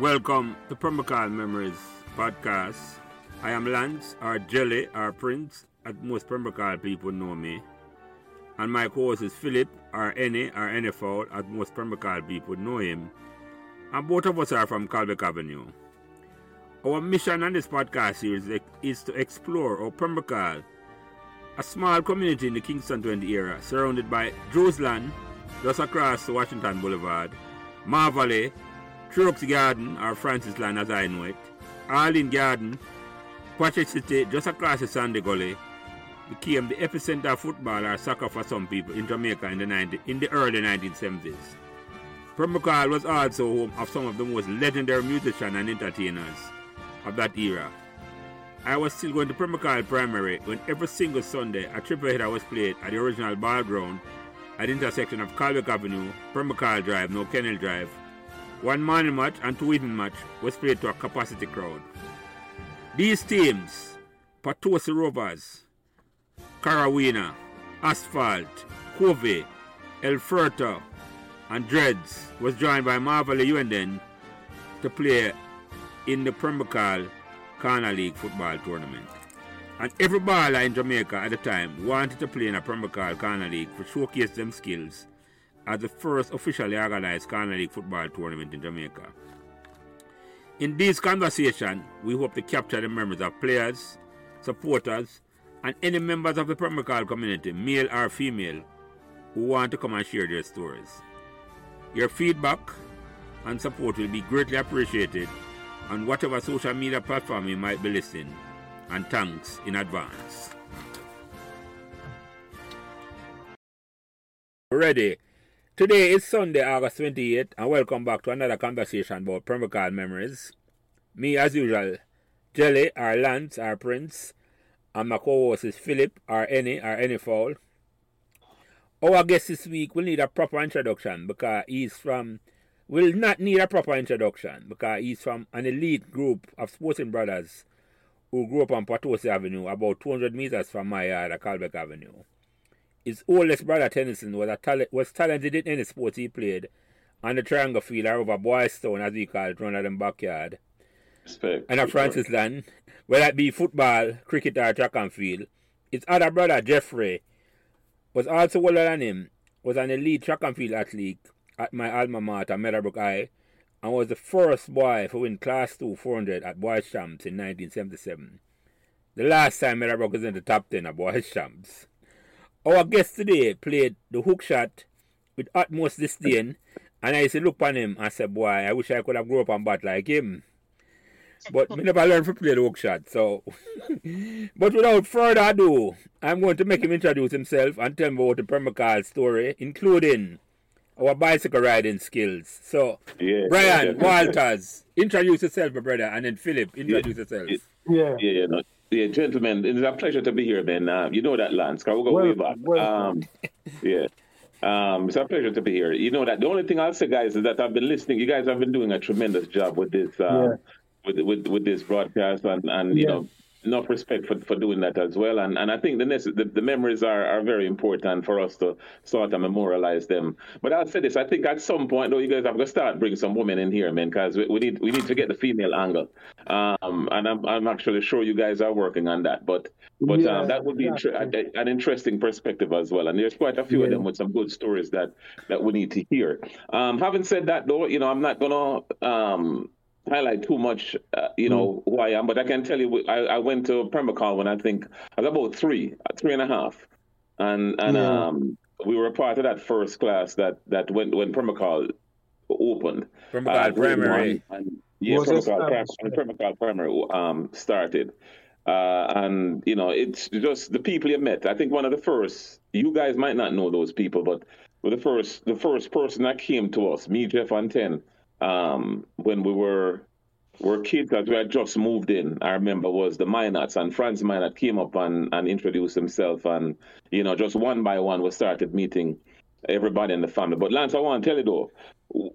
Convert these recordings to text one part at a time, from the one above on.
Welcome to Pembroke Hall Memories podcast. I am Lance, our Jelly, our Prince, as most Pembroke Hall people know me. And my co-host is Philip, our NA, our NFL, as most Pembroke Hall people know him. And both of us are from Calbeck Avenue. Our mission on this podcast series is to explore our Pembroke Hall, a small community in the Kingston 20 area, surrounded by Land, just across Washington Boulevard, Marvalley, Trucks Garden, or Francis Land as I know it, Arlene Garden, Patrick City, just across the Sandy Gully, became the epicenter of football or soccer for some people in Jamaica in the, 90, in the early 1970s. Pembroke Hall was also home of some of the most legendary musicians and entertainers of that era. I was still going to Pembroke Hall Primary when every single Sunday a triple header was played at the original ball ground at the intersection of Calbeck Avenue, Pembroke Hall Drive, no Kennel Drive, one morning match and two evening match was played to a capacity crowd. These teams, Potosi Rovers, Carawina, Asphalt, Covey, El and Dreads, was joined by Marvel Uenden to play in the Pembroke Hall Corner League football tournament. And every baller in Jamaica at the time wanted to play in a Pembroke Hall Corner League to showcase them skills as the first officially organized Corner League football tournament in Jamaica. In this conversation, we hope to capture the memories of players, supporters, and any members of the Pembroke Hall community, male or female, who want to come and share their stories. Your feedback and support will be greatly appreciated on whatever social media platform you might be listening, and thanks in advance. Ready Today is Sunday, August 28th, and welcome back to another conversation about Pembroke Hall memories. Me, as usual, Jelly, our Lance, our Prince, and my co-host is Philip, our Any, our Any Foul. Our guest this week will need a proper introduction because he's from, will not need a proper introduction because he's from an elite group of sporting brothers who grew up on Potosi Avenue, about 200 meters from my yard at Avenue. His oldest brother Tennyson was, a was talented in any sport he played on the triangle field or over Boys Town, as we call it, run at them backyard. Respect. And a Francis Land, whether it be football, cricket, or track and field. His other brother, Jeffrey, was also older than him, was an elite track and field athlete at my alma mater, Meadowbrook High, and was the first boy to win Class 2 400 at Boys Champs in 1977. The last time Meadowbrook was in the top 10 at Boys Champs. Our guest today played the hook shot with utmost disdain, and I used to look on him and say, Boy, I wish I could have grown up and bat like him. But me never learned to play the hook shot, so. but without further ado, I'm going to make him introduce himself and tell me about the Pembroke Hall story, including our bicycle riding skills. So, yeah, Brian yeah, Walters, introduce yourself, my brother, and then Philip, introduce yeah, yourself. Yeah, yeah, yeah. No, yeah, gentlemen, it's a pleasure to be here, man. Uh, you know that, Lance, because we go way back. Um, yeah. Um, it's a pleasure to be here. You know that the only thing I'll say, guys, is that I've been listening. You guys have been doing a tremendous job with this, uh, yeah. with, with with this broadcast, and and you yeah. know, enough respect for, for doing that as well. And and I think the, the, the memories are, are very important for us to sort of memorialize them. But I'll say this: I think at some point, though, you guys have to start bringing some women in here, man, because we, we, need we need to get the female angle. Um, and I'm I'm actually sure you guys are working on that. But but yeah, um, that would be yeah. an interesting perspective as well. And there's quite a few yeah. of them with some good stories that that we need to hear. Um, having said that, though, you know, I'm not gonna um, highlight too much, uh, you know, mm. who I am, but I can tell you, I, I went to Pembroke Hall when I think I was about three, three and a half, and and yeah. um, we were a part of that first class that that when when Pembroke Hall opened. Pembroke Hall uh, Primary. And, yeah, Pembroke Hall, Permacal Primary um, started. Uh, and you know, it's just the people you met. I think one of the first. You guys might not know those people, but were the first the first person that came to us, me, Jeff, and Ten, um, when we were were kids that we had just moved in. I remember was the Minards and Franz Minard came up and, and introduced himself and you know just one by one we started meeting everybody in the family. But Lance, I want to tell you though,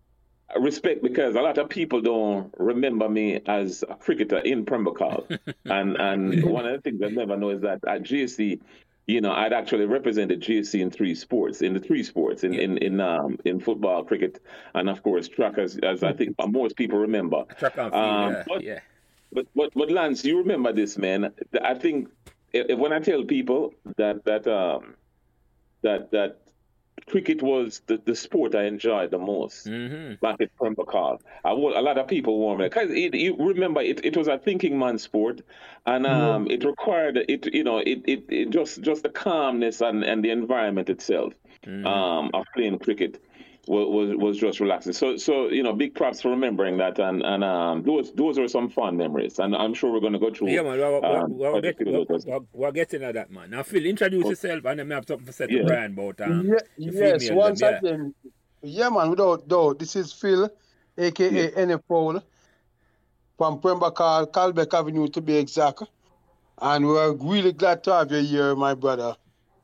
respect because a lot of people don't remember me as a cricketer in Pembroke and and one of the things I never know is that at GC you know, I'd actually represented GSC in three sports, in the three sports, in in in, um, in football, cricket, and of course track, as, as I think most people remember. Track field, um, yeah, but, yeah. But, but but Lance, you remember this, man? I think if, when I tell people that that um that that cricket was the, the sport I enjoyed the most mm-hmm. back at I a lot of people warm it because you remember it, it was a thinking man sport, and um, mm-hmm. it required it you know it, it, it, just just the calmness and, and the environment itself mm-hmm. um, of playing cricket was was just relaxing. So so you know, big props for remembering that, and and um, those those are some fun memories, and I'm sure we're going to go through. Yeah, man, we're, um, we're, we're, we're, we're, getting at that, man. Now, Phil, introduce oh. yourself, and then I have something to say to yeah. Brian about um, yeah, yes, once them, yeah. again, yeah, man. Without doubt, this is Phil, aka yeah. NFL, from Pembroke, Calbeck Avenue to be exact, and we're really glad to have you here, my brother.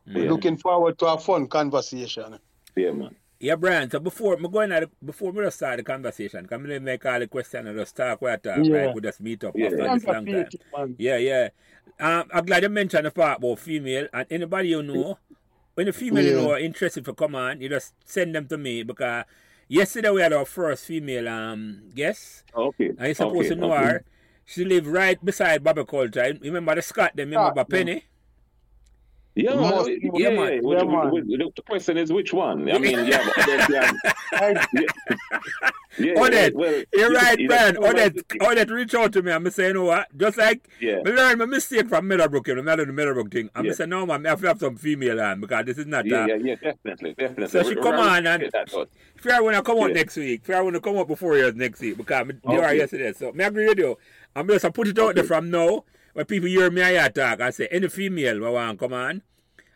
Yeah. We're looking forward to a fun conversation. Yeah, man. Yeah, Brian. So before me going at before we start the conversation, come in make all the question and just talk what talk, yeah. right? We just meet up yeah. after this long time. Yeah, yeah. Um, I'm glad you mentioned the part about female and anybody you know, when the female yeah. you know are interested for come on, you just send them to me because yesterday we had our first female um guest. Okay. And you're supposed okay. to know okay. her. She live right beside Baba Culture. Remember the Scott, them remember ah, Penny? Yeah, man. Yeah, yeah, man. yeah, man. The question is which one? I mean, yeah, but yeah, yeah, yeah, Odette, well, you're right, man. Odette, Odette, reach out to me. I'm saying, you know what? Just like, yeah. I learned my mistake from Meadowbrook, you know, not the Meadowbrook thing. I'm yeah. saying, no, man, I have to have some female on because this is not yeah, uh, yeah, yeah, definitely, definitely. So she come on and if I want to come out next week, if I want to come out before years next week because I'm okay. there yesterday. So, me agree with you. I'm just to put it out there from now. When people hear me I talk, I say, any female who want come on,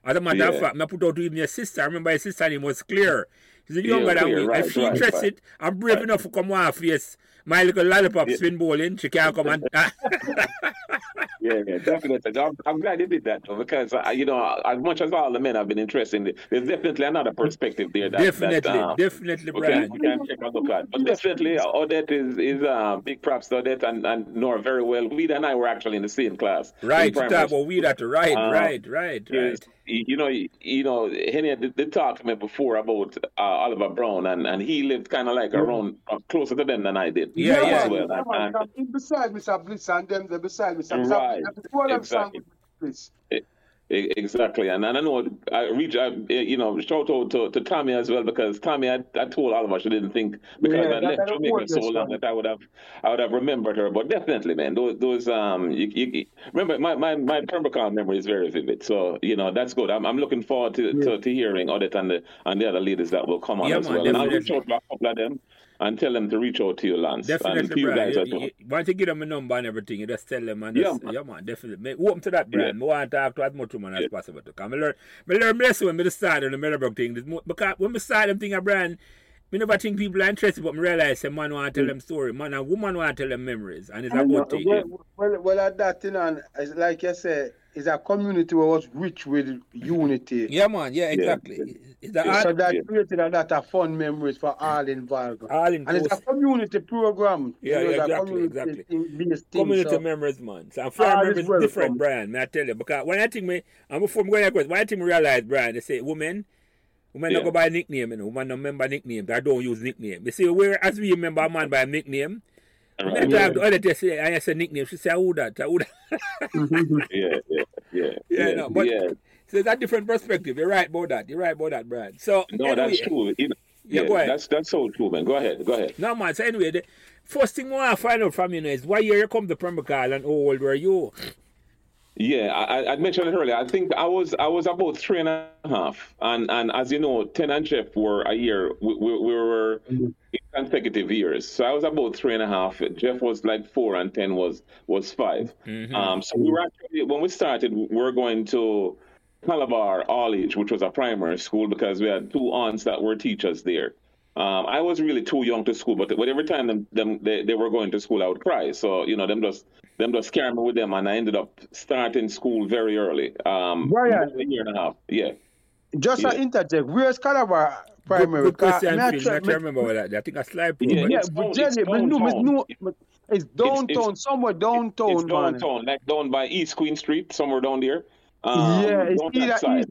as a matter of fact, I put out to even your sister. I remember your sister name was clear. She's younger yeah, than me. Right, if she right, interested, right. I'm brave enough to come on face my little lollipop yeah. spin bowling. She can't come and. yeah, yeah, definitely. I'm, I'm, glad you did that though, because uh, you know, as much as all the men have been interested, in there's definitely another perspective there. That, definitely, that, um, definitely, Brian. We can, we can check out the plan. But definitely, Odette is is uh, big props to Odette and, and Nora very well. Weed and I were actually in the same class. Right, talk about Weed at right, um, right, right, right you know, you know, Henny did, talk to me before about uh, Oliver Brown, and, and he lived kind of like mm-hmm. around uh, closer to them than I did. Yeah, yeah. Well. Yeah, and, and, beside Mr. Bliss and them, they beside Mr. Right, exactly. Exactly, and, and I know I reach, I, you know, shout out to, to Tommy as well because Tommy, I, I told all of us she didn't think because yeah, I left Jamaica so long that I would have, I would have remembered her. But definitely, man, those, those, um, you, you remember my my my Pembroke memory is very vivid. So you know that's good. I'm, I'm looking forward to, yeah. to, to hearing Odette and the and the other leaders that will come on yeah, as man, well. And I'll reach out to a couple of them and tell them to reach out to you, Lance. Definitely, you guys you, you, once you give them a number and everything, you just tell them and just, man. yeah, man definitely. open to that brand. Yeah. I want to talk to as much women yeah. as possible to come. I learn, I learn less when I start on the Meadowbrook thing. Because when I start them thing a brand, I never think people are interested, but I realize a man want to tell mm. them story. Man and woman want to tell them memories, and it's a good thing. Well, well, well, at that, you know, like you said, it's a community where was rich with unity. Yeah, man. Yeah, exactly. Yeah. That, so that yeah. created a lot of fun memories for all involved. All in and it's a community program. Yeah, you know, yeah exactly, exactly. Thing, community so. memories, man. So I'm fair memories well different, Brian. May I tell you? Because when I think me, and before I'm going to when I think me realize, Brian, they say women. Women yeah. not go by nickname, you know. Women don't remember nicknames. I don't use nickname. They say, where as we remember a man by a nickname, Uh, right. Yeah. The other day, say, I said nickname. She said, "Who that? Who that?" yeah, yeah, yeah, yeah. No, but yeah. so it's a different perspective. You're right about that. You're right about that, Brad. So no, anyway, that's true. You know, yeah, yeah, go ahead. That's that's so true, man. Go ahead. Go ahead. No, man. So anyway, the first thing I want to find out from you know, is why year you come to Pembroke and how old were you? Yeah, I, I mentioned it earlier. I think I was I was about three and a half, and and as you know, Ten and Jeff were a year. We, we, we were mm-hmm. consecutive years, so I was about three and a half. Jeff was like four, and Ten was was 5 mm-hmm. Um, so we were actually when we started, we were going to Calabar College, which was a primary school, because we had two aunts that were teachers there. Um, I was really too young to school, but, but every time them, them they, they were going to school, I would cry. So you know, them just them just carry me with them, and I ended up starting school very early. Um, Brian, a year and a half. Yeah. Just yeah. an interject. Where's Calabar primary? Good, good question, I, Phil. I can't remember what that. I think I slide. Yeah, yeah, but Jenny, but no, no, it's downtown, it's, it's, somewhere downtown, it's, it's downtown, like down by East Queen Street, somewhere down there. Um, yeah, it's either east,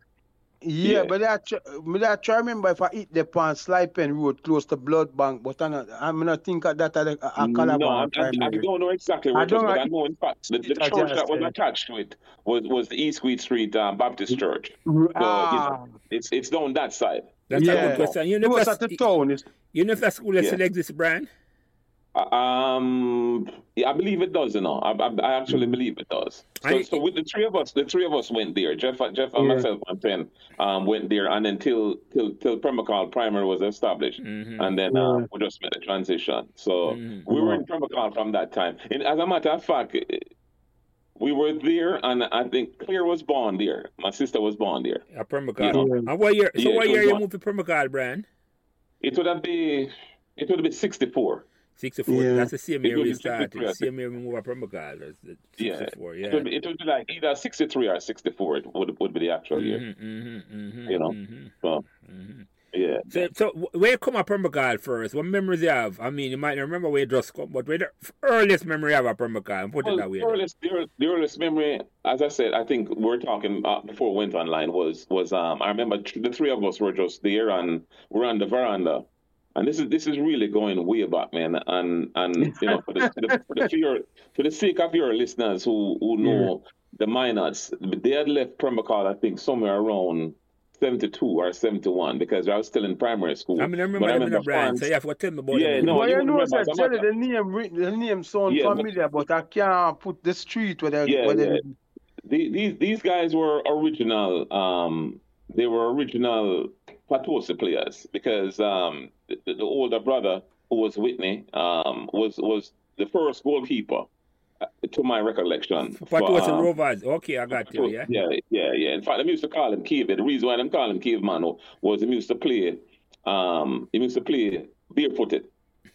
yeah, yeah, but I try, but I try remember if I eat the pan Slipe Pen Road close to Blood Bank, but I'm not, I'm not think that at a, a Calabar No, I, I, I, don't know exactly where I it was, but I know in fact the, the church that was attached to it was, was the East Queen Street um, Baptist Church. So, ah. you know, it's it's down that side. That's yeah. a good question. You know, it was at the town. You know if that school yeah. still exists, Brian? Um, yeah, I believe it does. You know, I, I, I actually mm. believe it does. So, I, so with the three of us, the three of us went there. Jeff, Jeff, and yeah. myself and Penn um, went there, and then till till till Primary was established, mm-hmm. and then uh, we just made a transition. So mm-hmm. we were in Pembroke from that time. And as a matter of fact, we were there, and I think Claire was born there. My sister was born there. At Pembroke. You know? And what year? So yeah, what year you moved to Pembroke, Brian? It would have been. It would have been sixty four. 64. Yeah. That's the same year we started. Same year we moved from Magal. 64, yeah. yeah. It, would be, it would be like either 63 or 64 it would, would be the actual mm-hmm, year. Mm-hmm, mm-hmm, you know? Mm-hmm. So, mm-hmm. yeah. So, so where you come up from Magal first? What memories you have? I mean, you might not remember where you just come, but where the earliest memory you have from Magal? Put well, it that way. The earliest, the, the earliest memory, as I said, I think we are talking uh, before we went online was, was um, I remember the three of us were just there and we're on the veranda and this is this is really going way back, man. And and you know, for the, for the, for the, for your, for the sake of your listeners who who know yeah. the miners, they had left Pembroke, I think, somewhere around 72 or 71 because I was still in primary school. I mean, I remember, I remember the brand, so you have to tell me about yeah, them. No, well, you know, that tell the name, the name sound yeah, familiar, but, but, I can't put the street where they, yeah, where yeah. They, these these guys were original. Um, they were original Potosi players because um, the, the, older brother who was Whitney um, was was the first goalkeeper uh, to my recollection. Potosi um, Rovers. Okay, I got you. Yeah, yeah, yeah, yeah. In fact, I used to call him Cave. The reason why I call him Caveman was he used to play. Um, he used to play barefooted,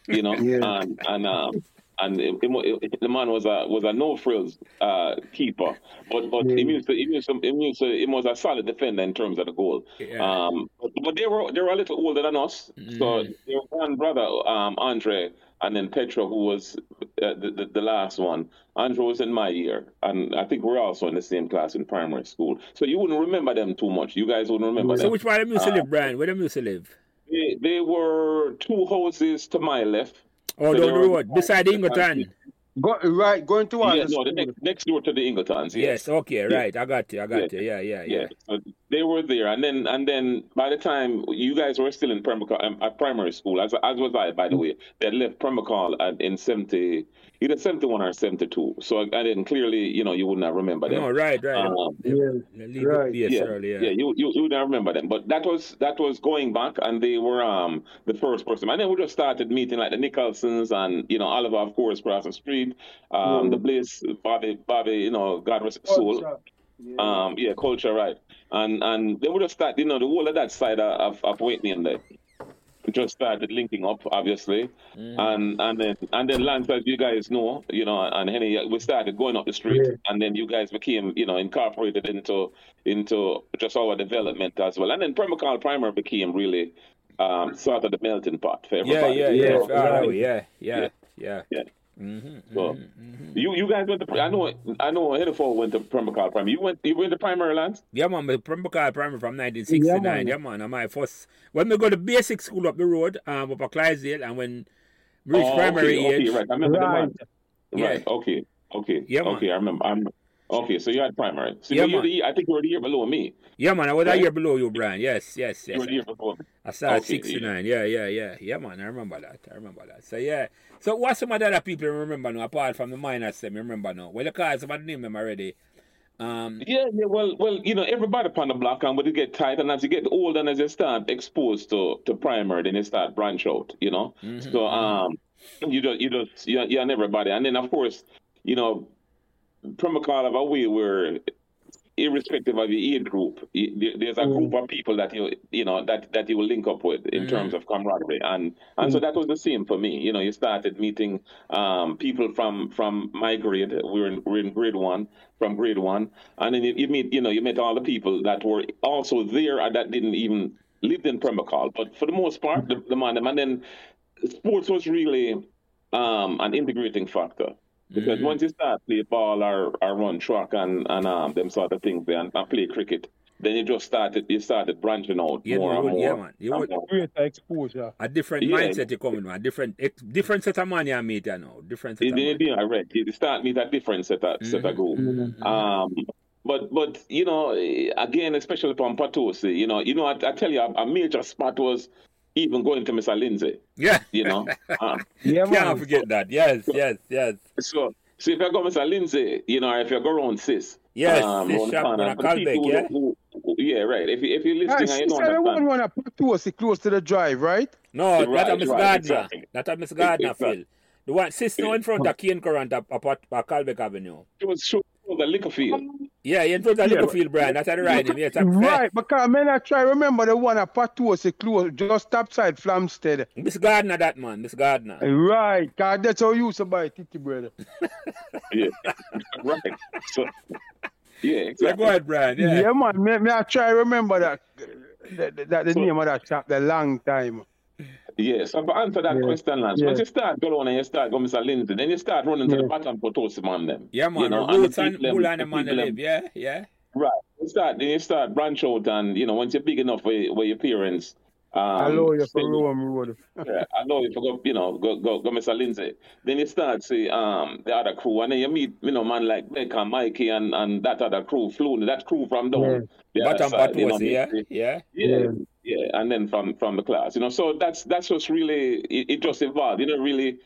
you know, yeah. and and um, and it, it, it, the man was a was a no frills uh, keeper, but but yeah. he used to, he used to, he used to, he was a solid defender in terms of the goal. Yeah. Um, but, but, they were they were a little older than us, mm. so their one brother um, Andre and then Petro, who was uh, the, the, the last one. Andre was in my year, and I think we're also in the same class in primary school. So you wouldn't remember them too much. You guys wouldn't remember so them. So which part of them used to live, Brian? Where them used to live? They, they were two houses to my left Oh, so down the road, beside Ingleton. Go, right, going to yeah, no, the next, next door to the Ingletons. Yes. yes okay, right. I got you. I got yeah. you. Yeah, yeah, yeah. yeah. So they were there, and then and then by the time you guys were still in Pembroke, um, at primary school, as as was I, by the way, they left Pembroke in seventy either 71 or 72. So I, I didn't clearly, you know, you wouldn't remember them. No, right, right. Um, yeah, right. Yeah, early, yeah, yeah. You, you you wouldn't remember them. But that was that was going back, and they were um the first person. And then we just started meeting like the Nicholsons and you know Oliver, of course, across the street, um, mm. the Bliss, Bobby, Bobby, you know, God rest his soul. Yeah. Um, yeah, culture, right. And and then we just start, you know, the whole of that side of, of, of Whitney and there just started linking up, obviously, mm. and and then and then Lance, as you guys know, you know, and Henny, we started going up the street, yeah. and then you guys became, you know, incorporated into into just our development as well, and then Pembroke Primer became really um, sort of the melting pot for everybody. Yeah, yeah, yeah, yeah, yeah, yeah, yeah. yeah. Mm-hmm, so mm-hmm. You you guys went to I know I know Henneford went to Pembroke Primary. You went you went to primary lands? Yeah man, Pembroke Primary from nineteen sixty nine. Yeah man. And my first when we go to basic school up the road, um up at Clydesdale and when reach oh, primary okay, age. Okay, right. I remember right. the Right, yeah. okay. Okay. Yeah, man. Okay, I remember. Okay, so you had primary. So yeah, you the, I think you were the year below me. Yeah, man. I was right? a year below you, Brian. Yes, yes, yes. You were the year below me. I saw okay, 69. Yeah. yeah, yeah, yeah. Yeah, man. I remember that. I remember that. So, yeah. So, what some of the other people remember now, apart from the miners, them remember now? Well, the cars, somebody name them already. Um, yeah, yeah, well, well, you know, everybody upon the block, and when you get tight, and as you get older, and as you start exposed to to primary, then you start branch out, you know. Mm-hmm, so, um, you just, you just, you, you and everybody, and then of course, you know, Pembroke we were irrespective of your age group, there's a mm. group of people that you you know that that you will link up with in mm. terms of camaraderie, and and mm. so that was the same for me. You know, you started meeting um, people from from my grade. We were in, we in grade one, from grade one, and then you, you meet you know you met all the people that were also there and that didn't even live in Pembroke but for the most part, the, the man, and then sports was really um, an integrating factor. Because mm-hmm. once you start play ball or, or run track and, and um, them sort of things and, and play cricket, then you just started you started branching out yeah, more and more. Yeah, man. You would, great exposure. A different yeah. mindset you coming with, a different different set of money I meet you know. Different set it, of money. Yeah, right. You start meet a different set of mm-hmm. set of group. Mm-hmm. Um but but you know, again, especially from Potosi, you know, you know, I, I tell you, a, a major spot was even going to Mr. Lindsay. Yeah. You know? Uh, yeah, Can't forget that. Yes, yes, yes. So, so if you go Mr. Lindsay, you know, if you go around Sis. Yes, um, Sis shop on Calbeck, yeah? Who, who, yeah, right. If, if you're listening, yeah, you know. the one want to put to us close to the drive, right? No, right, not a Miss right, Gardner. Exactly. Not a Miss Gardner, Phil. The one, Sis now in front of Kane Current up, up, up, up Calbeck Avenue. It was so the liquor field. Um, yeah, in front of the liquor field, Brian. That's how the riding. Yes, right, because I mean, I try remember the one at a close, just outside Flamstead. Miss Gardner, that man, Miss Gardner. Right, God, that's how you used to buy Titi, brother. yeah, right. So, yeah, exactly. Yeah, go ahead, Brian. Yeah, yeah man. Me, me I try remember that, that, that the so, name of that shop, the long time. Yes, I've answered that yeah. question, Lance, yeah. once you start going and you start going Mr. Lindsay, then you start running to the bottom for Toast man them. Yeah, man. You know, the roots and, and bull and the man live, yeah, yeah. Right. You start, then you start branch out and, you know, once you're big enough where, where your parents um, I know you for Rome Road. yeah, I know you for go, you know, go, go, go, Mr. Lindsay. Then you start see um the other crew, and then you meet, you know, man like Beck and Mikey and, and that other crew, flew that crew from down. Yeah. The side, you know, yeah, yeah, yeah, yeah, and then from from the class, you know. So that's that's just really it, it just evolved. You know, really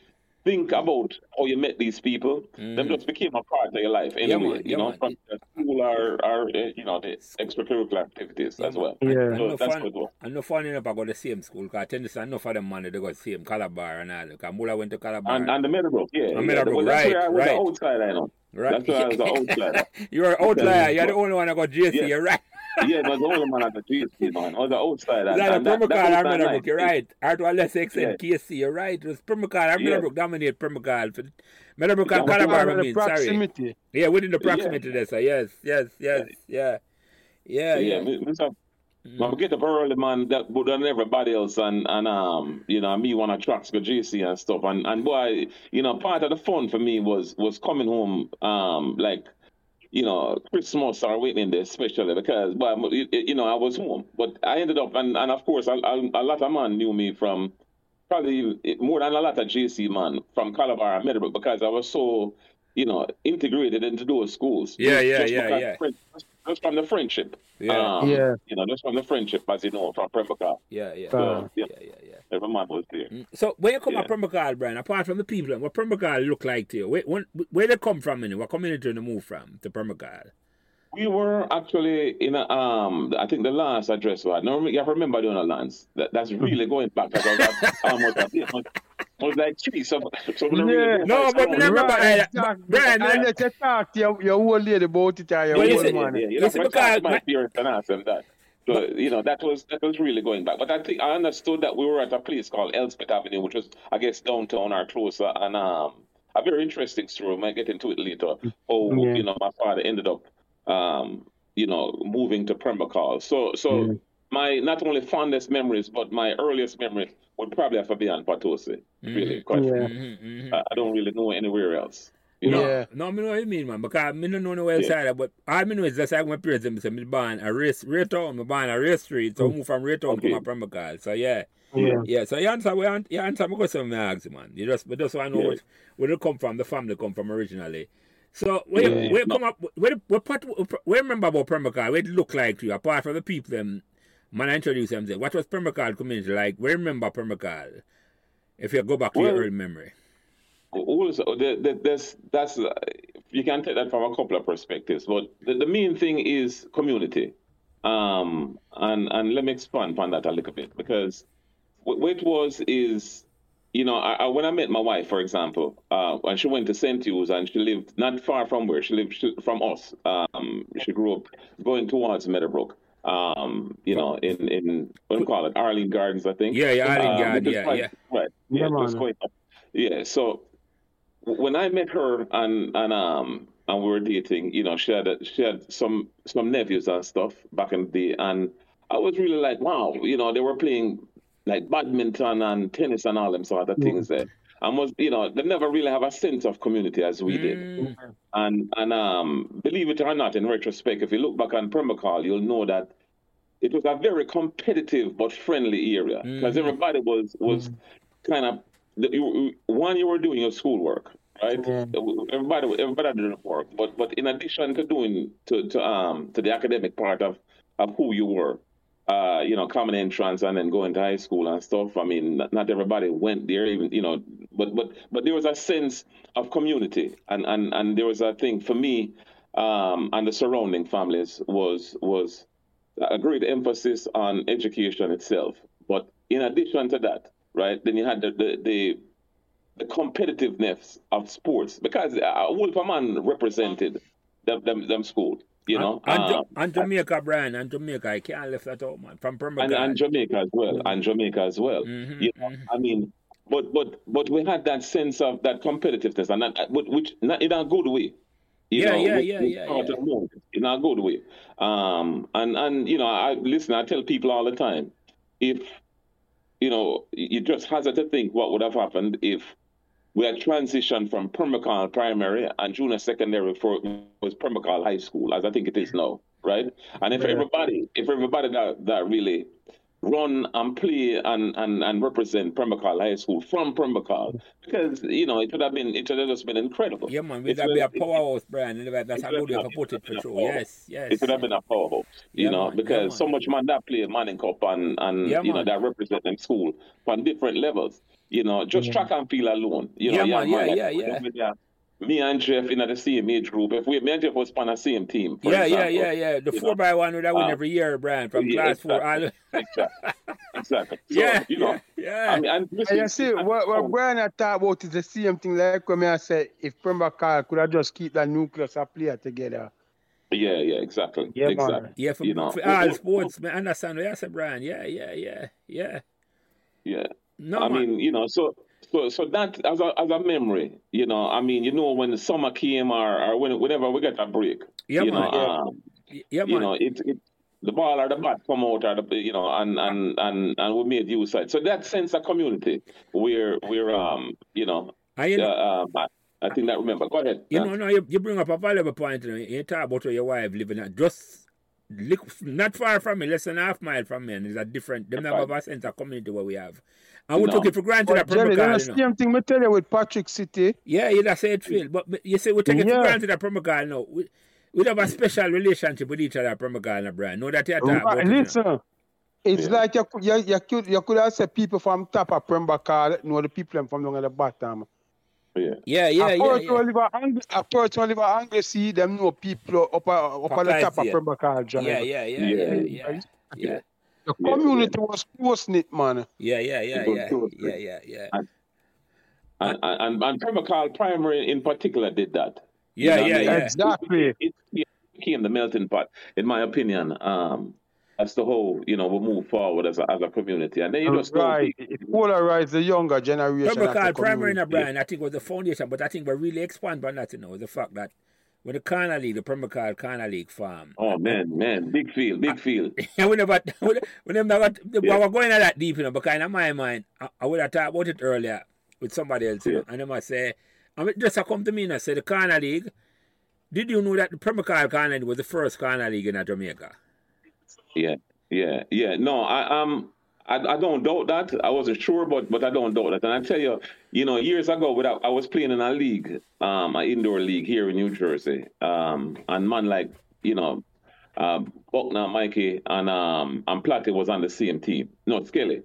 think about how you met these people. Mm. Them just became a part of your life anyway. Yeah, man, you know, man. from the school or, or uh, you know the extracurricular activities yeah, as well. Yeah, so that's fun, good. And no funny enough, I go the same school. Cause I tell you, enough of them man they go the same Calabar and all. Cause Mula went to Calabar and, and the Meadowbrook, yeah, and Meadowbrook, yeah, right, that's where I was right. the outside, I know. Right. That's why I was the outsider. You're an outlier. You're the only one that got JC. Yeah. You're right yeah, but the only man at the GSC, man. Or the outside. And, and that, Pembroke Hall, I remember, you're right. Artois Lessex and yeah. KC, you're right. It was Pembroke Hall, I remember, yeah. dominate Pembroke Hall. For, Meadowbrook and Calabar, I mean, proximity. sorry. Yeah, within the proximity yeah. there, so yes, yes, yes, yeah. Yeah, yeah. yeah. yeah. Mm. When we get up early, man, that more than everybody else, and and um, you know, me want to tracks go JC and stuff, and and boy, you know, part of the fun for me was was coming home, um, like you know, Christmas or waiting there, especially because, well, you know, I was home. But I ended up, and, and of course, a, a, a lot of man knew me from probably more than a lot of JC man from Calabar and Meadowbrook because I was so, you know, integrated into those schools. Yeah, yeah, just yeah, yeah. Just from the friendship. Yeah. Um, yeah. You know, just from the friendship, as you know, from Pembroke. Yeah, yeah. So, yeah. yeah, yeah, yeah. Every man was there. Mm. So, when you come yeah. to Pembroke, Brian, apart from the people, what Pembroke look like to you? Where, when, where they come from, and what community they move from to Pembroke? We were actually in a, um, I think the last address was, no, you remember doing a Lance. That, that's really going back. Because I was almost I was like, geez, so, so yeah. Really no, but remember, right, uh, Brian, I let you talk to your, your old lady about it or your well, old man. Yeah, yeah, you know, because my parents and ask them that. So, you know, that was that was really going back. But I think I understood that we were at a place called Elspeth Avenue, which was, I guess, downtown or closer. And um, a very interesting story. I might get into it later. Oh, yeah. you know, my father ended up, um, you know, moving to Pembroke. So, so yeah. My not only fondest memories, but my earliest memory would probably have to be on Potosi. Mm-hmm. Really, quite yeah. mm-hmm. I, I don't really know anywhere else. You know? Yeah. No, I know what you mean, man. Because I don't know nowhere else yeah. But I know is just like my parents say, I'm born a race, Rae Town, I'm born a race street. So I move from Rae Town okay. to my Pembroke. So yeah. Yeah. Yeah. So you answer, you answer my question, I ask, man. You just, but just want to know yeah. where they come from, the family come from originally. So where, yeah. where come up, where, where, part, where remember about Pembroke? Where it look like to you, apart from the people them, man, I introduce them, what was Pembroke community like? Where remember Pembroke? If you go back to well, your early memory also there's that's uh, you can take that from a couple of perspectives, but the, the main thing is community. Um, and and let me expand upon that a little bit because what it was is you know, I, I, when I met my wife, for example, uh, when she went to St. Hugh's and she lived not far from where she lived she, from us. Um, she grew up going towards Meadowbrook. Um, you know, in in what do you call it, Arlene Gardens, I think. Yeah, yeah, Arlene um, Gardens. Yeah, quite, yeah. Right. Yeah, yeah, quite, yeah. So when I met her and and um and we were dating, you know, she had she had some some nephews and stuff back in the day, and I was really like, wow, you know, they were playing like badminton and tennis and all them sort of things there. And was you know they never really have a sense of community as we did. Mm. And and um believe it or not, in retrospect, if you look back on Pembroke Hall, you'll know that it was a very competitive but friendly area because mm. everybody was was mm. kind of one you were doing your schoolwork right everybody everybody did work but but in addition to doing to, to um to the academic part of of who you were uh, you know, common entrance and then going to high school and stuff. I mean, not, not, everybody went there, even you know, but but but there was a sense of community, and and and there was a thing for me, um, and the surrounding families was was a great emphasis on education itself. But in addition to that, right, then you had the the, the, the competitiveness of sports because uh, Wolferman represented them, them, them schools you know, and, and, um, and Jamaica, Brian, and Jamaica, I can't left that out, man. From Perma and, and, Jamaica as well, and Jamaica as well. Mm-hmm, you know, mm-hmm. I mean, but but but we had that sense of that competitiveness, and that, which not in a good way. You yeah, know, yeah, yeah, yeah, yeah. In a good way. Um, and and you know, I listen. I tell people all the time, if you know, you just hazard to think what would have happened if we had transitioned from Pembroke Hall primary and junior secondary for was Pembroke Hall high school, as I think it is now, right? And if everybody, if everybody that, that really run and play and, and, and represent Pembroke Hall High School from Pembroke Hall because you know it would have been it would have just been incredible. Yeah, man, would have been a powerhouse brand. That's how good you can put it for sure. Yes, yes. It would have been a powerhouse, you yeah, know, man, because yeah, so much man that play Manning Cup and and yeah, you know that represent them school on different levels. You know, just yeah. track and field alone. You know, yeah, man, yeah, yeah, yeah, yeah. Me and Jeff in the same age group. If we me and Jeff was on the same team. Yeah, example, yeah, yeah, yeah. The four know, by one would I win um, every year, Brian, from yeah, class exactly, four. exactly. exactly. So, yeah, you know, yeah. I mean, and, listen, and you see, what, what Brian I talk about is the same thing. Like when I said, if Pemba could have just keep that nucleus of player together. Yeah, yeah, exactly. Yeah, exactly. Man. Yeah, for, you know, for all sports, man. Understand what you said, Brian. Yeah, yeah, yeah, yeah. Yeah. No, I man. mean, you know, so so so that as a as a memory, you know, I mean, you know, when the summer came or, or when, whenever we get a break, yeah, you man, know, yeah. Um, yeah, you know, it, it the ball or the bat come out or the you know, and and and and we made use of it. So that sense of community, we're we're um, you know, I, uh, um, I think that remember. Go ahead. You yeah. know, no, you, you bring up a valuable point. You, know, you talk about your wife living at just not far from me, less than half mile from me, and it's a different. Them never have a sense of community where we have. And we no. took it for granted but at Jerry, that's the same thing we tell you with Patrick City. Yeah, yeah, that's how it feels. But you say we take it yeah. for granted at Pembroke Hall now. We, we have a special relationship with each other at Pembroke Hall and Brian. Know that you talk ah, about Listen, it, it's yeah. like you, you, you, could, you could have said people from top of Pembroke Hall know the people from down at the bottom. Yeah, yeah, yeah. A person yeah, live a person live a Anglesey, them know people up, up at the top of Pembroke Hall. Yeah, yeah, yeah, yeah, yeah. yeah. The community yeah, was close knit, man. Yeah, yeah, yeah, yeah, yeah, yeah, yeah. And, and, and, and Pembroke Hall Primary in particular did that. Yeah, you know yeah, yeah. Exactly. It, it, it, became the melting pot, in my opinion. Um, as the whole, you know, we move forward as a, as a community. And then you just right. It polarize the younger generation. Pembroke Hall Primary in Brian, I think was the foundation, but I think we really expand on that, you know, the fact that when the Corner League, the Pembroke Hall Corner League farm. Oh man, man, big field, big field. And we never, we never got, yeah. we were going at that deep, you know, but kind of my mind, I, I would have talked about it earlier with somebody else, you know, and they must say, I mean, just come to me and I say, the Corner League, did you know that the Pembroke Hall Corner League was the first Corner League in Jamaica? Yeah, yeah, yeah. No, I um I, I don't doubt that. I wasn't sure, but but I don't doubt that. And I tell you, you know, years ago, without, I was playing in a league, um, an indoor league here in New Jersey, um, and man like you know, um, Buckner, Mikey, and um, and Platty was on the same team. No, Skelly.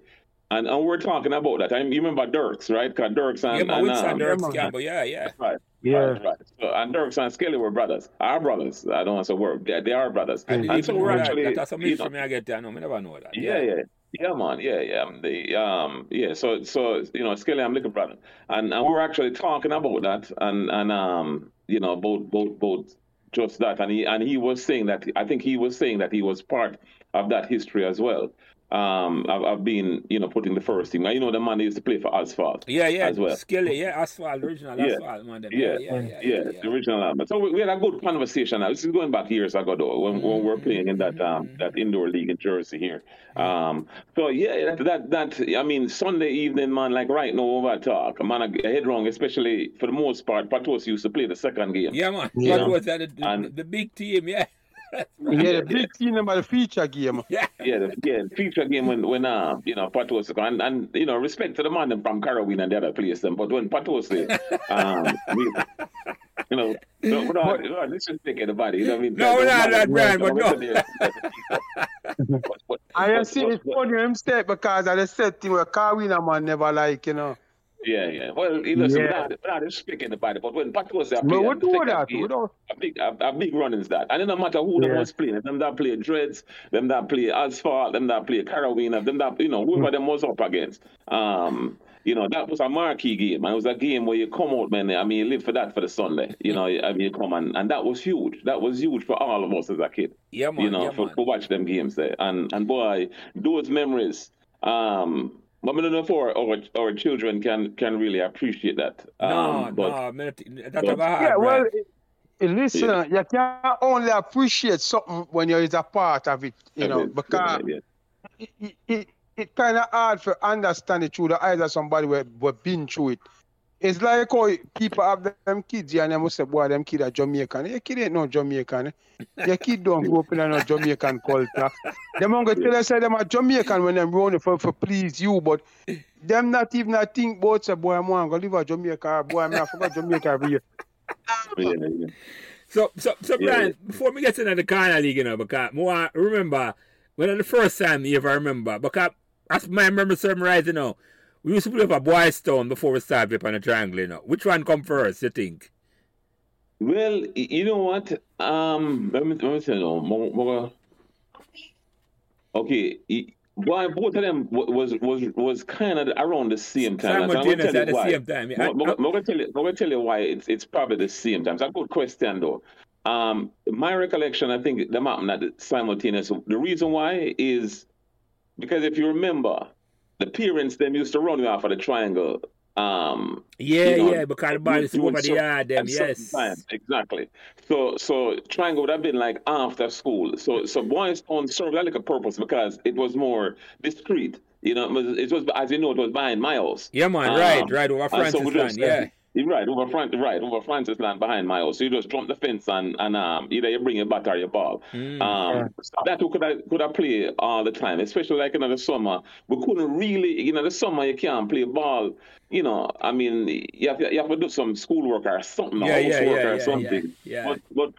And, and we're talking about that. I you remember Dirks, right? Cause Dirks and, yeah, and, um, Dirks, yeah, yeah, yeah. Right. Yeah. Right, right. So, and Dirks and Skelly were brothers. Our brothers. I don't want to say word. They, they are brothers. I and so we're actually. That. That's a mystery you know, me I get there. No, I never know that. Yeah, yeah. yeah. Yeah, man. Yeah, yeah. The um, yeah. So, so you know, Skelly, I'm looking brother, and and we were actually talking about that, and and um, you know, both both both just that, and he and he was saying that I think he was saying that he was part of that history as well um, I've, I've, been, you know, putting the first team. Now, you know, the man used to play for Asphalt. Yeah, yeah. As well. Skilly, yeah, Asphalt, original yeah. Asphalt, man. Yeah, yeah, yeah, yeah, yeah, yeah, the original album. So we, we, had a good conversation now. This is going back years ago, though, when, when we were playing in that um, that indoor league in Jersey here. Um, so, yeah, that, that, that, I mean, Sunday evening, man, like right now, over talk, man, I head wrong, especially for the most part, Patos used to play the second game. Yeah, man. Yeah. Patos had the, the, and, the big team, yeah yeah, the big team about the feature game. Yeah, yeah, the, yeah, feature game when when uh you know Patos and and you know respect to the man from Carrawin and the other place them, but when Patos um we, you know no, we're not, we're not disrespecting the body. You know what I mean? No, we're not that brand, but no. I see it's funny him step because I said thing where Carrawin man never like you know. Yeah, yeah. Well, you know, yeah. so not, not speaking about it, but when Pat was there, but we do that. We don't. A big, a, a big run is that, and it no matter who yeah. them was playing, them that play Dreads, them that play Asphalt, them that play Carrawina, them that you know whoever mm. them was up against. Um, you know, that was a marquee game. And it was a game where you come out, man. I mean, you live for that for the Sunday. You know, I mean, you come and, and that was huge. That was huge for all of us as a kid. Yeah, man. You know, yeah, for, man. to watch them games there. And and boy, those memories. Um, but I don't know if our, our, our children can can really appreciate that. Um, no, but, no, man, that's but, hard, yeah, well, listen, yeah. you can only appreciate something when you're a part of it, you know, because yeah, it, it, it, it kind of hard for understand it through the eyes of somebody who have been through it. It's like how people have them kids and they must say, boy, them kid are Jamaican. Your kid ain't no Jamaican. Your kid don't grow up in a no Jamaican culture. Them going to tell us say them are Jamaican when them running for, for please you, but them not even I think about say, boy, I'm going to live a Jamaica. Boy, I'm not forgot Jamaica every year. Yeah, yeah. So, so, so, yeah. Brian, before we get into the Corner League, you know, because more remember when the first time you ever remember, because as my memory serves right, you know, we used to play for Boys Town before we started on a triangle, you know. Which one come first, you think? Well, you know what? Um, let me, let me say no. Okay, why both of them was was was kind of around the same time. Simultaneous at the why. same time. Yeah. I'm, gonna tell you. I'm gonna tell you why it's it's probably the same time. It's a good question though. Um, my recollection, I think them happened at simultaneous. The reason why is because if you remember, the parents them used to run me off of the triangle. Um, yeah, you know, yeah, because the body over the yard them, yes. Time. Exactly. So so triangle would have been like after school. So so Boys Town served like a purpose because it was more discreet. You know, it was, it was as you know, it was behind my house. Yeah, man, um, right, right over Francis so yeah. Right over front, right over Francis land behind my house. So you just jump the fence and, and um, either you bring your bat or your ball. Mm, um, yeah. That could I could I play all the time, especially like in the summer. We couldn't really, you know, the summer you can't play ball. You know, I mean, you have, you have to do some schoolwork or something, yeah, yeah, yeah, or yeah, something. Yeah, yeah. But, but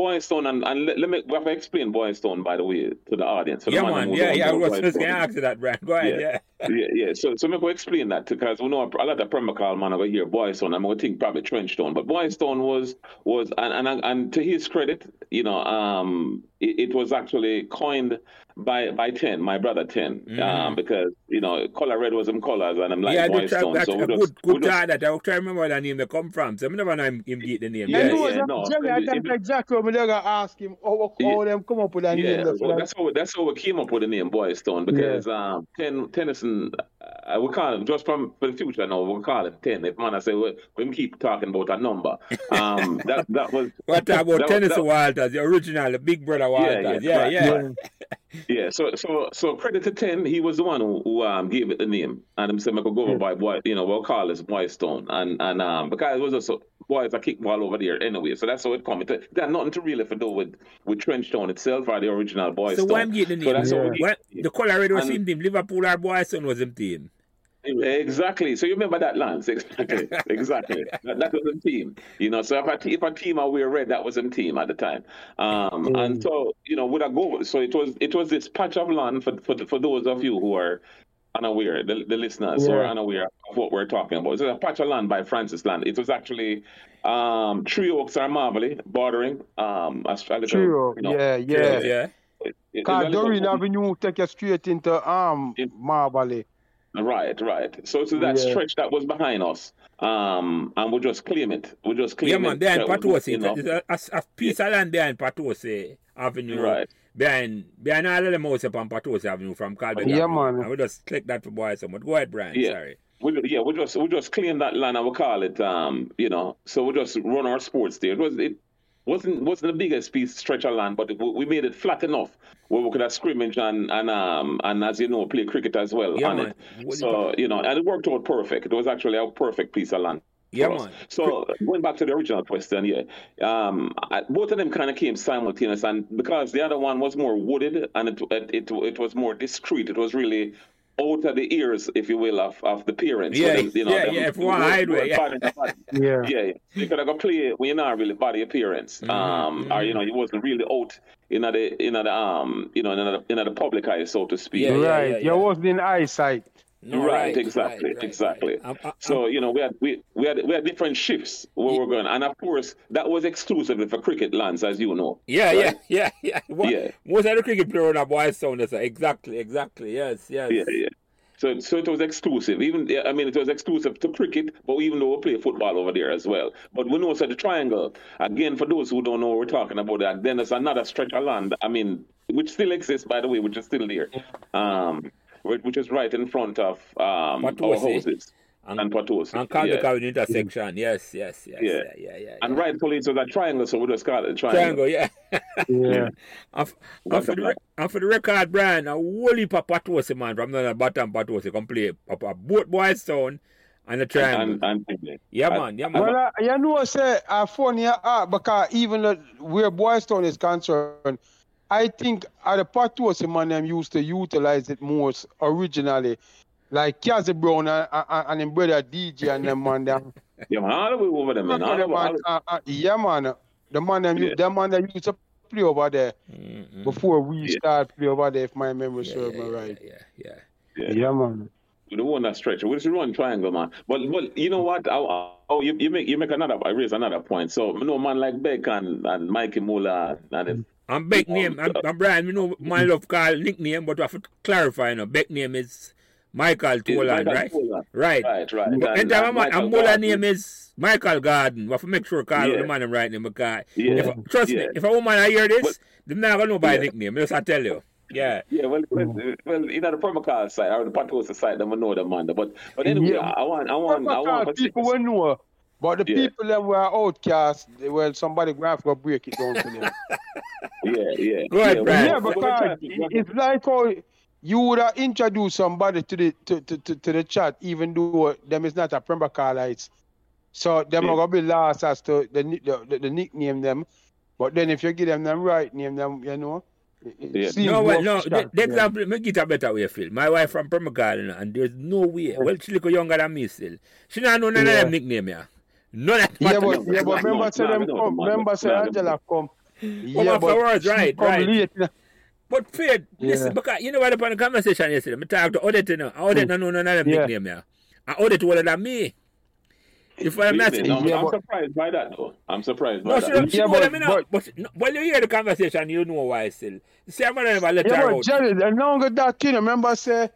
but Boys and, and let, let, me we have to explain Boys Town, by the way, to the audience. yeah, man. Yeah, yeah. I was just going to ask you that, Brad. Go ahead, yeah. Yeah, yeah. yeah. So, so maybe explain that because we know a lot of Premier call man over here, Boys Town, I'm going to think probably Trench Town. But Boys Town was, was and, and, and to his credit, you know, um, it, it was actually coined by by ten, my brother ten, mm. um, because you know color red was him colors, and I'm like yeah, Boys Town. That's so a good, good time that I try to remember where the name they come from. So I never know him, him get the name. Yeah, yeah, yeah no, Jerry, I think exactly what I'm gonna ask him. How, how them come up with that yeah, name? Well, that's how that's how we came up with the name Boys Town because yeah. um, ten Tennyson, uh, we call him just from for the future now. We call him ten. If man, I say we, we keep talking about a number. Um, that that was what about Tennyson Walters, the original, the big brother Walters. Yeah, yeah. yeah. yeah, so so so credit to Ten, he was the one who, who um, gave it the name, and him said, "I could go over by boy, you know, we'll call this Boys Town," and and um because it was also boys a kickball over there anyway, so that's how it come. It, it had nothing to really to do with with Trenchtown itself or the original Boy so Stone. So why am getting the name? So that's yeah. what the Colorado was him team, Liverpool or Boys Town was him team. Exactly. So you remember that, Lance? Exactly. exactly. that, that, was a team. You know, so if a, if a team are wear red, that was a team at the time. Um, mm. And so, you know, would I go? So it was it was this patch of land for for, for those of you who are unaware, the, the listeners yeah. who are unaware of what we're talking about. It's a patch of land by Francis Land. It was actually um, Tree Oaks or Marvelly bordering um, a, a little, Tree Oak. You know, yeah, yeah. Yeah. Because Doreen Avenue take you straight into um Marble. Right, right. So to that yeah. stretch that was behind us, um, and we'll just claim it. We'll just claim it. yeah, man, it. behind Potosi. You know. There's a, a piece yeah. of land behind Patosi Avenue. Right. Behind, behind all of the house up on Patosi Avenue from Calvert Yeah, Avenue. man. And we just click that for boys. But go ahead, Brian. Yeah. Sorry. We, yeah, we just we just claim that land and we call it, um, you know. So we just run our sports there. It was it wasn't wasn't the biggest piece stretch of land, but it, we made it flat enough where we could have scrimmage and and um and as you know play cricket as well Yeah, on man. it. What- So you know, and it worked out perfect. It was actually a perfect piece of land. Yeah, man. So going back to the original question, yeah, um, I, both of them kind of came simultaneous, and because the other one was more wooded and it it it, it was more discreet, it was really out of the ears, if you will, of, of the parents. Yeah, Where them, you know, yeah, them yeah, if one were- hideaway, yeah. body to body. Yeah. Yeah, yeah. You could have got play when you're not really body appearance. Mm-hmm, Um, or you know, you wasn't really out in the in the um, you know, in the, in the public eye, so to speak. Yeah, yeah, right. yeah, You wasn't in eyesight. No, right, exactly, right, exactly. right. I'm- I'm- so you know, we had we, we had we had different shifts where we're going, and of course that was exclusively for cricket lands, as you know. Yeah, yeah, yeah, yeah. What, Yeah. Most of the cricket player on a boys sound exactly, exactly. Yes, yes. Yeah, yeah. So, so it was exclusive. Even I mean, it was exclusive to cricket, but even though we play football over there as well. But we know so the triangle again. For those who don't know what we're talking about, that then there's another stretch of land. I mean, which still exists, by the way, which is still there, um, which which is right in front of um, our houses And- and Potosi. And Calvert yeah. Avenue intersection. Yes, yes, yes. Yeah. Yeah, yeah, yeah. And yeah. rightfully, it was a triangle, so we just call it a triangle. Triangle, yeah. Yeah. and, f- and, for the, re- and for the record, Brian, a whole heap of Potosi, man, from the bottom Potosi, can play up a both Boys Town and the triangle. And, and, yeah, man, yeah, man. Well, uh, you know, say, uh, funny, uh, because even uh, where Boys Town is concerned, I think uh, the Potosi man them used to utilize it most originally. Like Kazzy Brown and, and, and him brother DJ and them man them. yeah, man, all the way over there, man. All the way, man, the- uh, uh, yeah, man. The man them, Yeah. yeah. the man that used to play over there Mm-mm. before we Yeah. start play over there, if my memory Yeah, serves yeah, me right. yeah, yeah. yeah. Yeah, man. the one that stretch. We should run triangle, man. But but you know what? I, I- oh, you, you make you make another. I raise another point. So you know, man like Beck and and Mikey Muller and them. And Beck name, and, uh, and Brian, you know, mm-hmm. my love call nickname, but I have to clarify, you know, Beck name is Michael Toland, Michael right? Toland. Right. Right, right. But And- and, and my Michael and Muller name is Michael Garden. We have to make sure call Yeah. the man I'm right name because Yeah. if, trust me, Yeah. if a woman I hear this, But- they're not gonna know by Yeah. nickname. Just I tell you. Yeah. Yeah, well, well, well, you know the Pembroke Hall side or the Potosi side, them will know the man. But but anyway, Yeah. I want I want I want people will know. But the Yeah. people that were outcast, well, somebody going to break it down to them. Yeah, yeah. Go ahead, yeah, Brian. yeah, well, well, because it's like how you would have introduced somebody to the to, to, to, to the chat, even though them is not a Premier Carlites. So them Yeah. are gonna be lost as to the, the, the, the nickname them. But then if you give them the right name, them you know. it- it Yeah. No, well, more no. shot The, to the them. example, make it a better way, Phil. My wife from Pembroke Hall, and there's no way. Well, she look younger than me still. She not know none Yeah. of them nickname, yeah. None of Yeah, them. but yeah, but No, remember say no, them no, come, no, remember say no, no. Angela come. Yeah, afterwards, she right, come right. late. But Fred, listen, Yeah. because you know what upon the conversation yesterday, I talked to Odette, you know. Odette mm. no know none of them Yeah. nickname, yeah. And Odette older than me. If I'm not Really? I'm, Yeah, I'm but- surprised by that, though. I'm surprised by No, that. she, she Yeah, but- me now. but- But, no, when you hear the conversation, you know why still. See, I'm gonna never let Yeah, her but out. Jerry, the longer that you know, remember say,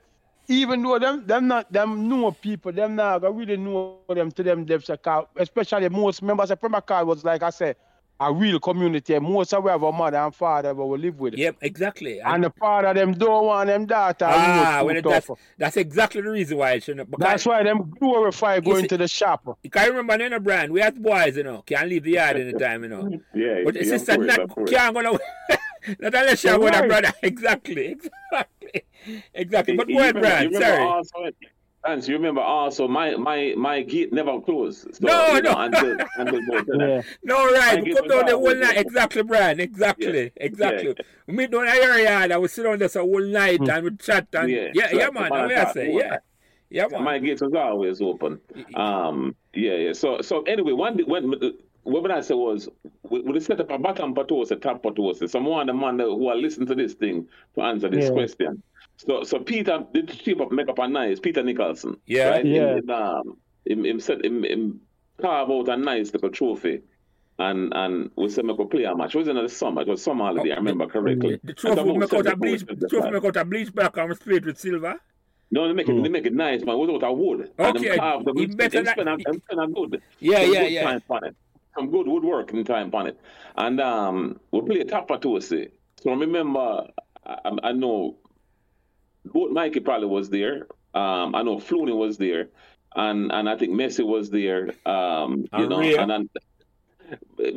even though them them not them know people, them not gonna really know them to them depths of car, especially most members of Pembroke Hall was like I said, a real community. Most of we have a mother and father we will live with. It. Yep, exactly. And the father them don't want them daughter. ah, you well, know, too that's, that's exactly the reason why it shouldn't. Because That's why them glorify going see- to the shop. You can remember, you know, Brian, we have boys, you know, can't leave the yard anytime, you know. Yeah, But the yeah, of sister course, not, of course. can't go no Not unless you're with a brother. Exactly, exactly. Exactly. But You go ahead, Brian. you remember Sorry. Also, Hans, you remember also my my my gate never closed. So, No, you know, no. Until until both of them. Yeah. No, right. We come down the whole night. Exactly, Brian. Exactly. Exactly. We meet down at your yard and we sit down there a whole night and we chat and yeah, Yeah, yeah, so yeah that's man. the That's what I say. Yeah. Yeah, man. My gate was always open. Um, yeah, yeah. So so anyway, one when what I said was we, we set up a bottom Potosi, top Potosi. Someone the man who are listening to this thing to answer this Yeah. question. So so Peter did shape up make up a nice Peter Nicholson. Yeah. Right? Yeah. Him, him, um, him, him set him, him carve out a nice little trophy and and we said we could play a match. It was in the summer. It was summer holiday. I remember correctly. The trophy we make out a bleach. The trophy make out a bleach black and spray it with silver. No, they make it. Mm. They make it nice, man. It was out of wood. Okay, and carved them, even better. Them spend, them spend good. Yeah, some yeah, good yeah. Time on it. Some good woodwork in time on it, and um, we play a tap to say. So I remember, I, I know, both Mikey probably was there. Um, I know Flooney was there, and and I think Messi was there. Um, you know, and, and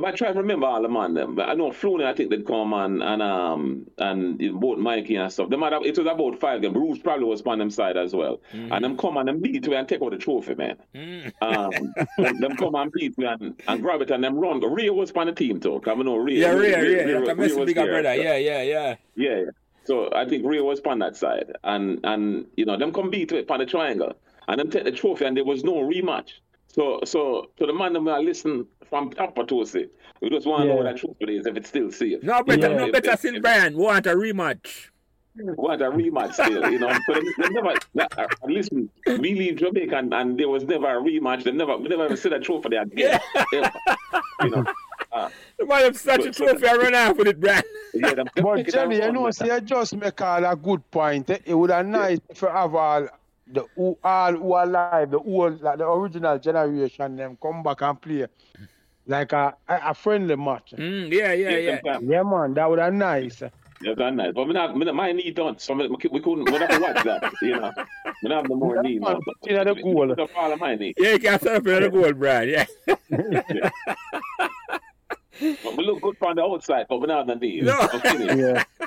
I try to remember all the man them. But I know Flooney, I think they'd come and and um and both Mikey and stuff. Them had, it was about five games. Bruce probably was on them side as well. And them come and them beat me and take out the trophy, man. Mm. Um, them, come and beat me and, and grab it and them run. Ray was on the team too. Come know Ray. Yeah, That's a Ray Messi bigger brother. Yeah, yeah, yeah. Yeah, yeah. So I think Ray was on that side, and and you know them come beat it on the triangle, and them take the trophy, and there was no rematch. So so to the man them I listen from Papa to say, we just want to know Yeah. what that trophy is if it's still safe. No better, Yeah. no better still, Brian. Want a rematch? Want a rematch still, you know? So they, they never uh, listen. We leave Jamaica, and, and there was never a rematch. They never, we never ever see that trophy there again. Ever. You know. Uh, The man have such a trophy I run off with it, Brian. yeah, them, them But take it Jenny, and you know, with see, I just make all a good point. It would have nice if you have all the who all who are alive, the old, like the original generation, them come back and play like a a, a friendly match. Mm, yeah, yeah, Yeah, yeah. Yeah, man, that would have nice. Yeah, that's nice. But we not, we not, my knee done, so we, we couldn't, we never watch that, you know. We don't have no more Yeah, knee man, now. put it the goal. we put up all of my knee. Yeah, you can set up another goal, Brian. Yeah. But we look good from the outside, but we not have the knee. No. We're finished.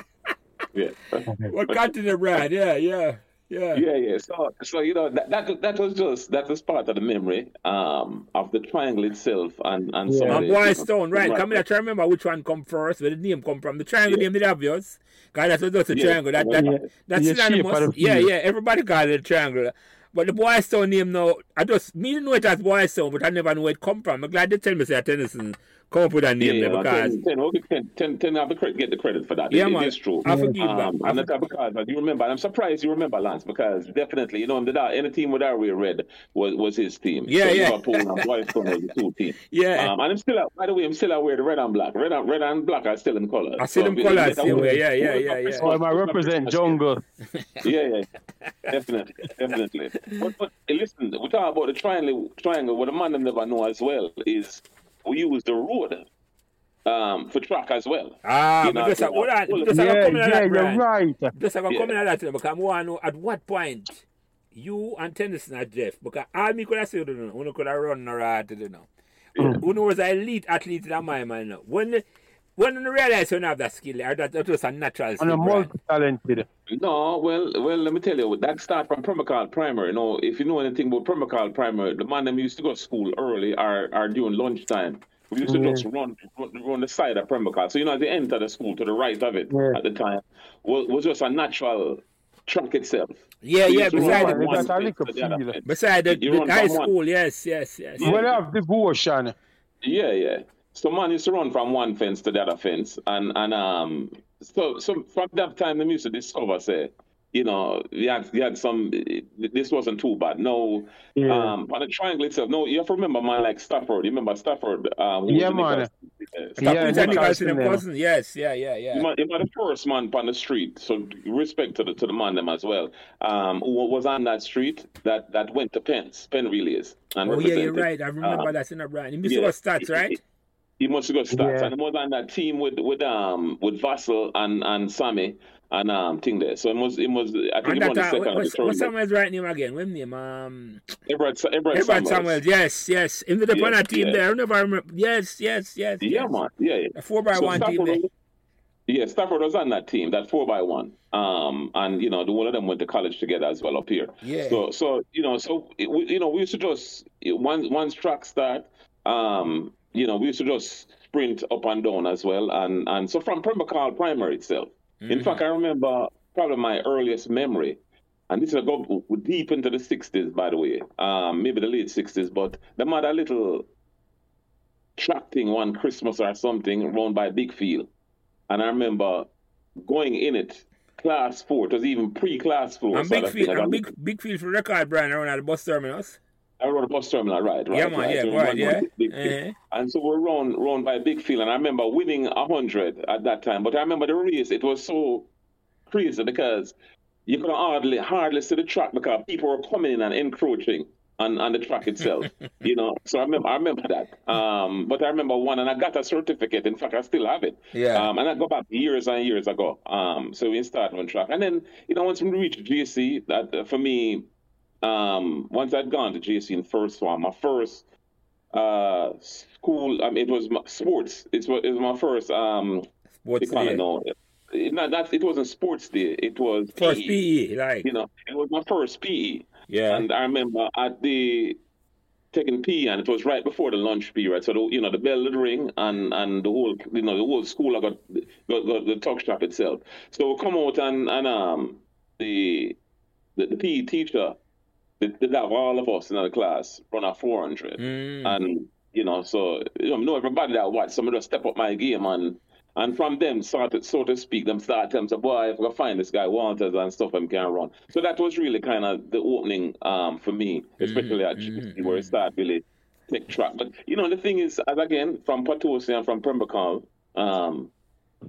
Yeah. Yeah. What continue, Brian? Yeah, yeah, yeah. Yeah, yeah. So, so you know that, that that was just that was part of the memory um of the triangle itself and and some Yeah. of And the, Boy you know, Stone, right? right. Come here, try to remember which one come first, where the name come from. The triangle Yeah. name is obvious. Because that's what just a Yeah. triangle. That, that, Yeah. That's Yeah, shape synonymous. of Yeah, yeah. Everybody call it a triangle. But the Boys Town name now, I just, me didn't know it as Boys Town, but I never know where it come from. I'm glad they tell me say Tennyson come up with that name yeah, there because... 10, 10, okay, 10, 10, 10 have the credit, get the credit for that. Yeah, it, man. it is true. I forgive um, that. I and that's because but you remember. I'm surprised you remember Lance because definitely, you know, the any team with Arway Red was was his team. Yeah, so yeah. Liverpool and Boys Town was the two team. Yeah. Um, and I'm still, by the way, I'm still aware the red and black. Red and red and black are still in color. I see them colours same way. Yeah, yeah, yeah, yeah. Oh, I represent jungle. Yeah, yeah, definitely, definitely. But, but listen, we talk about the triangle. Triangle. What the man them never know as well is we use the road um, for track as well. Ah, You but know, just, you hold on. well, Just Yeah, yeah, yeah, that, you're Brian. right. Just I'm Yeah. coming at that because I want to know at what point you and Tennyson are Jeff because all me could have said, you know, you could have run or art, you know. Who knows an elite athlete in my mind now. When the- when you realize you don't have that skill, or that, that was a natural And skill. a Brian. multi-talented. No, well, well, let me tell you, that start from Pembroke Hall Primer. You know, if you know anything about Pembroke Hall Primer, the man them used to go to school early or, or during lunchtime. We used to Yeah. just run, run run the side of Pembroke Hall. So you know, as they enter the school to the right of it Yeah. at the time was, was just a natural track itself. Yeah, We yeah, used beside the, one a fence the other feel. fence. beside the, the high from one- school, yes, yes, yes. Yeah. Well, have devotion. Yeah, yeah. So man used to run from one fence to the other fence, and and um, so so from that time, they used to discover say, you know, you had you had some. This wasn't too bad. No, Yeah. um, on the triangle itself. No, you have to remember man like Stafford. You remember Stafford? Um, who Yeah, man. Nicholson- Yeah, Yeah, Peter Nicholson Nicholson, them them. yes, yeah, yeah, He yeah. was he was the first man on the street, so respect to the to the man them as well. Um, who was on that street that that went to Pence, Penn relays, and Oh, yeah, you're right. I remember uh, that in a Brian. You missed yeah. yeah. stats, right? He must have got stats, Yeah. and he was on that team with with um with Vassal and and Sammy and um thing there. So it was it was I think And he won the second the what's, what's. Samuel's right name again? What name? Um, Everett, Everett, Everett Samuels. Samuels. Yes, yes. In the yeah, Yes, team there. I never remember. Yes, yes, yes. Yeah, yes. man. Yeah, yeah. A four by So one team Stafford there. was- Yeah, Stafford was on that team, that four by one. Um, and you know, the one of them went to college together as well up here. Yeah. So, so you know, so it, we, you know, we used to just once once track start, um, you know, we used to just sprint up and down as well, and and so from Pembroke Hall Primary itself. Mm-hmm. In fact, I remember probably my earliest memory, and this is a go deep into the '60s, by the way, um, maybe the late '60s, but they had a little track thing one Christmas or something run by Big Field. And I remember going in it, class four, it was even pre class four. And so big field, thing, I and big, field for record, Brian, around at the bus terminus. I run a bus terminal, right? right yeah, man, right. yeah, So right, yeah. Uh-huh. And so we're run run by a big field, and I remember winning a hundred at that time. But I remember the race; it was so crazy because you could hardly hardly see the track because people were coming in and encroaching on, on the track itself. you know, so I remember I remember that. Um, but I remember one, and I got a certificate. In fact, I still have it. Yeah. Um, and I go back years and years ago. Um, so we started on track, and then you know once we reached JC, that uh, for me, um, once I'd gone to JC in first one, my first uh school, I mean, it was my, sports. It was it was my first um. Sports they call day. it no, it, not, that, it wasn't sports day. It was First PE. PE, like. You know, it was my first PE. Yeah. And I remember at the taking PE, and it was right before the lunch period. So the, you know the bell would ring, and and the whole you know the whole school I got got, got the tuck shop itself. So we come out and and um the the, the PE teacher did, did have all of us in the class run a four hundred, Mm. and you know so you know everybody that watch. Somebody just step up my game and. And from them, started, so to speak, them start telling me, boy, if I can find this guy Walters and stuff, I'm can run. So that was really kind of the opening um, for me, especially at JC, where it started really take track. But, you know, the thing is, as again, from Potosi and from Pembroke, um,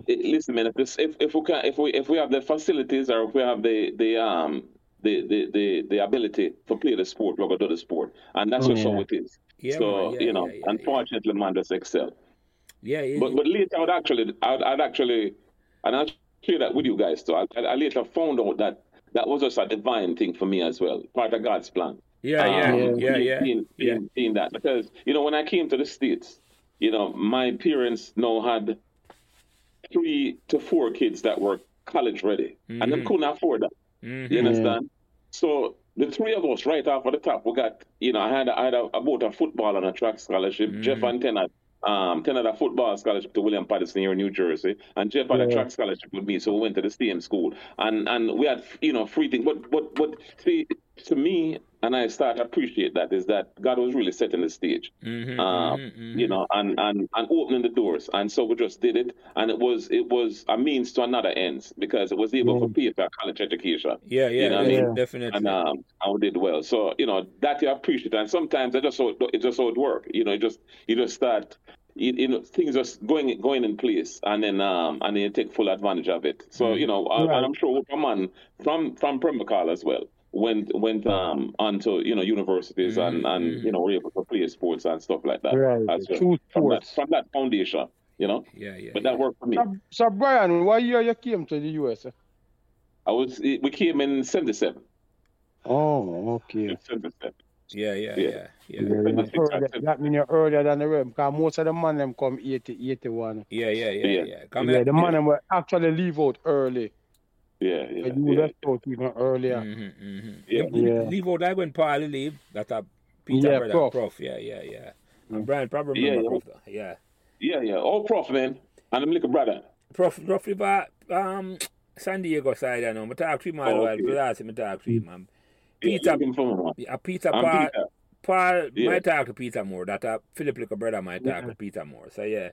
it, listen, man, if, this, if, if, we can, if, we, if we have the facilities or if we have the, the, um, the, the, the, the ability to play the sport, to do the sport. And that's Oh, just yeah. how it is. Yeah, so, yeah, you know, yeah, yeah, yeah. unfortunately, man, just excel. Yeah, it, But but later I would actually I'd, I'd actually and I'll share that with you guys too. I, I later found out that that was just a divine thing for me as well, part of God's plan. yeah, yeah, Um, yeah, being- yeah, being, yeah. being that because you know when I came to the states, you know my parents now had three to four kids that were college ready, and Mm-hmm. they couldn't afford that. You understand? So the three of us, right off of the top, we got, you know, I had, I had a, about a football and a track scholarship. Mm-hmm. Jeff and Ten had, um, had a football scholarship to William Paterson here in New Jersey, and Jeff had a track scholarship with me. So we went to the same school, and and we had, you know, free things. But but but see, to me, and I start to appreciate that is that God was really setting the stage, Mm-hmm, um, you know, and, and and opening the doors, and so we just did it, and it was it was a means to another ends because it was able to pay for a college education. Yeah, yeah, You know what I yeah, mean? definitely. And um, and we did well. So you know that you appreciate, and sometimes it just so it just how it work. You know, it just you just start. You, you know things just going going in place, and then um and then you take full advantage of it. So you know, I- Right. and I'm sure man from from Pembroke as well went went um onto you know universities and and you know were able to play sports and stuff like that. Right. as well. True From that, sports. from that foundation, you know. yeah, yeah. But that worked for me. So, so Brian, what year you came to the US? I was we came in '77. Oh, okay. '77. yeah, yeah, Yeah. yeah, yeah, Yeah, you're earlier, that means you're earlier than the rest, because most of the man them come 80, 81. yeah, yeah, yeah, Yeah. yeah. Come yeah, here. the man them will actually leave out early. Yeah, yeah, and you yeah. left out even earlier. Mm-hmm, mm-hmm. Yeah. Leave, Yeah. leave out like when Paul leave. That a Peter Yeah, brother, Prof. prof. Yeah, yeah, yeah. And Brian probably Yeah, remember yeah. Prof. Yeah. Yeah, yeah. All prof, man. And I'm little brother. Prof, Prof about um San Diego side, I know. I talk to him all the Oh, while. okay. But last time I talk to him, um, Yeah, Peter, looking man. yeah, Peter, I'm Paul, Peter. Paul Yeah. might talk to Peter more. That a Philip little brother might talk Yeah. to Peter more. So yeah,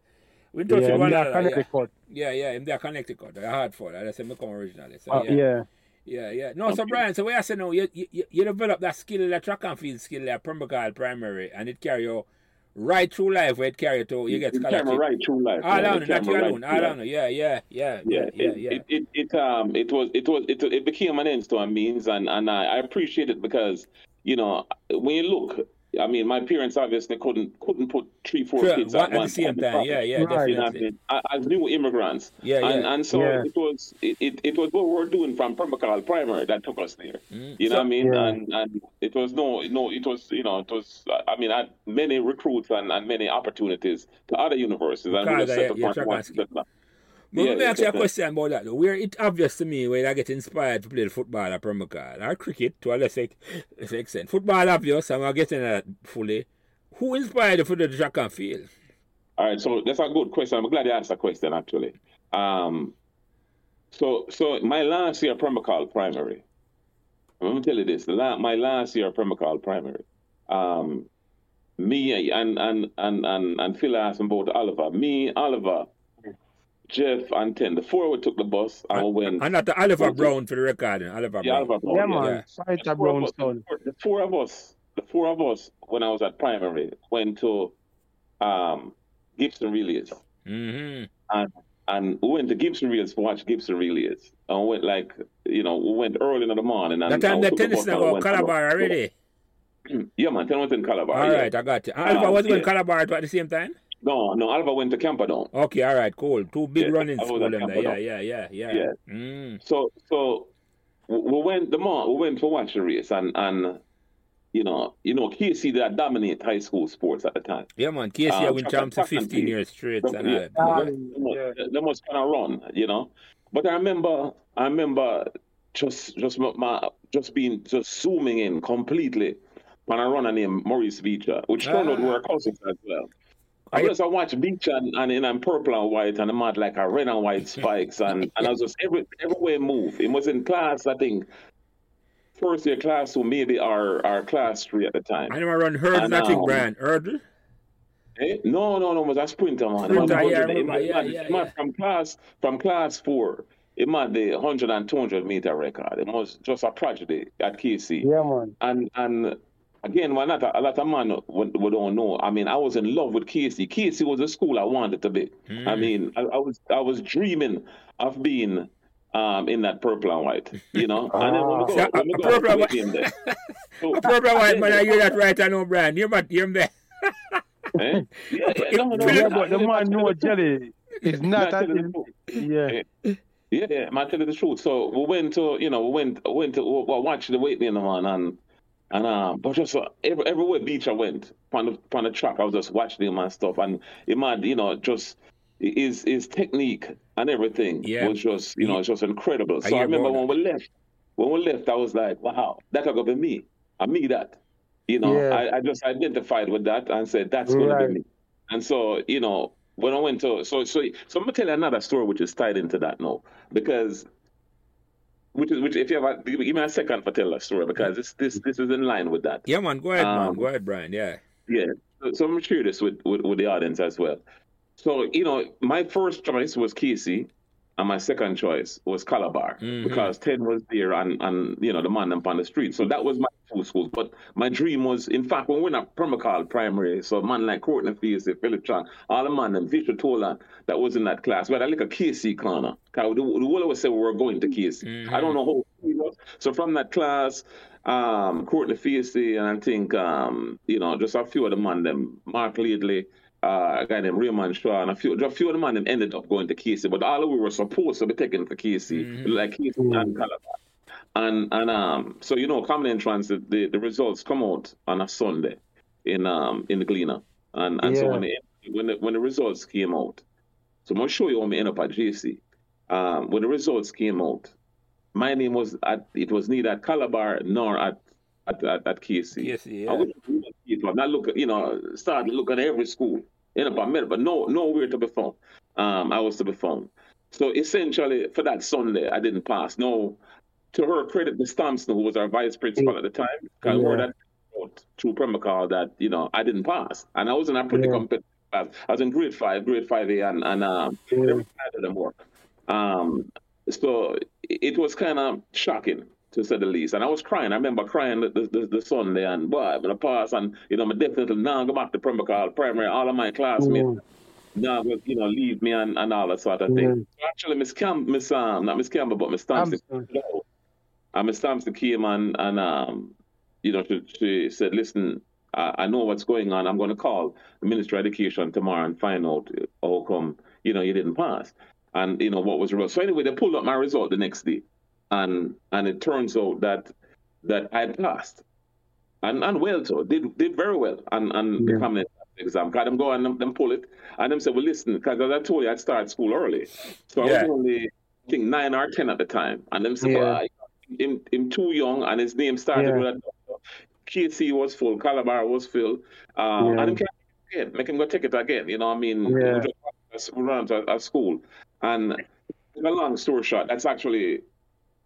we touch Yeah, one me another. Yeah. Connecticut. yeah, yeah, him there Connecticut. I hard for that. That's him come originally. So Uh, yeah. yeah. Yeah, yeah. No, so Brian, so what I say now, you, you, you develop that skill, that track and field skill, that Pembroke primary, and it carry you right through life where it carry you to, you get scholarship. right through life. All man. down, not you alone, all down. Yeah, yeah, yeah, yeah, Yeah, yeah, it, yeah. It, it, it, um, it was, it was, it, it became an end to a means, and and I, I appreciate it because you know when you look, I mean, my parents obviously couldn't couldn't put three, four Sure, kids one- at at one the same time. time. Yeah, yeah, Right. You know what I definitely. mean? A- As new immigrants. Yeah, And, yeah. and so Yeah. it was it, it, it was what we were doing from Pembroke Primary that took us there. Mm. You know what I mean? Yeah. And and it was no no it was you know it was I mean I had many recruits and, and many opportunities to other universities and we just set yeah, up But Yeah, let me ask you a question about that though. Where it's obvious to me when I get inspired to play the football at Pembroke or cricket to a less ex- less extent. Football obvious, I'm getting that fully. Who inspired you for the track and field? All right, so that's a good question. I'm glad you asked that question actually. Um, so so my last year Pembroke primary. I'm gonna tell you this. The la- my last year Pembroke primary. Um, me and and and and and Phil asked about Oliver. Me, Oliver, Jeff, and Ten. The four we took the bus and we went. And not the Oliver Okay. Brown for the record. Oliver Yeah, Brown. Oliver Brown, Yeah, yeah. man. Yeah. Fighter The four of us- Brownstone. The four of us, the four of us when I was at primary went to um, Gibson Relays. Mm-hmm. And and we went to Gibson Relays to watch Gibson Relays. And we went like, you know, we went early in the morning. And that time the tennis now got Calabar already. Yeah, man, tennis went in Calabar. All yeah. right, I got you. Alva um, was yeah. going Calabar at the same time? No, no, Alva went to Camperdown. Okay, all right, cool. Two big yeah, running school them there. Yeah, yeah, yeah, yeah. Yeah. Mm. So, so we went the morning, we went to watch the race, and and you know, you know, KC that dominate high school sports at the time. Yeah, man. KC um, went champs for 15 years straight. The, and yeah, uh, yeah. They, they must kind of run, you know. But I remember, I remember just just my just being just zooming in completely when I run a name Maurice Beecher, which turned out to were cousins as well. I guess I watch Beach and, and in purple and white and I'm had like a red and white spikes and, and I was just every everywhere move. It was in class, I think, first year class, so maybe our, our class three at the time. I never run hurdle, and, nothing, um, Brian. Hurdle? Eh? No, no, no, it was a sprinter, man. Sprinter, yeah, it, yeah, yeah, yeah, yeah. From class, from class four, it might the 100 and 200 meter record. It was just a tragedy at KC. Yeah, man. And and again, well, not a, a lot of man we, we don't know. I mean, I was in love with KC. KC was a school I wanted to be. Mm. I mean, I, I was I was dreaming of being um, in that purple and white, you know. And then when we go, when we go purple and white. So, purple and white, man, I hear that right, I know, Brian. You're but you're there. eh? Yeah, yeah, no, no, yeah, but the man know jelly is not. A, yeah. Yeah, yeah, man, tell you the truth. So we went to, you know, we went, went to, we watched the weight in the man, and and um, but just uh, every, everywhere beach I went, on the on the track, I was just watching him and stuff, and it might, you know, just his his technique and everything yeah. was just you know it's just incredible. So I, I remember when we left, when we left, I was like, wow, that could be me. I me that. You know, yeah. I, I, just identified with that and said that's gonna be me. And so you know when I went to so so so I'm gonna tell you another story which is tied into that now because. Which is which? If you have, a, give me a second for tell that story because this this this is in line with that. Yeah, man. Go ahead, um, man. Go ahead, Brian. Yeah. Yeah. So, so I'm this with, with, with the audience as well. So, you know, my first choice was KC, and my second choice was Calabar mm-hmm. because Ted was there and, and you know, the man up on the street. So that was my two schools. But my dream was, in fact, when we were at Pembroke Hall Primary, so man like Courtney Fields, Philip Chan, all the man, and Victor Tolan, that was in that class. We had like a KC corner. The, the whole always said we were going to KC. Mm-hmm. I don't know how he was. So from that class, um, Courtney Fields, and I think, um, you know, just a few of the man, them, Mark Leadley, uh, a guy named Raymond Shaw, and a few, a few of the men ended up going to KC, but all of we were supposed to be taken to KC, mm-hmm. like KC mm-hmm. and Calabar. And and um, so you know, common entrance, the, the, the results come out on a Sunday in um in the Gleaner, and and yeah. so when the when the, when the results came out, so I'm gonna show you how we end up at JC. Um, when the results came out, my name was at it was neither at Calabar nor at at, at, at KC. Yes, yeah. I was not look, you know, started looking at every school in about minute, but no, nowhere to be found. Um, I was to be found. So essentially, for that Sunday, I didn't pass. No, to her credit, Miss Thompson, who was our vice principal at the time, I yeah. that through Pembroke Hall that you know I didn't pass, and I was in a pretty yeah. competitive class. I was in grade five, grade five A, and and um, yeah. them work. Um, so it was kind of shocking to say the least. And I was crying. I remember crying the, the, the Sunday and boy, I'm gonna pass and you know, I'm definitely now go back to Pembroke Hall primary, all of my classmates mm. now you know, leave me and, and all that sort of thing. Actually Miss Camp Miss um not Miss Campbell but Miss Thompson and Miss Thompson came and, and um you know she, she said, Listen, I, I know what's going on. I'm gonna call the Ministry of Education tomorrow and find out how come, you know, you didn't pass. And you know what was the result. So anyway, they pulled up my result the next day and and it turns out that that I passed, and and well so did did very well, and and yeah. become an exam. Got them go and them, them pull it, and them say, well, listen, because as I told you, I'd start school early, so yeah. I was only I think nine or ten at the time, and them say, yeah. well, him, him too young, and his name started yeah. with a KC was full, Calabar was full, um, yeah. and him can again, make him go take it again. You know, what I mean, yeah. we run to a school, and a long story short, that's actually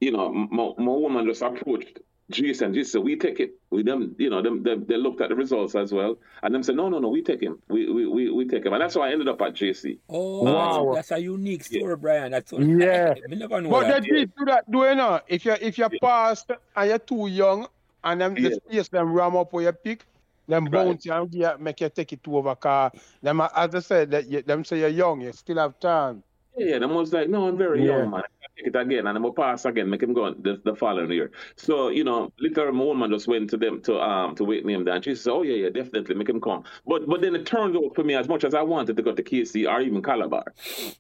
you know, my, my woman just approached Jason. Just said, we take it. We them, you know, them, them, they looked at the results as well, and them said, no, no, no, we take him. We we we, we take him, and that's why I ended up at JC. Oh, wow. that's, that's a unique story, yeah. Brian. That's what, yeah. I, never know but that. they did do that, do you know? If you if you yeah. past and you're too young, and them yeah. the space them ram up where you pick, them bounce right. and yeah, make you take it to over car. Them as I said, that you, them say you're young, you still have time. Yeah, yeah, them was like, no, I'm very yeah. young, man take it again and I'm gonna pass again, make him go the, the following year. So, you know, literally my woman just went to them to um to wait him down. She said, Oh yeah, yeah, definitely make him come. But but then it turned out for me as much as I wanted to go to KC or even Calabar.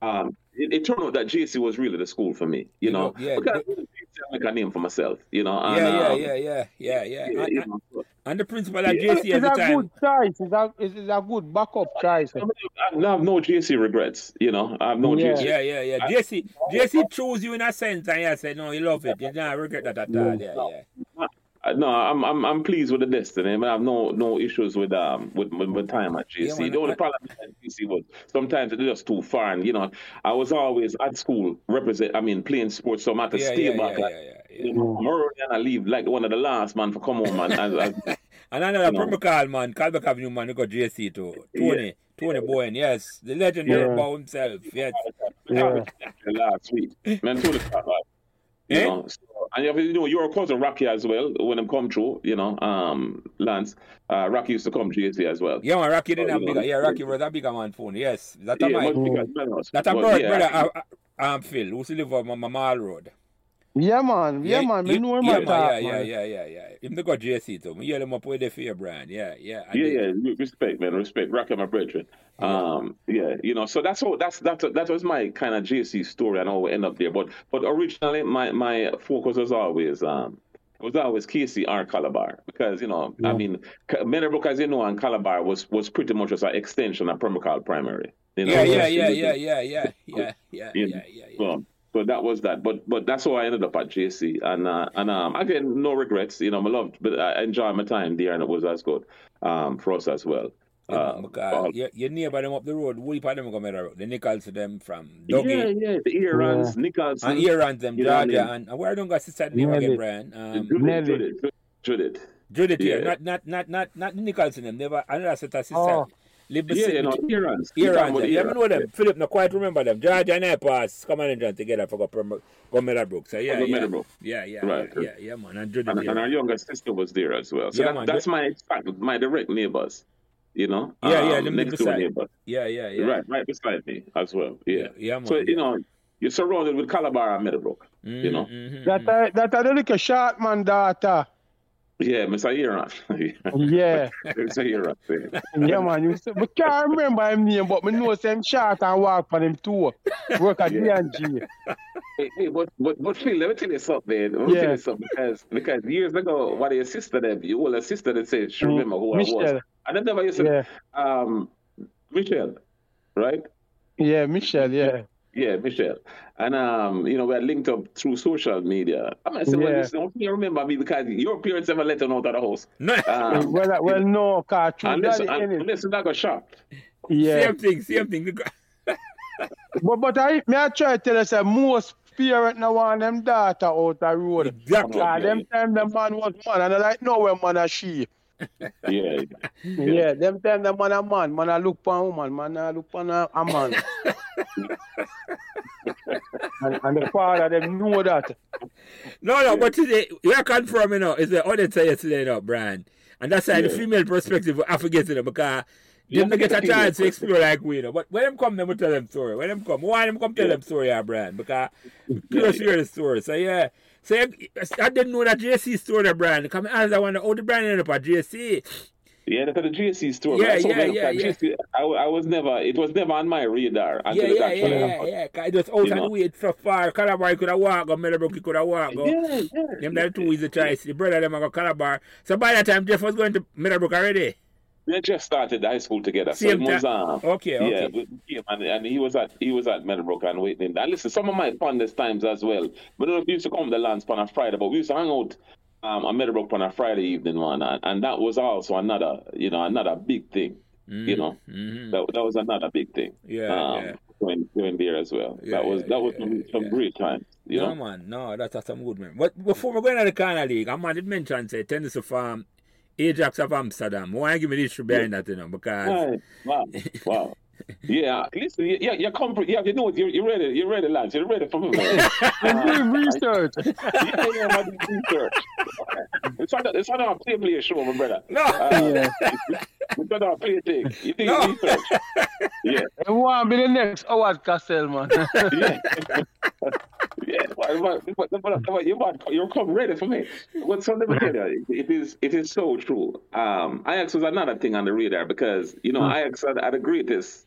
Um it, it turned out that JC was really the school for me, you, you know. know yeah, because I make a name for myself, you know. And, yeah, um, yeah, yeah, yeah, yeah, yeah. yeah and, know, and the principal at JC at the time. A good choice. It's a, it's a good backup choice. I, mean, I have no JC regrets, you know. I have no yeah. JC. Yeah, yeah, yeah. I, JC, JC chose you in a sense and you said, no, you love it. You don't regret that at all. Yeah, yeah. No, I'm I'm I'm pleased with the destiny. I have no no issues with um with with, with time at JC. Yeah, the only problem at JC was sometimes it's just too far, and you know I was always at school represent. I mean playing sports, so I had to yeah, stay yeah, back. Yeah, like, yeah, yeah, You know, and I leave like one of the last man for come home, man. and, and, and another you know. call man, Calbeck Avenue man, who got JC too. Tony, Tony Bowen, yes, the legendary yeah. about himself, yes. Yeah. Last week, man, Tony. You eh? know, so, and you know, your cousin Rocky as well when them come through. You know, um, Lance, uh, Rocky used to come to JC as well. Yeah, man, Rocky didn't so, have bigger. Yeah, Rocky was a bigger man phone. Yes, that yeah, my that a brother, yeah, brother, uh, uh, um, Phil, who still live on my Mall Road. Yeah, man. Yeah, yeah man. Me know him yeah, man, yeah, yeah, yeah, yeah, yeah. Him they got JC too. Me hear them up with the fear brand. Yeah, yeah. I yeah, did. yeah. Respect, man. Respect. Rocky, my brethren. Yeah. Um, yeah, you know. So that's all. That's that. That was my kind of JC story, and I will end up there. But but originally, my my focus was always um was always KC or Calabar because you know yeah. I mean Meadowbrook as you know and Calabar was was pretty much just an extension of Pembroke Primary. You know? Yeah, yeah, yeah, yeah, yeah, yeah, yeah, yeah, yeah, yeah, yeah. So that was that. But but that's how I ended up at JC. And uh, and um, again, no regrets. You know, I loved, but I enjoyed my time there, and it was as good um, for us as well. Yeah, uh, because your, your neighbor them up the road, we part them go matter the Nichols them from Dougie. Yeah, yeah, the Earons, yeah. Nichols. And Earons them, Georgia, and, and where don't got sister name again, Brian? Um, Judith, Judith, Judith. Judith, yeah. Not, not, not, not, not Nichols them, never, another sister, sister. Oh. Live yeah, you know, Earons. Earons. You ever know them? Philip, not quite remember them. Georgia and I pass, come on and join together for go, go Meadowbrook. So, yeah, yeah. yeah, yeah, right. yeah, yeah, yeah, man. And, and, and, our younger sister was there as well. So yeah, that, man. that's my my direct neighbors. You know, yeah, um, yeah, next door neighbor. Yeah, yeah, yeah. Right, right beside me as well. Yeah, yeah, yeah man, So yeah. you know, you're surrounded with Calabar and Meadowbrook. Mm-hmm, you know, mm-hmm, that uh, that a little short man daughter. Yeah, Mr. Iran. yeah. Mr. Iran. yeah, man. You say, but can't remember him name, but me know him short and walk for him too. Work at D&G. Hey, hey, but, but, but Phil, let me tell you something. Let me yeah. tell you something because, because years ago, one of your sister, them, you well, a sister that said she mm, remember who Michelle. I was. And then never used to, yeah. um, Michelle, right? Yeah, Michelle, yeah. Yeah, Michelle. And um, you know, we're linked up through social media. I might say, yeah. well, listen, you remember me because your parents never let you out of the house. No. Um, well, well, no, car. Unless, unless I got shocked. Yeah. Same thing, same thing. but but I may I try to tell you say most parents now want them daughter out the road. Exactly. Yeah, them time the man was man and I like no where man a she. Yeah. Yeah, them time the man a man, man a look for a woman, man a look for a, a man. and, and the father them know that. No, no, but today we are confirming you know, it's the auditor yesterday, you know, Brian. And that's why yeah. the female perspective I forget it because them not get a chance to explore like we know. But when them come, them will tell them story. When them come, why them come tell them story, yeah, Brian? Because close hear the story. So yeah. So I didn't know that JC store the brand. Come as I wonder, oh, the brand ended up at JC. Yeah, that's the JC store. Yeah, yeah, yeah, yeah. JC, I, I was never, it was never on my radar. Yeah, yeah, yeah, yeah, yeah, yeah. It was out and wait so far. Calabar could have walked, or Meadowbrook could have walked. Yeah, yeah. Them that two is the choice. The brother them go Calabar. So by that time, Jeff was going to Meadowbrook already. They just started high school together. Same so it was, um, okay, okay. Yeah, and, and he was at he was at Meadowbrook and waiting. And listen, some of my fondest times as well. But I don't know if you used to come to the Lance on a Friday, but we used to hang out um, at Meadowbrook on a Friday evening one, and, and that was also another you know another big thing. Mm-hmm. You know, mm-hmm. that that was another big thing. Yeah, um, yeah. Going, going there as well. Yeah, that was yeah, that was yeah, some, some great times. You no know? man, no, that's, that's some good man. But before we go into the Corner League, I might mention say tennis of um Ajax of Amsterdam. Why give me this behind that, you know, because wow, wow. Yeah, listen, yeah, you're comfort, yeah, you know what, you're, you're ready, you're ready, lads, you're ready for me. I'm doing research. yeah, yeah, I'm doing research. It's not, it's not a play play show, my brother. No. Uh, it's not a play thing. You think no. research. Yeah. And want to be the next Howard Cosell, man. yeah. yeah, but, but, but, but, you're, you're come ready for me. What's on the radar? It is, it is so true. Um, Ajax was another thing on the radar because, you know, hmm. Ajax had, had the greatest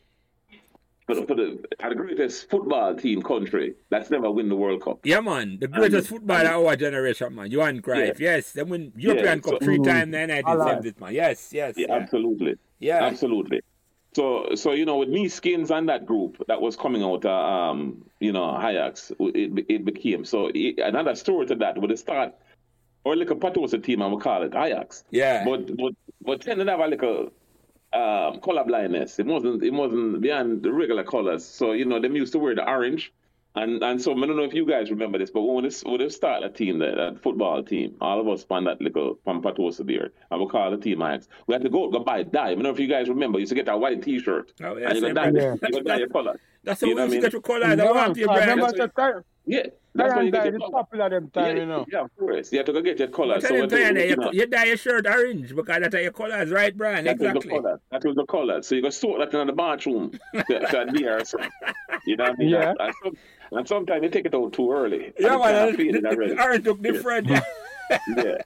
for the, for the, the greatest football team country that's never win the World Cup. Yeah, man. The greatest and, football of our generation, man. Johan Cruyff. Yeah. Yes. They win European yeah, Cup so, three times, then I did it, man. Yes, yes. Yeah, yeah, absolutely. Yeah. Absolutely. So, so you know, with me skins and that group that was coming out, uh, um, you know, Ajax, it, it became so it, another story to that. With the start, or like a Potosi team, I would call it Ajax. Yeah. But but but tend to have a little um, color blindness. It wasn't it wasn't beyond the regular colors. So you know, them used to wear the orange. And and so I don't know if you guys remember this, but when we when they start a team there, that football team, all of us from that little from Potosi there, I will call the team Ajax. We had to go go buy dye. I don't know if you guys remember, you used to get that white T-shirt. Oh, yeah, and you go dye, yeah. you go dye your color. That's the way you get your color. I want your brand. Yeah. That's why you get your popular them time, yeah, you know. Yeah, of course. You have to go get your colors. So you, you, eh, you, you dye your shirt orange because that's your colors, right, Brian? That exactly. Was the color. That was the color. So you go sort that in the bathroom to, to adhere. So, you know what I mean? Yeah. And, and, and sometimes you take it out too early. Yeah, man. The orange look different. Yeah.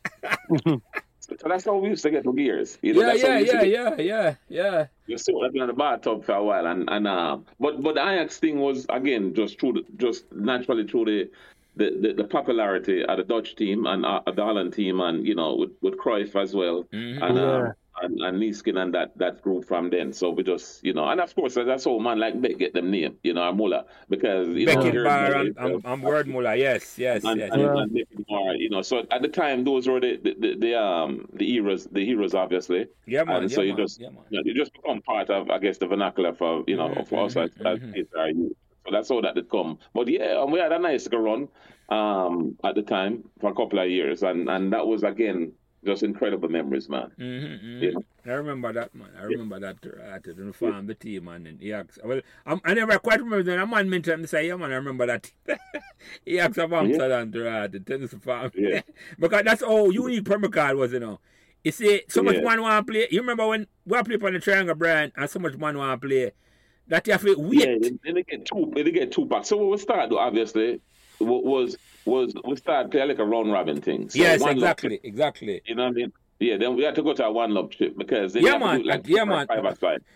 yeah. So that's how we used to get the gears. You know, yeah, yeah, yeah, yeah, yeah, yeah. You saw that in the bathtub for a while, and and uh, but but the Ajax thing was again just through the, just naturally through the the, the, the, popularity of the Dutch team and uh, the Holland team, and you know with with Cruyff as well, mm-hmm. and, uh, and and Neeskens and that that group from then. So we just you know, and of course that's all man like Beck get them name, you know, Muller because you Beckett know, Bar and, and, and Word Muller, yes, yes, and, yes. And, yeah. and, and you know, so at the time those were the the, the, the um the heroes, the heroes obviously. Yeah, man. And yeah, so man, you just yeah, man. you, know, you just become part of I guess the vernacular for you know mm-hmm, for us mm-hmm, as, mm-hmm. as youth. So that's how that did come. But yeah, we had a nice run um, at the time for a couple of years, and and that was again just incredible memories, man. Mm-hmm, mm-hmm. Yeah. I remember that, man. I remember yeah. that. Uh, to inform the team, man. And he asked, well, I'm, i never quite remember then. A man mentioned, say, yeah, man, I remember that. he asked about Amsterdam to uh, the tennis farm. Yeah. because that's how unique Pembroke Hall was, you know. You see, so much yeah. man want to play. You remember when we play on the Triangle brand and so much man want to play that you have to wait. Yeah, they, they get two. They get two packs. So what we start though, obviously was was we started playing like a round robin thing. So yes, exactly, exactly. You know what I mean? Yeah, then we had to go to a one love trip because yeah, man, like yeah, man,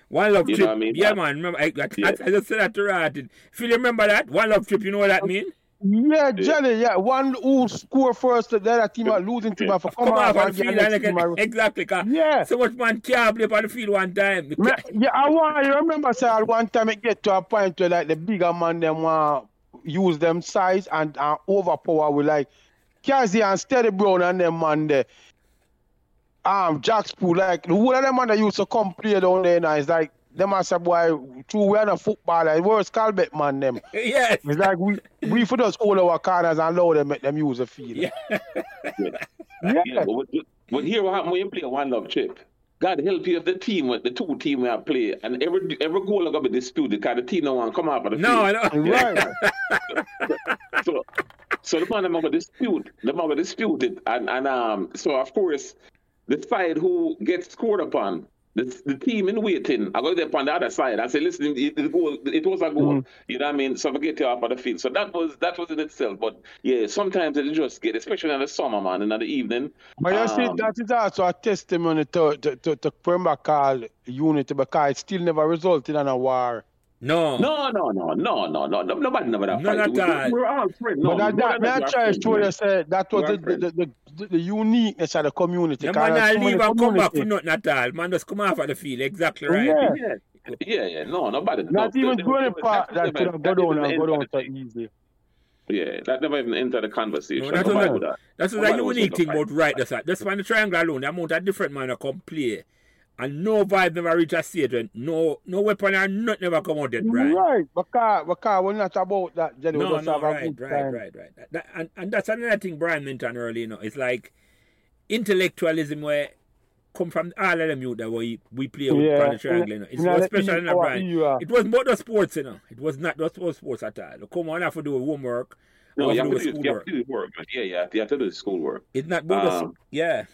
one love you trip. I mean? Yeah, man. Remember, I, I, yeah. I, I, just said that to Rad. Phil, you remember that one love trip? You know what that mean? Yeah, Jenny, yeah. One who score first, the other team are losing team yeah. for come, come off on the field and like, exactly. Yeah. So much man can't play on the field one time. Yeah, I want you remember sir one time it get to a point where like the bigger man them want use them size and uh, overpower with like Kazi and Steady Brown and them man there. Um, Jack Spool, like the whole of them man that used to come play down there now is like them as a boy true we are not footballer, where's Calbet man them. yes. It's like we we for just hold our corners and allow them make them use the field. Yeah. yeah. yeah. But, but here what happen when you play a one love chip. God help you if the team, the two team we have play, and every every goal is gonna be disputed because the team no one come out of the no, field. No, right. so, so the man them gonna dispute, the man gonna dispute it, and and um, so of course, the side who gets scored upon the, the team in waiting, I go there on the other side. I say, listen, it, it, it was a goal. Mm. You know what I mean? So forget you off of the field. So that was that was in itself. But yeah, sometimes it just get, especially in the summer, man, in the evening. But you um, see, that is also a testimony to to to, to Pembroke Hall unity because it still never resulted in a war. No. No, no, no, no, no, no. Nobody never that no, fight. We, we, we're all friends. No, but that, that, that try to say that was the, the, the, the, the uniqueness of the community. The man not leave and come back for nothing at all. Man just come off of the field. Exactly oh, right. Yeah, yeah, yeah. yeah. No, nobody. Not no, even going part that could have go down and go down so easy. Yeah, that never even entered the conversation. No, that's a, that. That's a unique thing about right. That's that. That's when the triangle alone, the amount of different man that come play and no vibe never reach a stage when no no weapon or nothing never come out yet, right? Right, because, because we're not about that, Jenny. No, no, right, right, right, right, right. That, and, and that's another thing Brian mentioned earlier, you know, it's like intellectualism where come from all of them youth that we we play with yeah. the triangle. You know. It's yeah, special in the brand. It was more the sports, you know. It was not just sports at all. Come on, I have to do homework. No, you have, to do, you have to do work. Yeah, yeah, you have to do schoolwork. It's not both. Um, yeah.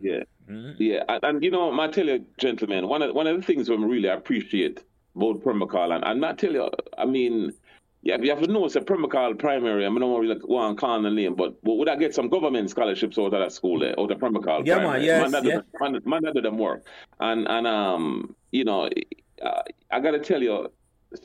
Yeah. Mm-hmm. Yeah, and, and, you know, I tell you, gentlemen, one of one of the things we really appreciate both Pembroke Hall and, and I tell you, I mean, yeah, you have to know it's a Pembroke Hall primary. I mean, I don't really want to call the name, but, but would I get some government scholarships out of that school there, out of Pembroke Hall yeah, primary? Man, yes, man, yeah. man, man, that do them work. And, and um, you know, I got to tell you,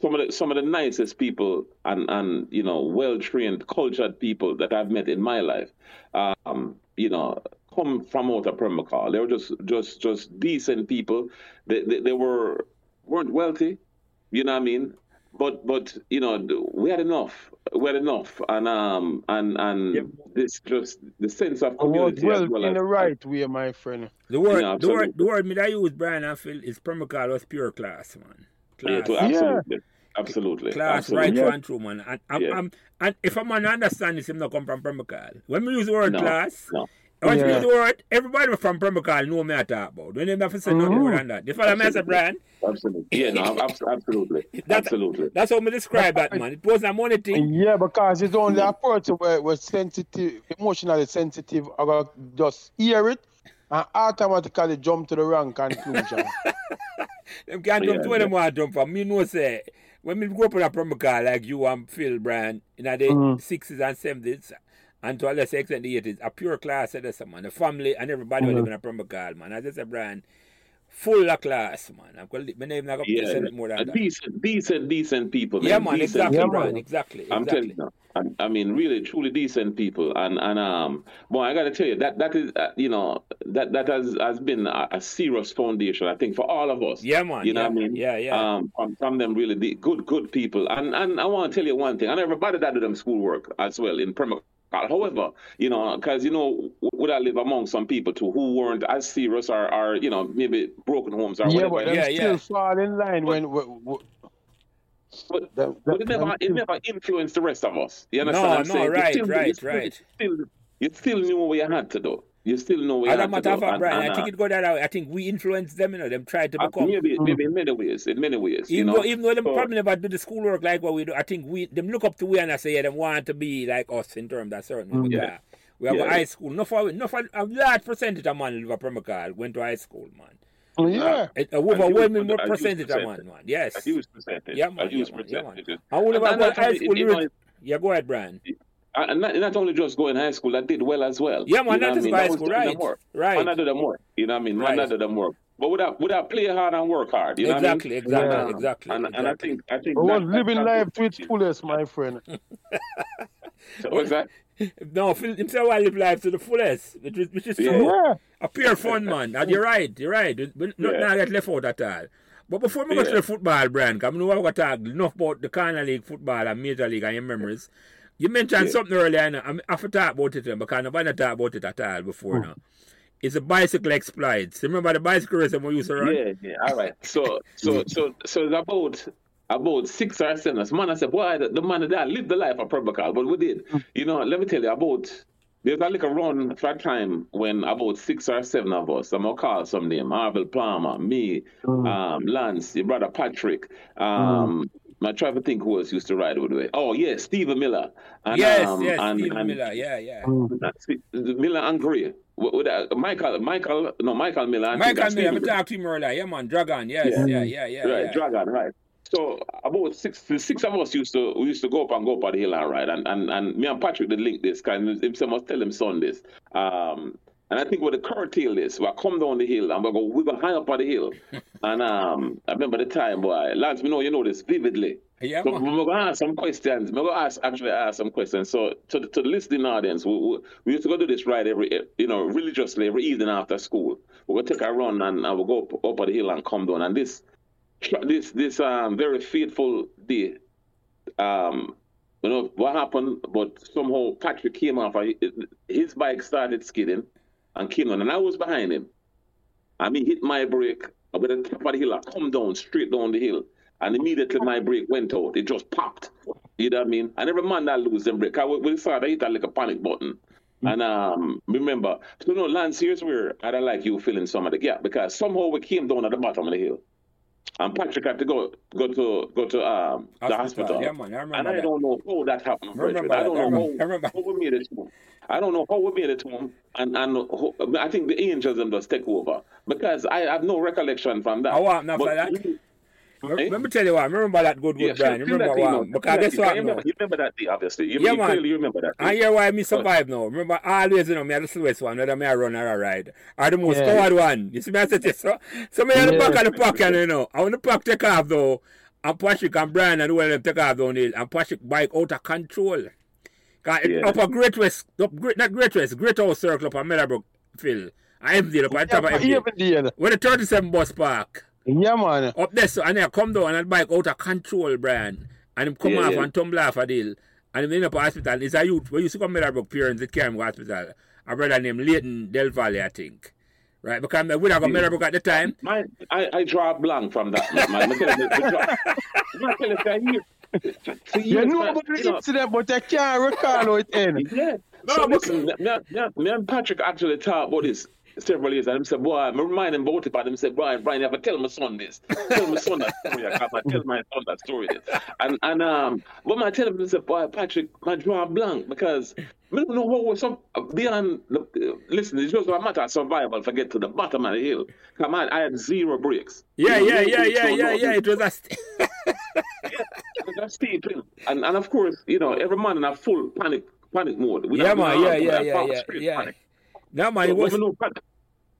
some of the some of the nicest people and and you know well trained, cultured people that I've met in my life, um, you know, come from out of Pembroke Hall. They were just just just decent people. They, they they were weren't wealthy, you know what I mean. But but you know we had enough. We had enough, and um and and yep. this just the sense of community. As well, well in the right way, my friend. The word, you know, the word, the word me that I use, Brian, I feel is Pembroke Hall was pure class, man. Class. Yeah, absolutely. Yeah. Absolutely. Class Absolutely. right yeah. and true, man. And, I'm, yeah. I'm, and if a man understand this, him not come from Pembroke Hall. When we use the word no, class, no. When yeah. we use the word, everybody from Pembroke Hall know me I talk about. When they have to say mm-hmm. nothing more than that. You follow me as a brand? Absolutely. Yeah, no, absolutely. that's, absolutely. That's how we describe that, man. It wasn't a money thing. Yeah, because it's only a person where was sensitive, emotionally sensitive, about just hear it and automatically jump to the wrong conclusion. them can't jump yeah, to where yeah. them want to jump from. Me know say when we grow up in a Pembroke Hall like you and Phil Brand in the mm. 60s and 70s and to a lesser extent the 80s, a pure class of this man. The family and everybody mm-hmm. live in a Pembroke Hall, man. As I said, Brand, full of class, man. I'm going to not yeah, more than that. Decent, decent, decent people. Man. Yeah, man, decent exactly, people. Brand, exactly. exactly. I'm telling you. I mean, really, truly decent people, and and um, boy, I got to tell you that that is, uh, you know, that that has has been a, a, serious foundation, I think, for all of us. Yeah, man. You know yeah, what I mean? Yeah, yeah. Um, from, from them really good, good people, and and I want to tell you one thing, and everybody that do them schoolwork as well in Premier. However, you know, because you know, would I live among some people too who weren't as serious or, or you know, maybe broken homes or yeah, whatever. But yeah, still yeah. fall in line but, when, when, but, but it never it never influenced the rest of us. You understand no, what I'm no, saying? right, still, right, you still, right. You still, you still knew what you had to do. You still know what you had to do. And, Brian, and, I think it go that way. I think we influence them, you know, them try to uh, become. Maybe, maybe in many ways, in many ways. Even you know? though, even though them so, probably never do the schoolwork like what we do, I think we them look up to we and I say, yeah, them want to be like us in terms of certain. Mm-hmm. Yeah. We have yeah, a high school. No for, no for a large percentage of man live a Pembroke Hall went to high school, man. Oh, yeah. A, a overwhelming more percentage of man, man. Yes. A huge percentage. Yeah, man. A huge yeah, percentage. Man. Yeah, man. I would have high school. You know, yeah, go ahead, Brian. And not, not, only just going high school, I did well as well. Yeah, man, you know not just high school, right? Right. Man, I did them work. You know what I mean? Man, right. I did them work. But would I, would I play hard and work hard? You know exactly, what I mean? exactly, yeah. exactly, and, exactly. And I think, I think. I was living life to its fullest, my friend. so what's that? No, himself I live life to the fullest, which is, which is true. Yeah. A pure fun, man. And you're right, you're right. But not yeah. get left out at all. But before we go to the football brand, because I know I've got to talk enough about the Corner League football and Major League and your memories. You mentioned yeah. something earlier, and I have to talk about it, because I've not talked about it at all before now. It's a bicycle exploits. Remember the bicycle race we used to run? Yeah, yeah. All right. So, so, so, so it's about about six or seven. As man, I said, boy, the, the man that lived the life of Pembroke Hall, but we did. You know, let me tell you about. There's a little run for a time when about six or seven of us, I'm gonna call some name, Marvel Palmer, me, mm. um, Lance, your brother Patrick, um, mm. I try to think who else used to ride with it. Oh yes, Stephen Miller. And, yes, um, yes, and, Stephen and, Miller. Yeah, yeah. Miller and Gray. With, uh, Michael, Michael, no, Michael Miller. Michael Miller. I'm talking to him earlier. Yeah, man, Dragon. Yes, yeah, yeah, yeah, yeah. Right, yeah. Dragon. Right. So about six, six of us used to we used to go up and go up on the hill and ride, and and, and me and Patrick did link this kind. Himself must tell him son this. Um, and I think with the curtail is we'll come down the hill and we go we go high up on the hill. and um, I remember the time, boy, Lance, we know you know this vividly. Yeah, so we're going to ask some questions. We're going to ask, actually ask some questions. So to the, to the listening audience, we, we, we, used to go do this ride every, you know, religiously every evening after school. We'll take a run and, and we'll go up, up on the hill and come down. And this this this um very fateful day. Um, you know what happened, but somehow Patrick came off. His bike started skidding and came on, and I was behind him. I mean, hit my brake with the top of the hill. I come down straight down the hill, and immediately my brake went out. It just popped. You know what I mean? And every man that lose them brake, I will start to hit that like a panic button. Mm-hmm. And um, remember, so no, Lance, here's where I don't like you filling some of the gap because somehow we came down at the bottom of the hill. And Patrick had to go go to go to um, hospital. the hospital. Yeah, man, I remember and I that. don't know how that happened. I, remember I don't know how, I remember. how we made it. I don't know how we made it to him. And and how, I think the angels them just take over. Because I have no recollection from that. I want not for that. He, Hey? Let eh? tell you what. I remember that good, good yeah, Brian. remember what? Because guess what? You remember, you remember that day, obviously. You, yeah, you man. clearly remember that. Day. I hear why me survive now. Remember, always, you know, me are the slowest one, whether me I run or a ride. Or the most yeah. coward one. You see me, I said this. So, so me at the back of the pocket, you know. I want the pack take off, though. And Patrick and Brian and well them take off down hill. And Patrick bike out of control. Cause yeah. up a Great West, up, not Great West, Great House Circle up a Meadowbrook Phil. I emptied up on top of everything. Where the 37 bus park. Yeah, man. Up there, so, and I come down and bike out of control, Brian. And him come yeah, off yeah. and tumble off a deal. And him end up hospital. It's a youth. We used to come Meadowbrook parents that came to hospital. A brother named Leighton Del Valle, I think. Right, because we would have a Meadowbrook at the time. My, I, I draw a blank from that, man. I tell you, you know about the incident, but I can't recall how it ended. Yeah. No, so listen, me, me, me and Patrick actually talked about this several years. And I said, boy, I remind him about it, but I said, Brian, Brian, you have to tell my son this. Tell my son that story. I tell my son that story. And and um, when I tell him, I said, boy, Patrick, my draw blank because I don't know what was some beyond. Listen, it's just a matter of survival. Forget to the bottom of the hill. Come on, I had zero brakes. Yeah, yeah, yeah, yeah, yeah, yeah. It was a. St- yeah, that's steep, and and of course, you know, every man in a full panic panic mode. We yeah, man, yeah, yeah, yeah, yeah, yeah. No, man, so, was.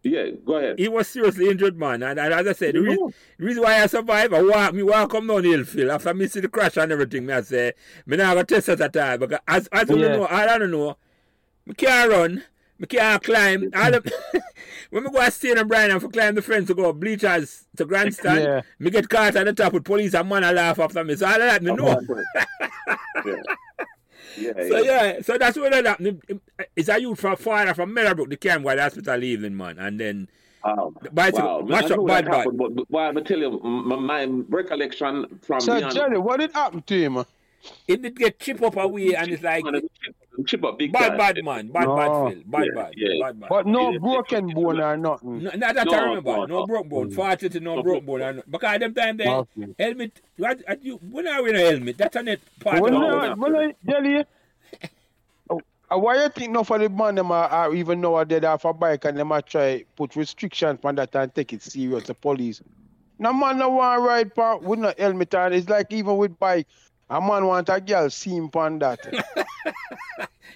Yeah, go ahead. He was seriously injured, man. And, and as I said, the reason, the reason, why I survived, I walk, me walk come down the hill, Phil. After me see the crash and everything, me I say, me now a test at a time. Because as, as yeah. you know, I don't know, me can't run, me can't climb. All the, when me go to stay in Brian and for climb the fence to go bleachers to grandstand, yeah. me get caught at the top with police and man I laugh after me. So all of that, me oh, know. yeah. Yeah, so yeah. so that's what happened. It's a youth from far from Meadowbrook, the camp where the hospital evening, man, and then. Um, wow. Mash up bad, bad. But, but, but I'm tell you, my, my recollection from. So, Jerry, what did happen to him? It did get chip up away, and it's like chip up big bad, bad man, bad, no. bad, Phil, bad, yeah, bad, yeah. bad, bad. But no yeah, broken bone or nothing. No, that no, I remember. No, no broken bone. Fortunately, no, no broken bone. Or not. Because at them time there, okay. helmet. What, you, when are we in a helmet? That's a net part when of the When I tell you, uh, why you think no for the man them are, are even know they have a bike and them are try put restrictions on that and take it serious the police. No man no want ride part with no helmet on. It's like even with bike, a man want a girl see him on that.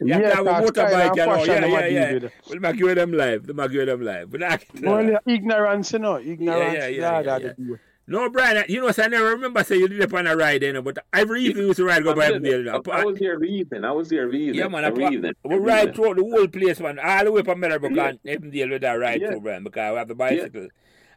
yeah, yeah, motorbike, you know. yeah, yeah, yeah. yeah. We'll make you them live. We'll make you them live. But not, well, ignorance, you know, ignorance. Yeah, yeah, yeah. yeah, yeah. No, Brian, you know, so I never remember say you did it on a ride, you know, but every evening we used to ride go by there. I was there every evening. I was there every evening. Yeah, man. Every I, evening. We ride through the whole place, man. All the way from Meadowbrook yeah. and Avondale with that ride yeah. through, Brian, because we have the bicycle. Yeah.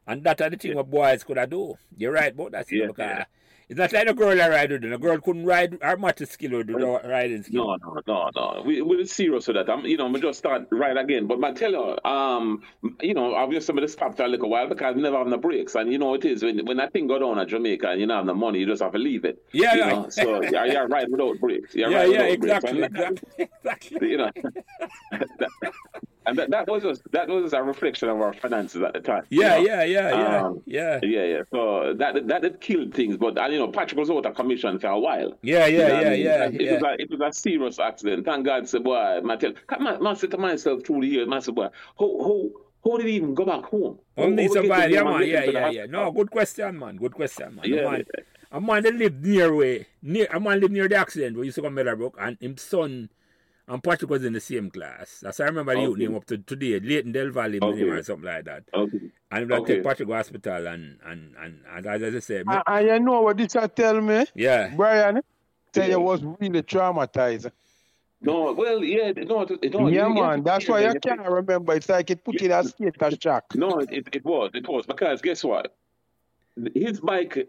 And that's the thing yeah. what boys could have do. You're right about that, yeah, because yeah. It's not like a girl that ride with. A girl couldn't ride or much skill with the riding skill. No, no, no, no. We we're serious with that. I'm, you know, we just start ride again. But I tell you, um, you know, obviously somebody stopped for a little while because we never have no breaks. And you know it is when when that thing go down at Jamaica and you don't have the money, you just have to leave it. Yeah, you yeah. Know? So yeah, you're right without breaks. You're yeah, right yeah, exactly, exactly, exactly. You know. and that, that was that was a reflection of our finances at the time. Yeah, you know? yeah, yeah, yeah, um, yeah, yeah, yeah. So that that did kill things, but and, you know, Patrick was out of commission for a while. Yeah, yeah, you know yeah, I mean? yeah, it, yeah. Was a, it was a serious accident. Thank God, said boy, I I said to myself through the years, I said, boy, how how how did he even go back home? Only survive, yeah, man, yeah, yeah, yeah. No, good question, man. Good question, man. Yeah. Man, a man that lived near way, near a man lived near the accident where used to come Meadowbrook, and his son and Patrick was in the same class. That's I remember okay. the name up to today, Leighton Del Valle okay. or something like that. Okay. And we okay. take Patrick to hospital and and, and, and as I said. And, and you know what this tell me? Yeah. Brian, tell yeah. you was really traumatized. No, well, yeah, no, no yeah, man. That's why I can't remember. It's like it put you in a state of shock. No, it, it was, it was because guess what? His bike,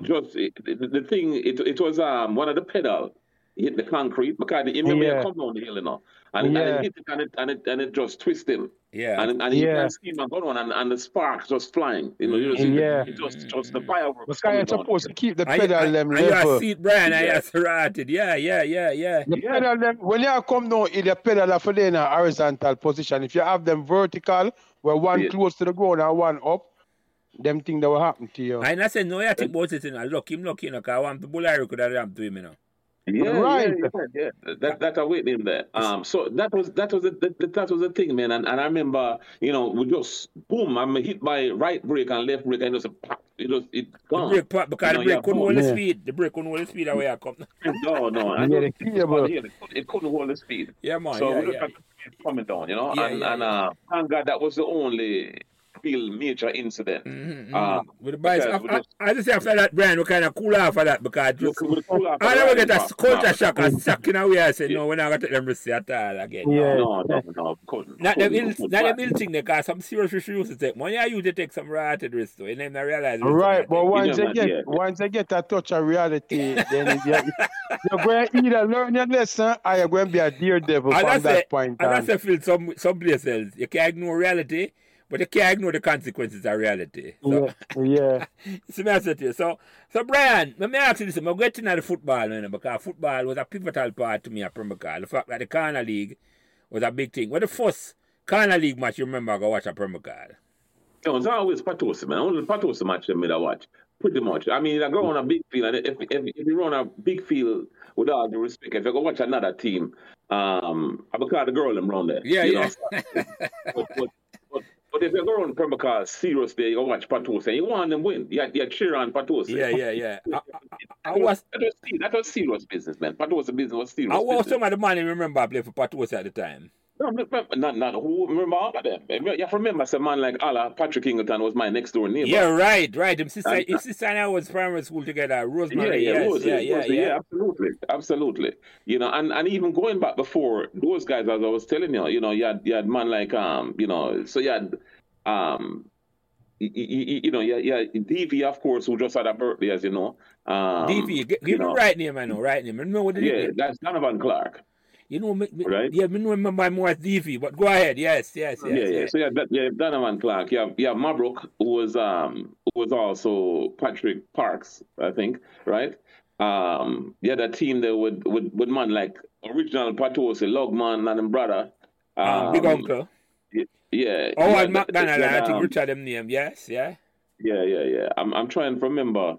just it, the, the thing, it it was um one of the pedal hit the concrete because you remember yeah. come down the hill, you know, and, yeah. and it hit it and it and it and it just twisted him. Yeah, and and yeah. can see him going on and, and the sparks just flying. You know, you just yeah, the, just just the fireworks. But you're supposed to keep the pedal I, them I, level. I see Brian, I serrated. Yeah, yeah, yeah, yeah. The yeah. pedal them when you come down in the pedal for in a horizontal position. If you have them vertical, where one yeah. close to the ground and one up them thing that will happen to you. I say no, I think about it, you know. Look him, look, you know, because I want people I could have ramp to him, you know. Yeah, right. yeah, yeah, yeah. That that I wait him there. Um, so that was that was the, that, that was the thing, man. And, and I remember, you know, we just boom. I'm hit by right brake and left brake, and just pop. It was it gone. The brake pop because you the brake couldn't hold the speed. The brake couldn't hold the speed away I come. No, no, I yeah, it, it couldn't hold the speed. Yeah, man. So yeah, we yeah. coming down, you know, Yeah, and yeah, and yeah. uh, thank God that was the only real major incident. Mm-hmm, Um, With the boys, because I, just- I, I just say after that, Brian, we kind of cool off of that because just, we cool off I of never get a culture no, shock and suck in a way. I say, Yeah. no, we're not going to take them risky at all again. Yeah. No, no, no, couldn't. Not them couldn't, ill, couldn't. not them ill thing, because some serious issues you used to take. When you used to take some rated risks, though, you never realize. the risk Right, but once know, you man, get yeah. once you get a touch of reality, then you, you're going to either learn your lesson or you're going to be a daredevil And from that's that point. point And on. that's the feel some some places you can't ignore reality, but you can't ignore the consequences of reality. So, Yeah, yeah. so me I say to you. So, so Brian, let me ask you this. I'm getting at the football, you know, because football was a pivotal part to me at Premier League. The fact that the Corner League was a big thing. What the first Corner League match you remember I go watch at Premier League? It was always Potosi, man. Only Potosi match that I watch. Pretty much. I mean, I go on a big field, and if, if, if you run a big field, with all due respect, if you go watch another team, um, I because the girl them run there. Yeah, you yeah. Know? but, but, but, but if you go on Premier League serious there, you go watch Potosi, and you want them win. You, you cheer on Potosi. yeah, yeah, yeah. I, I, I was, that, was, that was serious business, man. Potosi business was serious I was business. some of the money remember I played for Potosi at the time. No, remember, not, not who remember all of them. You have to remember, some man like Allah, Patrick Ingleton was my next door neighbor. Yeah, right, right. Him sister, And- his sister and I was primary school together. Yeah, Rosemary, yeah, yes, Rosie, yeah, yeah, Rosie, yeah. absolutely, absolutely. You know, and, and even going back before those guys, as I was telling you, you know, you had you had man like um, you know, so you had um, you, you, you know, yeah, yeah, DV of course, who just had a birthday, as you know. Um, gi- give you me know, right name, I know, right name. I know what the Yeah, nickname- that's Donovan Clark. You know, me, me, Right. yeah, me know remember more as but go ahead. Yes, yes, yes. yeah, yeah. yes. So yeah, that, yeah, Donovan Clark. Yeah, yeah. Mabrook who was um who was also Patrick Parks, I think, right? Um, yeah, that team there with with with man like original Potosi, Logman and him brother. Um, Big Uncle. Yeah. Oh, yeah, and McDonald, yeah, I think um, Richard them name. Yes, yeah. Yeah, yeah, yeah. I'm I'm trying to remember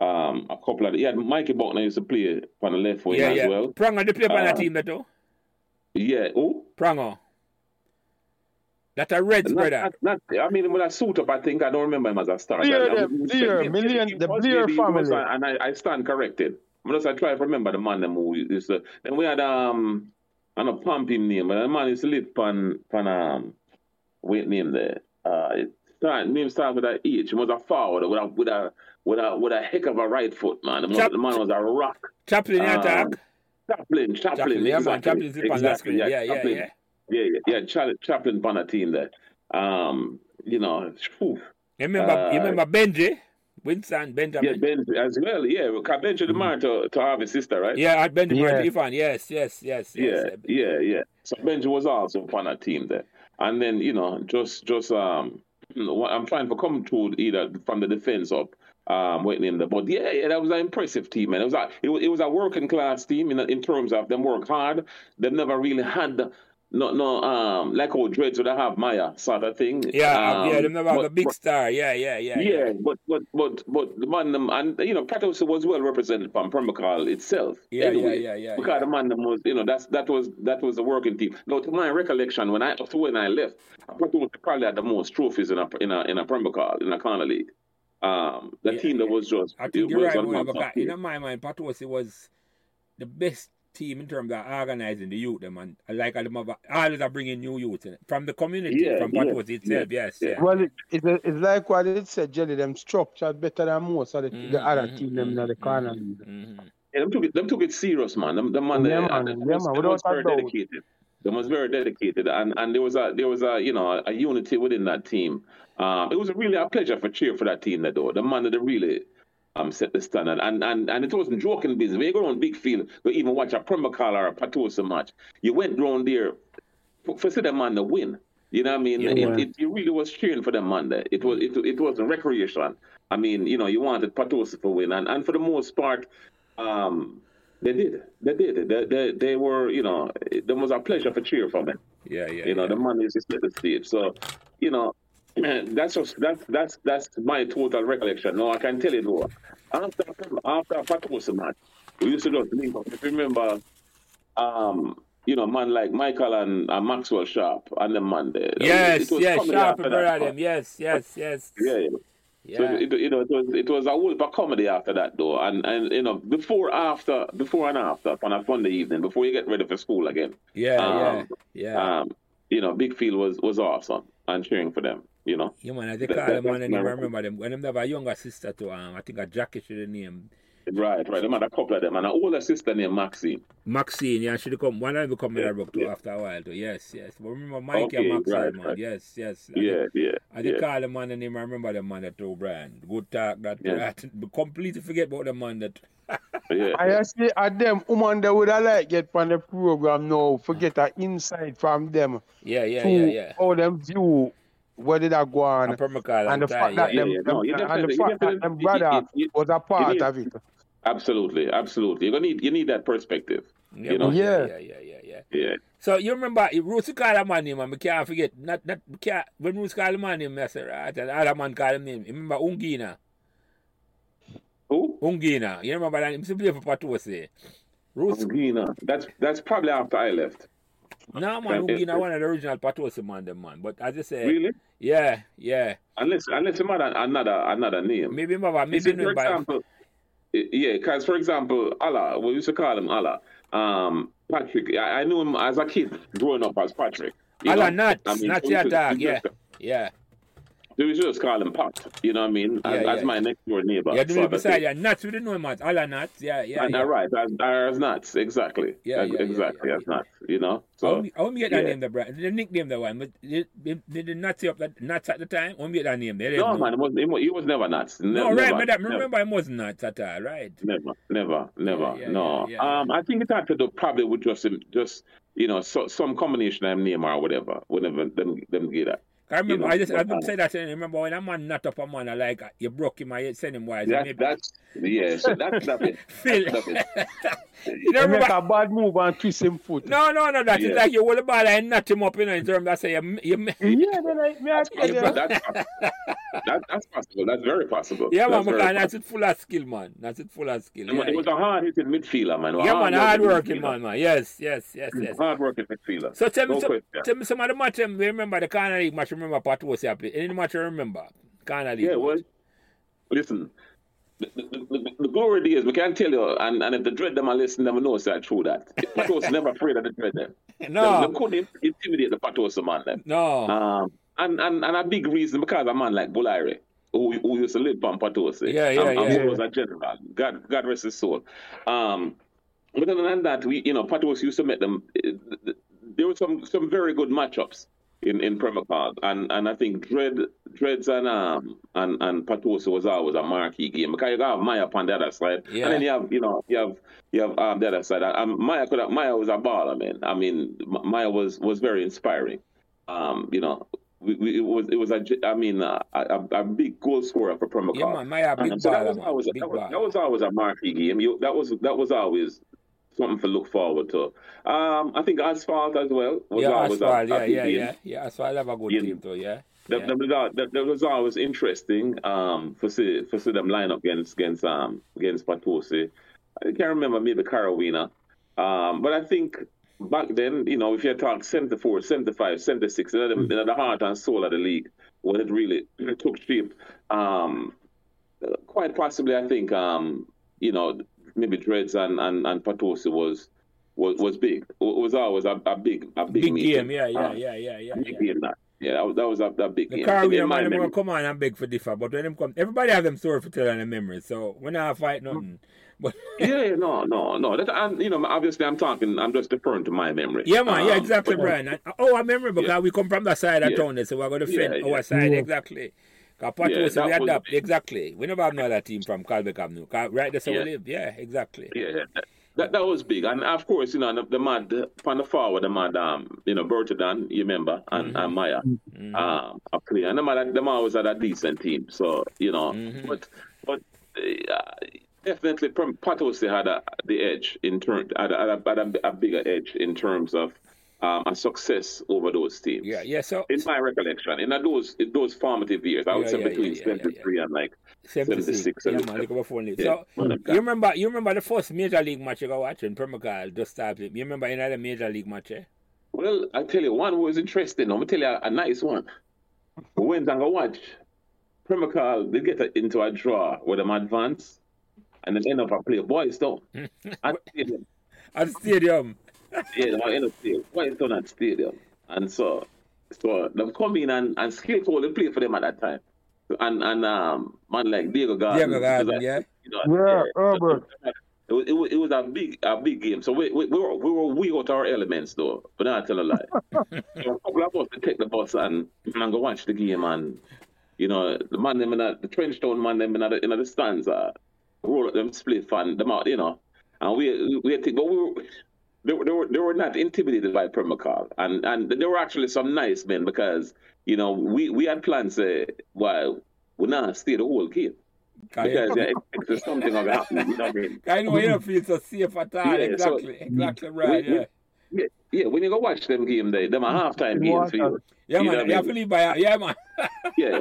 um a couple of yeah, Mikey Buckner used to play on the left wing Yeah, as yeah. well. Pranger, they play on that Uh, team, that too. Yeah. Oh. Pranger. That a Reds Not, brother. not, not, I mean, when I suit up, I think I don't remember him as a star. Blair, I- I- them, he- Blair, million- the was Blair maybe was, family. and I, I stand corrected. I'm just I try to remember the man them who is. Uh, then we had um, I don't pump him name, but the man is lit pan pan um, wait name there. Uh, it start name start with a H. He was a forward with a with a with a with a heck of a right foot, man. The man, Chap- the man was a rock. Chaplin Um, attack. Chaplin, Chaplin, Chaplin, yeah, man. exactly. Chaplin is on that exactly. screen. Yeah, yeah, Chaplin. yeah. Yeah, yeah, yeah. Chal- Chaplin on a team there. Um, you know, phew. You remember, Uh, you remember Benji? Winston yeah, Benjamin? Ben as well. Yeah, because Ben should married to to Harvey's sister, right? Yeah, at Benjamin Yeah. Ivan. Yes, yes, yes, yes. yeah, yeah, yeah. So Benji was also on that team there, and then you know, just just um, what- I'm trying to come to either from the defense up. Um, waiting in there, but yeah, yeah, that was an impressive team, man. It was a it was, it was a working class team in in terms of them work hard. They never really had no no um like how Dreads would have Maya sort of thing. Yeah, um, yeah, them never have a big star. Yeah, yeah, yeah. yeah, but but but but the man them and you know Patos was well represented from Pembroke Hall itself. Yeah, anyway, yeah, yeah, yeah, Because yeah. the man them was you know that's that was that was the working team. Now to my recollection, when I so when I left, Patos probably had the most trophies in a in a in a Pembroke Hall in a corner league. Um, the Yeah, team that was just I think you're right, on boy, one because in my mind, Potosi was the best team in terms of organizing the youth, them, and like them have always are bringing new youth in from the community, Yeah, from yeah, was itself. Yes, yeah. yeah. Well, it, it's, it's like what it said, Jelly, them structured better than most of the, Mhm, the other team them in the corner. mhm, mhm. Yeah, them took it them took it serious, man. Them, them man, Yeah, they- man, they- yeah, they was- man, they without was a very doubt. dedicated. They was very dedicated, and and there was a there was a you know a unity within that team. Um, it was really a pleasure for cheer for that team, that though the man that they really um, set the standard. And and and it wasn't joking business. When you go on big field, you even watch a Pembroke Hall or a Potosi match, you went round there for, for see the man to win. You know what I mean? Yeah, it, it, it, really was cheering for them man there. It was it, it was a recreation. I mean, you know, you wanted Potosi to win, and, and for the most part, um, they did. They did. They, they, they were, you know, it was a pleasure for cheer for them. Yeah, yeah. You know, yeah. the man is just the stage. So, you know, that's just that's that's that's my total recollection. No, I can tell you though. After after Potosi match, we used to just link up. If you remember, um, you know, man like Michael and, and Maxwell Sharp and the man there. Yes, yes, Sharp and them. Yes, yes, yes. Yeah, yeah. Yeah. So it, you know, it was it was a whole comedy after that though, and and you know before after before and after on a Sunday evening before you get ready for school again. Yeah, um, yeah, yeah. Um, you know, Big Field was was awesome and cheering for them. You know. Yeah, man. I think call them, and I remember them when them have a younger sister too. Um, I think a Jackie should have named. Right, right. Them had a couple of them, and an older sister named Maxine. Maxine, yeah, she come one of them come yeah, in book too yeah. after a while too. Yes, yes. But remember Mikey okay, and Maxine, right, man. Right. Yes, yes. I yeah, did, yeah. I did yeah. call the man and name. I remember the man that too, Brian. Good talk. That yeah. I completely forget about the man that. yeah. I actually at them woman that would I like get from the program now. Forget that insight from them. Yeah, yeah, yeah, yeah. How them view where did I go on? And, and the fact that them, and the fact that them brother was a part of it. Absolutely, absolutely. You need you need that perspective. Yeah, you know? yeah, yeah, yeah, yeah, yeah. Yeah. So you remember Roots called a man name and I can't forget not not can't, when Roots called a man name, I said right, and other man called him name. You remember Ungina? Who? Ungina. You remember that? He used to play for Potosi. Roots Ungina. That's that's probably after I left. No man, you know, one of the original Potosi man, the man. But as I say, Really? yeah, yeah. Unless unless you had another another name. Maybe maybe see, for example, yeah, because for example, Allah, we used to call him Allah. Um, Patrick, I, I knew him as a kid growing up as Patrick. Allah know? nuts, I mean, we your dog, we yeah, to- We just call him Pat. You know what I mean? As, Yeah, as yeah. my next door neighbor. Yeah, do it of beside you. Nuts, we didn't know him as Allah nuts, yeah, yeah. And yeah. right, as, as nuts, exactly. Yeah, yeah, exactly, yeah, as nuts. You know, so I want get that name, the brand, the nickname, the one, but did, did, the nuts up that nuts at the time? I want get that name. They no know. man, it was, it was, he was never nuts. Ne- No, never, right, but that, never. remember, I wasn't nuts at all, right? Never, never, never. no. Um, I think it had to do probably with just just you know so, some combination of name or whatever. Whatever them them get that. I remember, You know, I just, I but, uh, say that, and remember when a man nut up a man, I like, you broke him, I send him wise. That, maybe, that's yeah. So that's that it. Phil. That's it. you know, They make a bad move and twist him foot. no, no, no, that is Yeah. like you hold the ball and nut him up, you know, in terms of say, you, you, Yeah, then I, me I tell That's, that's possible. That, that's possible. That's very possible. yeah, man, that's very because that's it full of skill, man. That's it full of skill. It was- Yeah, It was a hard hitting midfielder, man. yeah man, hard working, man, man. Yes, yes, yes, yes. Hard working midfielder. So tell me, No some, question. tell me some of the match. um, We remember the Corner League match. Remember Pat was happy. Any match you remember? Corner League. Yeah, well, listen. The, the, the, the glory days, we can't tell you, and, and if the dread them are listening, them know say true that. Patos never afraid of the dread them. no, They, they couldn't intimidate the Patos man them. no. Um, and, and, and a big reason because a man like Bulaire, who, who used to live on Patos, Yeah, yeah, and, and yeah. was a general, God, God rest his soul. Um, but other than that, we, you know, Patos used to make them. There were some some very good matchups in in Premier and and I think Dread Dreads and um and and Potosi was always a marquee game because you got Maya on the other side, Yeah. and then you have you know you have you have um the other side. Um, Maya could have, Maya was a baller, man. I mean, Maya was was very inspiring. Um, you know. We, we, it was it was a I mean uh, a, a, a big goal scorer for Premier Yeah, man, Maya big And so that was always that was, that was always a marquee game. You, that was that was always something to look forward to. Um, I think Asphalt as well was yeah, always Asphalt, a, a yeah, big yeah, game. yeah, yeah. Asphalt have a good Yeah. team too, yeah. That, yeah. that, was, al- that, that was always interesting um, for see for see them line up against against um against Potosi. I can't remember maybe Carawina, um, but I think back then you know if you talk 74, 75, 76, they're the, the heart and soul of the league when it really took shape. Um, quite possibly, I think um, you know maybe Dreads and and, and Potosi was. Was, was big. It was always a, a big a big, Big meeting. game, yeah, yeah, Um, yeah, yeah, yeah. big yeah. game that. Yeah, that was that was a, that big The game. car In winner, man, them gonna come on and beg for differ, but when them come, everybody have them story for telling their memories. So we're not fight nothing. But Yeah, yeah, no, no, no. That, and, you know, obviously, I'm talking. I'm just deferring to my memory. yeah, man, yeah, Um, exactly, but- Brian. And, oh, I remember because Yeah. we come from that side of Yeah. town, so we're gonna defend Yeah, our side Yeah. exactly. Because yeah, so we adapt. Exactly. We never have no other team from Calbeck Avenue. Right there, so yeah. we live. Yeah, exactly. Yeah, that, that was big. And of course, you know, the, the man, the, from the forward, the man, um, you know, Bertadan, you remember, and, mm-hmm. and Maya, mm-hmm. um, up there. And the man, the man was at a decent team. So, you know, mm-hmm. but, but, uh, definitely Potosi had a, the edge in terms, had, a, had a, a, bigger edge in terms of um, a success over those teams. Yeah, yeah. So in my recollection, in those in those formative years, I would yeah, say yeah, between yeah, seventy three and like 76. 76 yeah, man, So you remember you remember the first major league match you got watching Pembroke Hall just started. You remember another major league match, eh? Well, I tell you, one was interesting. I'm gonna tell you a, a nice one. We went and go watch Pembroke Hall. They get into a draw with them advance, and then end up a play Boys Town at stadium. At stadium yeah, they end up stadium. White Stone at stadium. And so so they come in and, and skill only play for them at that time. And and um man like Diego Garden. Diego Garden, yeah. You know, yeah, Herbert. It was, it was, it was a big a big game. So we we, we were we were we got our elements though, but not tell a lie. so a couple of us to take the bus and, and go watch the game and you know the man them in the, the trench town man them in the in the stands uh, roll up them split fan them out you know and we we think but we were they, they, were, they were not intimidated by Pembroke Hall. And and there were actually some nice men because, you know, we, we had plans, uh, well, we not stay the whole game. Because yeah, expected something to happen. You know what I mean? I know you don't feel so safe at all. Yeah, exactly, so, exactly right. We, yeah. Yeah. Yeah, when you go watch them game, they them a halftime games for you. Yeah, you man. You have to leave by yeah, man. yeah.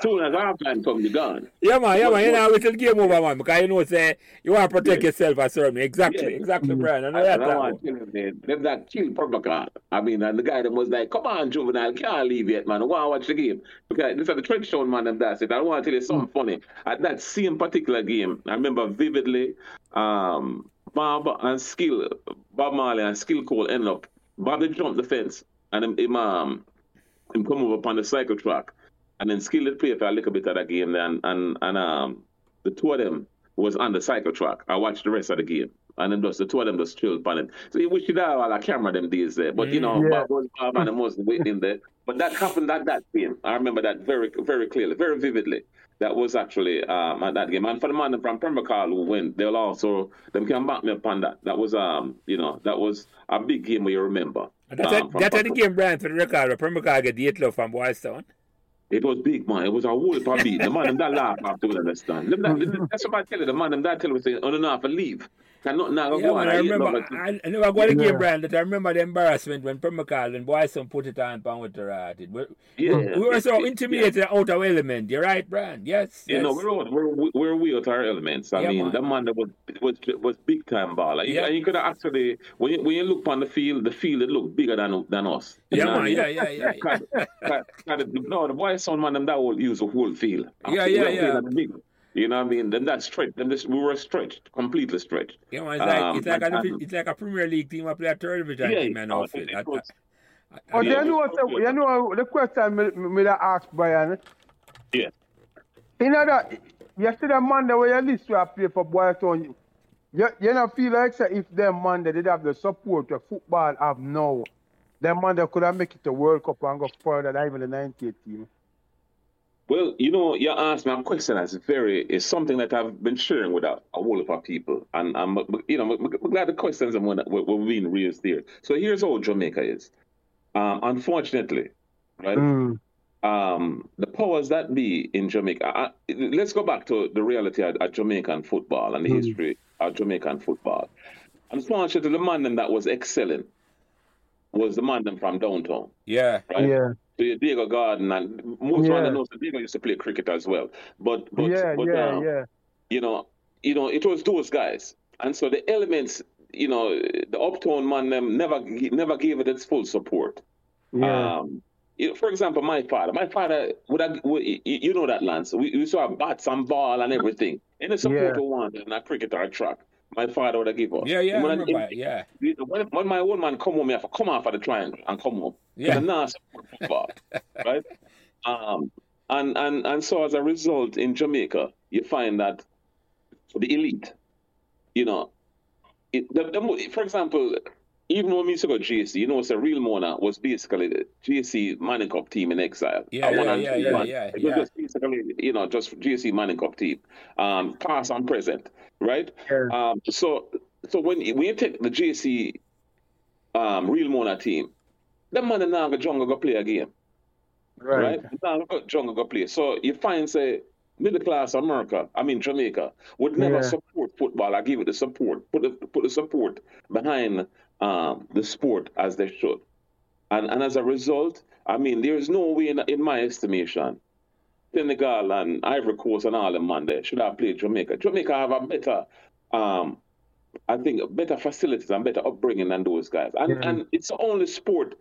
Soon as halftime come, you gone. Yeah, man. Yeah, man. You know, we till game over, man. Because you know, say you want to protect yeah. yourself as certain. Exactly, yeah. exactly, mm-hmm. Brian. I know that. I want to tell them, them that kill Purple I mean, and the guy that was like, "Come on, juvenile, can't leave yet, man. I want to watch the game." Because this is the trench show, man. And that's it. I want to tell you something mm. funny. At that same particular game, I remember vividly. Um, Bob and Skill, Bob Marley and Skill Cole ended up Bobby jumped the fence and him, him, um, him come over upon the cycle track. And then Skill did play for a little bit of that game then and and um the two of them was on the cycle track. I watched the rest of the game. And then just the two of them just chilled upon it. So you wish you had all a camera them days there. But you know, mm, yeah. Bob was Bob and was waiting there. But that happened at that game. I remember that very very clearly, very vividly that was actually um, at that game. And for the man from Pembroke Hall who went, they'll also them can back me up on that. That was um, you know, that was a big game where you remember. That's, um, a, that's the game, Brian, for the record. Pembroke Hall get the eight love from Boys Town. It was big, man. It was a whole me. The man them that laugh after we understand. That's what I tell you. The man them that tell me say, "Oh no, no, for leave." Cannot now yeah, go man, I remember, I, I never got a game, Brian, that I remember the embarrassment when Pembroke Hall and Boys Town put it on Pound with the rat. We, yeah, we, we were so intimidated yeah. out of element. You're right, Brian. Yes. You yes. know, we're, we're, we're we out our elements. I yeah, mean, man. the man that was, was, was big time baller. Yeah. You, you could actually, when you, when you look on the field, the field, it looked bigger than than us. Yeah, man, yeah, yeah, yeah. yeah. no, the Boys Town man, them that will use the whole field. Yeah, yeah, yeah. You know what I mean? Then that's stretched. Then this, we were stretched, completely stretched. Yeah, man, it's like um, it's like and, a, it's like a Premier League team up there, third division yeah, team, man. No, outfit. It, was, I, I, you know what? You know the question me, me, me ask Brian. Yeah. You know that yesterday Monday where you list to play for Boys Town, you, you know feel like say if them Monday did have the support the football have now, them Monday could have make it to World Cup and go further than even the 98 team. Well, you know, you asked me a question that's very is something that I've been sharing with a, a whole lot of people, and I'm you know I'm glad the questions are were being raised there. So here's how Jamaica is. Um, unfortunately, right? Mm. Um, the powers that be in Jamaica. I, let's go back to the reality of, of Jamaican football and the mm. history of Jamaican football. Unfortunately, the man that was excelling was the man from downtown. Yeah. Right? Yeah. Diego Garden and most yeah. of knows that Diego used to play cricket as well. But but yeah, but, yeah, um, yeah. You know, you know, it was those guys, and so the elements, you know, the uptown man them never never gave it its full support. Yeah. Um, you know, for example, my father, my father would have, you know that Lance. We, we saw bats and ball and everything in the support yeah. one and a cricket or a track my father would have give us. Yeah, yeah, when, I yeah. When, when, my old man come home, I have to come off of the triangle and come home. Yeah. Not football, right? Um, and, and, and so as a result, in Jamaica, you find that the elite, you know, it, the, the, for example, even when we used to go JC, you know, it's a real Mona was basically the JC Manning Cup team in exile. Yeah, yeah, yeah, yeah, yeah, It was just basically, you know, just JC Manning Cup team, um, past and present, right? Sure. Um, so, so when when you take the JC um, real Mona team, that man and now go jungle go play a game, Right. right? Now go jungle go play. So you find say middle class America, I mean Jamaica, would never Yeah. support football. I give it the support, put the put the support behind um, the sport as they should. And and as a result, I mean, there is no way in, in my estimation, Senegal and Ivory Coast and all them man there should have played Jamaica. Jamaica have a better um I think better facilities and better upbringing than those guys. And Yeah. and it's the only sport,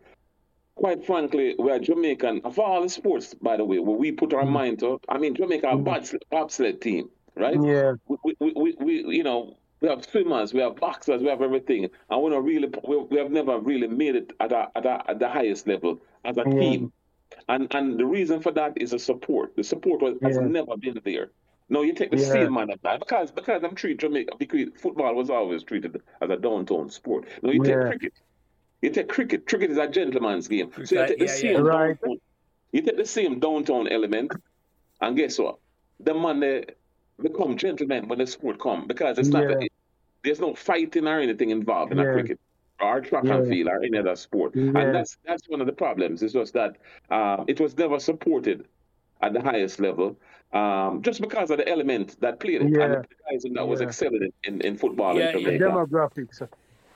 quite frankly, where Jamaican of all the sports, by the way, where we put our mind to. I mean, Jamaica a bobsled, bobsled team, right? Yeah. we, we, we, we, you know, we have swimmers, we have boxers, we have everything, and we don't really, we, we have never really made it at, a, at, a, at the highest level as a Yeah. team. And and the reason for that is the support. The support was, has never been there. No, you take the Yeah. same man that because because I'm treated Jamaica because football was always treated as a downtown sport. No, you take Yeah. cricket. You take cricket. Cricket is a gentleman's game. So you take the yeah, same yeah. Right. downtown, you take the same downtown element, and guess what? The man they become gentlemen when the sport come because it's not Yeah. There's no fighting or anything involved in a cricket or track and Yeah. field or any other sport. Yeah. And that's that's one of the problems. It's just that um, it was never supported at the highest level. Um, just because of the element that played it Yeah. and the guys that was excelling in, in football Yeah, in. The Jamaica. demographics.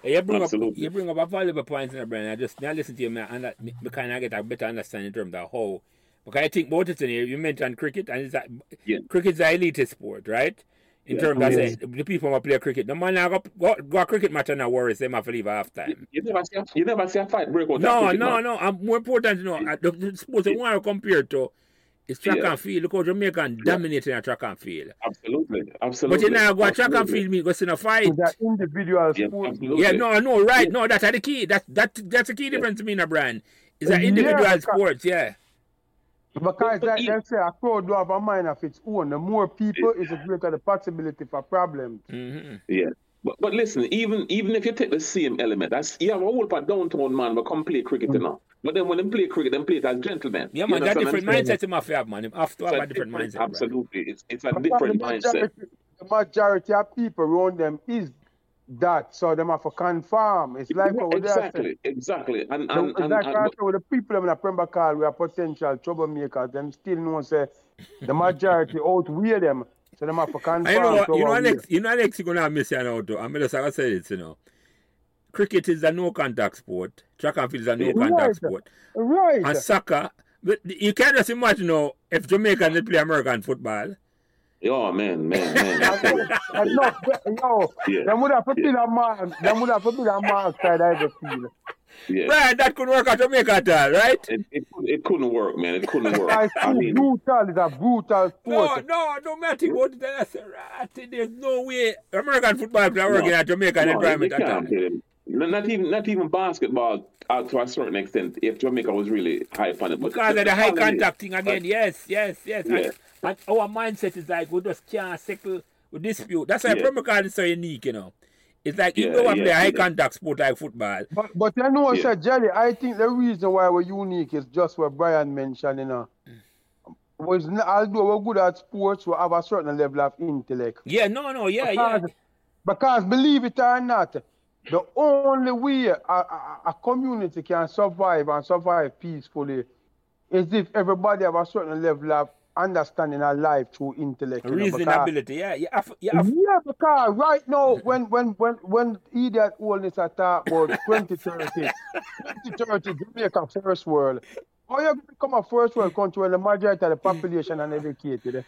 You bring Absolutely. up you bring up a valuable point in the brain. I just now listen to you, man, and that me, me kind of get a better understanding in terms of how. Because I think about it in here, you mentioned cricket, and it's a, Yeah. cricket's an elite sport, right? In Yeah. terms of Yeah. say, the people who play cricket, the man now go, go, go a cricket match and now worry them have to leave half time. You never see a, you never see a fight break out. No, no, man. no. I'm more important you know uh, the, the sports I want to compare to is track Yeah. and field. Look how Jamaican dominating a track and field. Absolutely, absolutely. But absolutely. you now go a track and field, me go see a fight. That individual Yeah, sport. absolutely. Yeah, no, no, right. No, that's the key. That that that's the key difference between a brand. Is that individual because- sports, yeah. Because But like you- they say, a crowd do have a mind of its own. The more people, is the greater the possibility for problems. hmm Yeah. But, but listen, even even if you take the same element, that's you have a whole part downtown man will come play cricket, you know. But then when they play cricket, they play it as gentlemen. Yeah, You man, that understand different what I'm saying? mindset him have to have, man. Him have to have It's a different mindset. bro. Absolutely, it's it's a Because different the mindset. the majority of people around them is that, so them have to conform. It's like Yeah, what they are saying. exactly, exactly, and The- and, It's and, like and also the people in a Pembroke Hall we are potential troublemakers. Them still know say the majority outweigh them, so them have to conform. And you know what? to You know, Alex, you know, Alex, you're gonna miss you now, too. I'm just gonna say this, you know. Cricket is a no contact sport. Track and field is a no contact Right. sport. Right. And soccer, but you can't just imagine now if Jamaican they play American football. Oh man, man, man. I tell you. And no, yo, Yeah. them would have to build a man. Them would have to build a man side of the field. yeah. Right, that couldn't work at Jamaica at all, right? It, it, it couldn't work, man. It couldn't work. It's I too mean, brutal. It's a brutal No, sport. no, no no matter what it is, right? There's no way American football can work No. in a Jamaican no, environment at all. Can't play them. No, Not even not even basketball uh, to a certain extent. If Jamaica was really high on it, but Because of the high contact thing again, yes, yes, yes. And, Yeah. and our mindset is like we just can't settle with dispute. That's why Yeah. Pembroke Hall is so unique, you know. It's like you Yeah, go and yeah, play a high yeah. contact sport like football. But but you know, Yeah. sir, Jelly, I think the reason why we're unique is just what Brian mentioned, you know. Was n- although we're good at sports, we have a certain level of intellect. Yeah, no, no, yeah, yeah. Because, because believe it or not, the only way a, a, a community can survive and survive peacefully is if everybody have a certain level of understanding of life through intellect. you know, because- Reasonability, yeah. You have, you have, yeah, because right now, mm-hmm. when when when when idiot oldness are talk about 2030, 2030 Jamaica first world, how you become a first world country when the majority of the population are educated?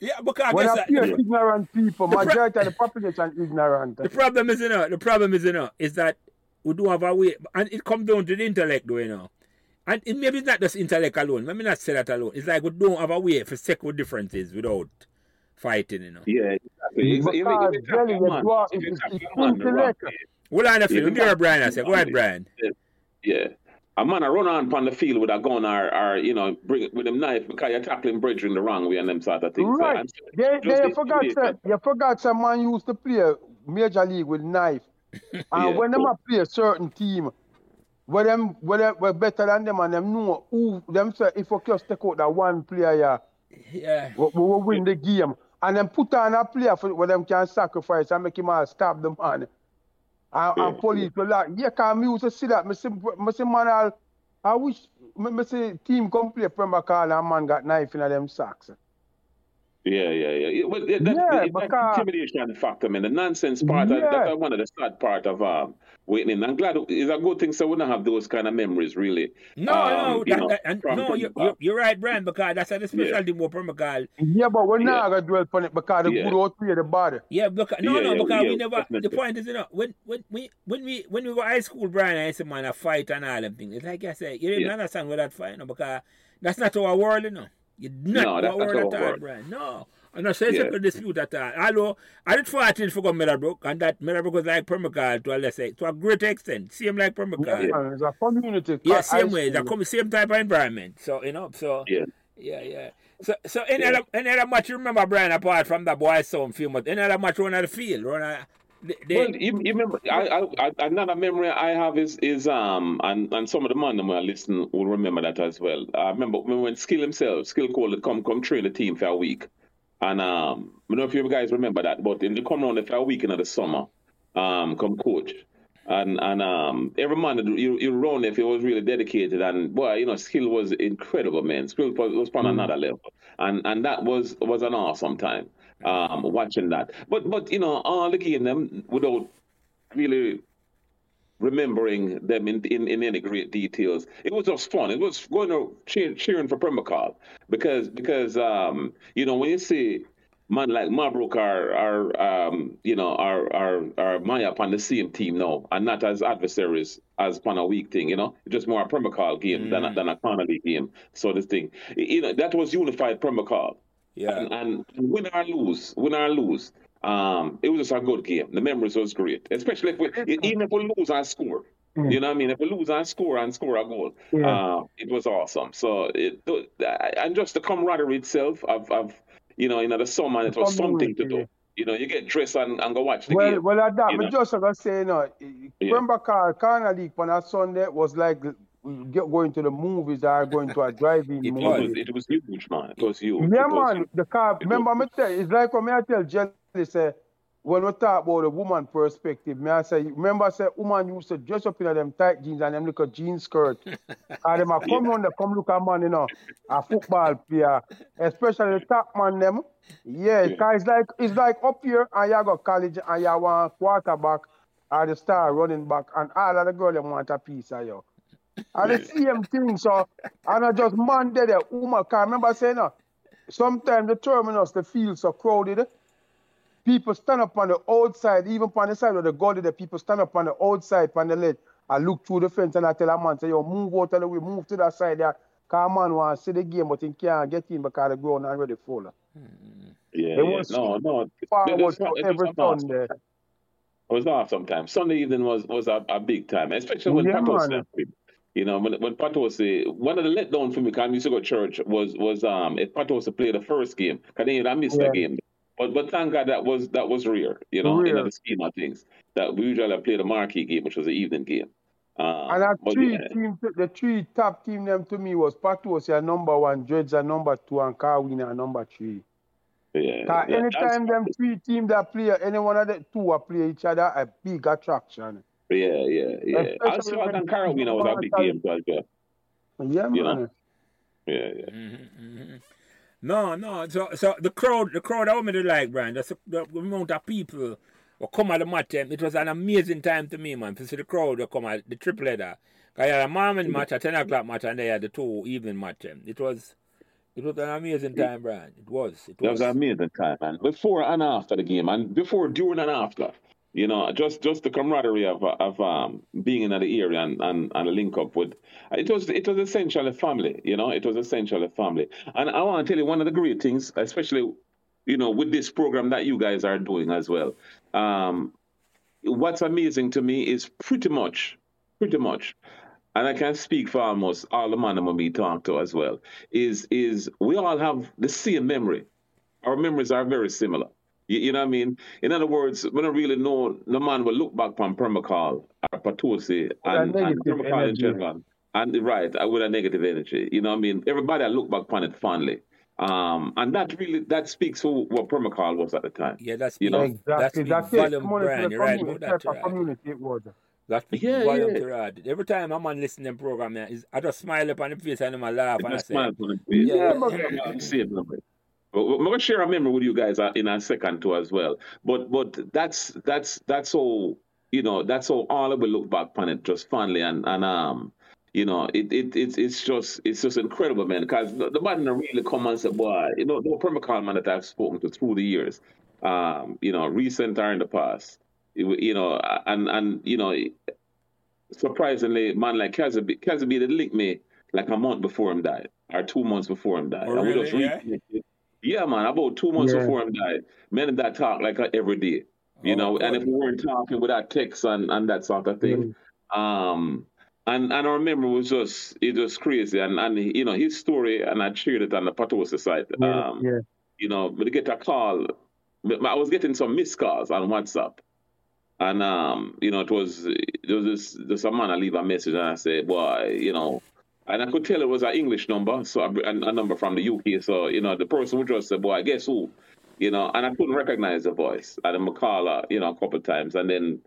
Yeah, because I When guess I hear the, ignorant people, pro- majority of the population ignorant. the problem is, you know, the problem is, you know, is that we do have a way, and it comes down to the intellect, though, you know. And it, maybe it's not just intellect alone. Let me not say that alone. It's like we don't have a way for settle differences without fighting, you know. Yeah, exactly. Man- it's- it's a man intellect. Well, I Yeah, feel. Let me hear Brian. I say, go ahead, Brian. Yeah. A man a run on upon the field with a gun or, or you know, bring with a knife because you're tackling bridging the wrong way and them sort of things. Right. So, They, just they the- forgot the- some, you forgot some man used to play Major League with knife and yeah, when cool. them play a certain team, where them where them were better than them and them know who them say if we just take out that one player yeah, yeah. we, we will win the game. And then put on a player for where them can sacrifice and make him all stab the man. And, yeah. and police will like, yeah, cause me used to see that. Me see, me see man all, I wish me, me see team come play Pembroke Hall and man got knife in them socks. Yeah, yeah, yeah. Well, that, yeah, that, that intimidation factor, man. The nonsense part, yeah. that's one of the sad part of um, waiting. I'm glad it's a good thing so we don't have those kind of memories, really. No, um, no, that, know, that, no, you're, you're, you're, right, Brian, because that's a specialty yeah. more from McCall. Yeah, but we're not going to dwell on it because the yeah. good old three of the body. Yeah, because, no, yeah, no, because we never, definitely. the point is, you know, when, when, we, when we when we were high school, Brian, I said, man, a fight and all them things. It's like I said, you didn't understand what that fight, you know, because that's not our world, you know. You're not no, that's our all, Brian. No. And I say yeah. dispute at all. Although I did fight it for Meadowbrook, and that Meadowbrook was like Pembroke Hall to a lesser, to a great extent. Same like Pembroke Hall. Yeah, it's a community. Yeah, same way. It's a same type of environment. So you know, so yeah, yeah, yeah. So, so any yeah. other any other match you remember, Brian, apart from the boys' sound film, any other match run at the field, run well, you, you remember, I, I, another memory I have is is um and, and some of the man who are listening will remember that as well. I remember when Skill himself, Skill Cole come come train the team for a week. And um, I don't know if you guys remember that, but in the come around for a week in the summer, um, come coach. And and um, every man you you run if he was really dedicated and boy, you know, skill was incredible, man. Skill was, was on mm. another level, and and that was was an awesome time um, watching that. But but you know, all game them without really remembering them in, in, in any great details. It was just fun. It was going to cheer, cheering for Pembroke Hall because because um, you know when you see man like Marbrook are are um, you know are are are Maya upon the same team now and not as adversaries as upon a weak thing. You know, just more a Pembroke Hall game mm. than a, than a Connolly game. So this thing, you know, that was unified Pembroke Hall. Yeah, and, and win or lose, win or lose. Um, it was just a good game. The memories was great, especially if we, even if we lose and score. Mm. You know what I mean? If we lose and score and score a goal, yeah. uh, it was awesome. So it and just the camaraderie itself of, of you know, in the summer, it was something to do. You know, you get dressed and, and go watch the well, game. Well, at that, but just like I say, you know, yeah. remember Carl, Carl League on a Sunday was like get going to the movies or going to a drive-in it movie. Was, it was huge, man. It was huge. Yeah, it man. Was, the car. Remember, me tell it's like when I tell Jelly say when we talk about the woman perspective, me I say, remember I said woman used to dress up in them tight jeans and them little jean skirt. and them a come yeah. on the come look at man, you know, a football player, especially the top man them. Yeah, yeah. Cause it's like it's like up here and you go college and you want quarterback or the star running back and all of the girls them want a piece of you. And the same thing, so and I just man there, woman, can remember saying, uh, sometimes the terminus, the field so crowded, people stand up on the outside, even on the side of the goal, the people stand up on the outside, on the ledge, I look through the fence and I tell a man, say, yo, move out of the way, move to that side there. Because man want to see the game, but he can't get in because the ground already full. Yeah, yeah. no, no. Forward to every Sunday. It was off sometimes. Sunday evening was was a, a big time, especially when yeah, Pato you know, when when Pato was one of the letdown for me, because I used to go to church, was was um if Pato was to play the first game, because then I missed yeah. the game. But but thank God that was that was rare, you know, rare. in the scheme of things. That we usually play the marquee game, which was the evening game. Um, and that three yeah. team, the three top team them to me was Patos your number one, Dreads are number two, and Carwin are number three. Yeah, yeah, anytime them three teams that play, any one of the two are play each other, a big attraction. Yeah, yeah, yeah. Also, I think Carolina was a big game, but yeah. Yeah, man. You know? Yeah, yeah. Mm-hmm, mm-hmm. No, no. So, so the crowd, the crowd, I want me to like, Brian. That's the, the amount of people who come at the match. It was an amazing time to me, man. To see the crowd who come at the triple header. I had a morning match, a ten o'clock match, and they had the two evening match. It was, it was an amazing time, Brian. It was. It was. It was an amazing time, man. Before and after the game, and before, during, and after. You know, just just the camaraderie of of um, being in the area and, and, and link up with it was it was essentially family. You know, it was essentially family. And I want to tell you one of the great things, especially you know with this program that you guys are doing as well. Um, what's amazing to me is pretty much, pretty much, and I can speak for almost all the men we talk to as well. Is is we all have the same memory. Our memories are very similar You, you, know what I mean? In other words, we don't really know the man will look back on Pembroke Hall or Potosi and, and Pembroke Hall in general. And right, uh, with a negative energy. You know what I mean? Everybody I look back upon it fondly. Um, and that really that speaks for what Pembroke Hall was at the time. Yeah, that's you know exactly. That's, that's volume brand. You're right about that. Community it was. That's yeah, volume yeah. to rad. Every time I'm on listening program, yeah, I just smile up on the face and I laugh and I say, smile on the face. Yeah, yeah, yeah. yeah. But we're gonna share a memory with you guys uh, in a second too as well. But but that's that's that's all you know. That's all. All of we look back on it just fondly and and um you know, it, it it's it's just it's just incredible, man. Because the, the man really come and say, boy, you know, the Pembroke Hall man that I've spoken to through the years, um, you know, recent or in the past, you know, and and you know, surprisingly, man like Kazabi, Kazabi did link me like a month before him died, or two months before him died. Oh, really? yeah? Yeah, man, about two months yeah. before him died. Men that talk like every day, you oh, know, and if we weren't talking with that text and, and that sort of thing, mm. um, and and I remember it was just it was crazy, and and you know his story, and I shared it on the Potosi site. Yeah, um, yeah. You know, but to get a call, I was getting some missed calls on WhatsApp, and um, you know, it was there was a man I leave a message, and I said, boy, you know. And I could tell it was an English number, so a, a number from the UK. So you know, the person would just say, "Boy, I guess who?" You know, and I couldn't recognize the voice. And I'm call you know, a couple of times, and then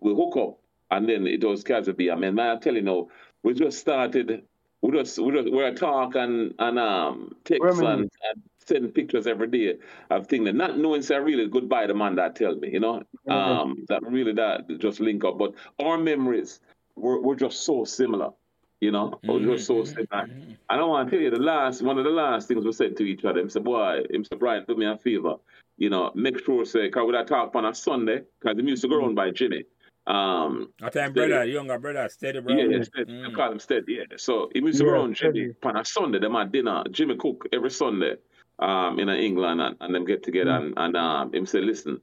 we hook up and then it was Kazabi. I mean, man, I tell you now, we just started, we just, we just, we're talk and, and um, text and, and send pictures every day of things, that not knowing say really goodbye the man that tell me, you know, um, that really that just link up. But our memories were, were just so similar. You know, mm-hmm. just so similar. Mm-hmm. I don't want to tell you the last one of the last things we said to each other. He said, "Boy, him said, Brian, do me a favor. You know, make sure say, cause we talk on a Sunday, cause the music go on by Jimmy. Um, I time brother, younger brother, steady brother. Yeah, yeah steady. Mm. I call him steady. Yeah. So he was yeah, around Jimmy on a Sunday. Them at dinner. Jimmy cook every Sunday. Um, in England and, and them get together mm. and, and um, him say, listen,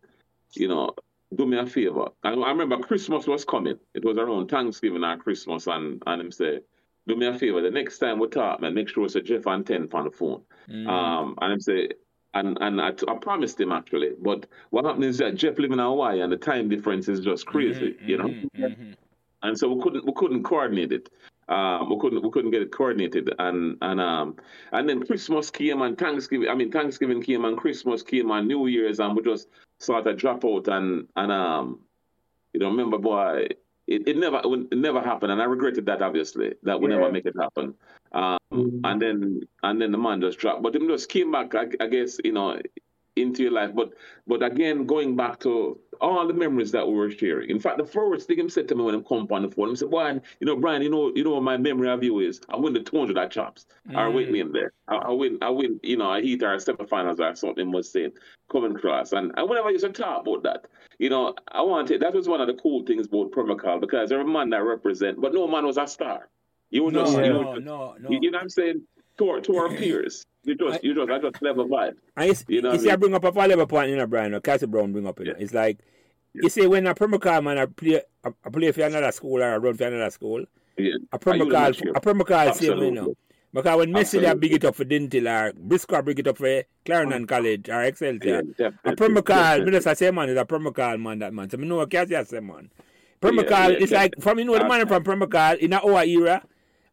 you know, do me a favor. And I remember Christmas was coming. It was around Thanksgiving or Christmas, and and him say, do me a favor. The next time we talk, man, make sure it's a Jeff and Ten on the phone. Mm. Um, and him say, and and I, I promised him actually. But what happened is that Jeff living in Hawaii and the time difference is just crazy, mm-hmm, you know. Mm-hmm, mm-hmm. And so we couldn't we couldn't coordinate it. Um, we couldn't we couldn't get it coordinated, and and um and then Christmas came and Thanksgiving. I mean Thanksgiving came and Christmas came and New Year's, and we just sort of drop out and and um you know remember boy it, it never it never happened, and I regretted that obviously that would yeah. never make it happen. Um, mm-hmm. And then and then the man just dropped, but him just came back. I, I, guess you know into your life, but but again going back to all the memories that we were sharing. In fact, the first thing he said to me when he come on the phone, he said, "Brian, you know, Brian, you know, you know what my memory of you is? I win the 200 at chops. Mm. I win in there. I, I, win, I win, you know, I hit our semifinals or something was saying, coming across. And, and whenever I used to talk about that, you know, I wanted, that was one of the cool things about Pembroke Hall because every man that represent, but no man was a star. You know, no, you, no, no, no. You know what I'm saying? To our, to our peers. You just, I, you just, I just never vibe. I, you know you see, I, mean? I bring up a valuable point, you know, Brian, or Cassie Brown bring up, it. Yeah. It's like, you see, when a Pembroke Hall man I play, I play for another school or I run for another school, yeah. a Pembroke Hall, a Pembroke Hall same, you know. Because when Messi they big it up for Dentil or Briscoe bring it up for Clarendon College or Excelsior, yeah, a Pembroke Hall, me just say man is a Pembroke Hall man that man. So me know what can't say man. Pembroke Hall yeah, yeah, is yeah. like from you know the man from Pembroke Hall in our era.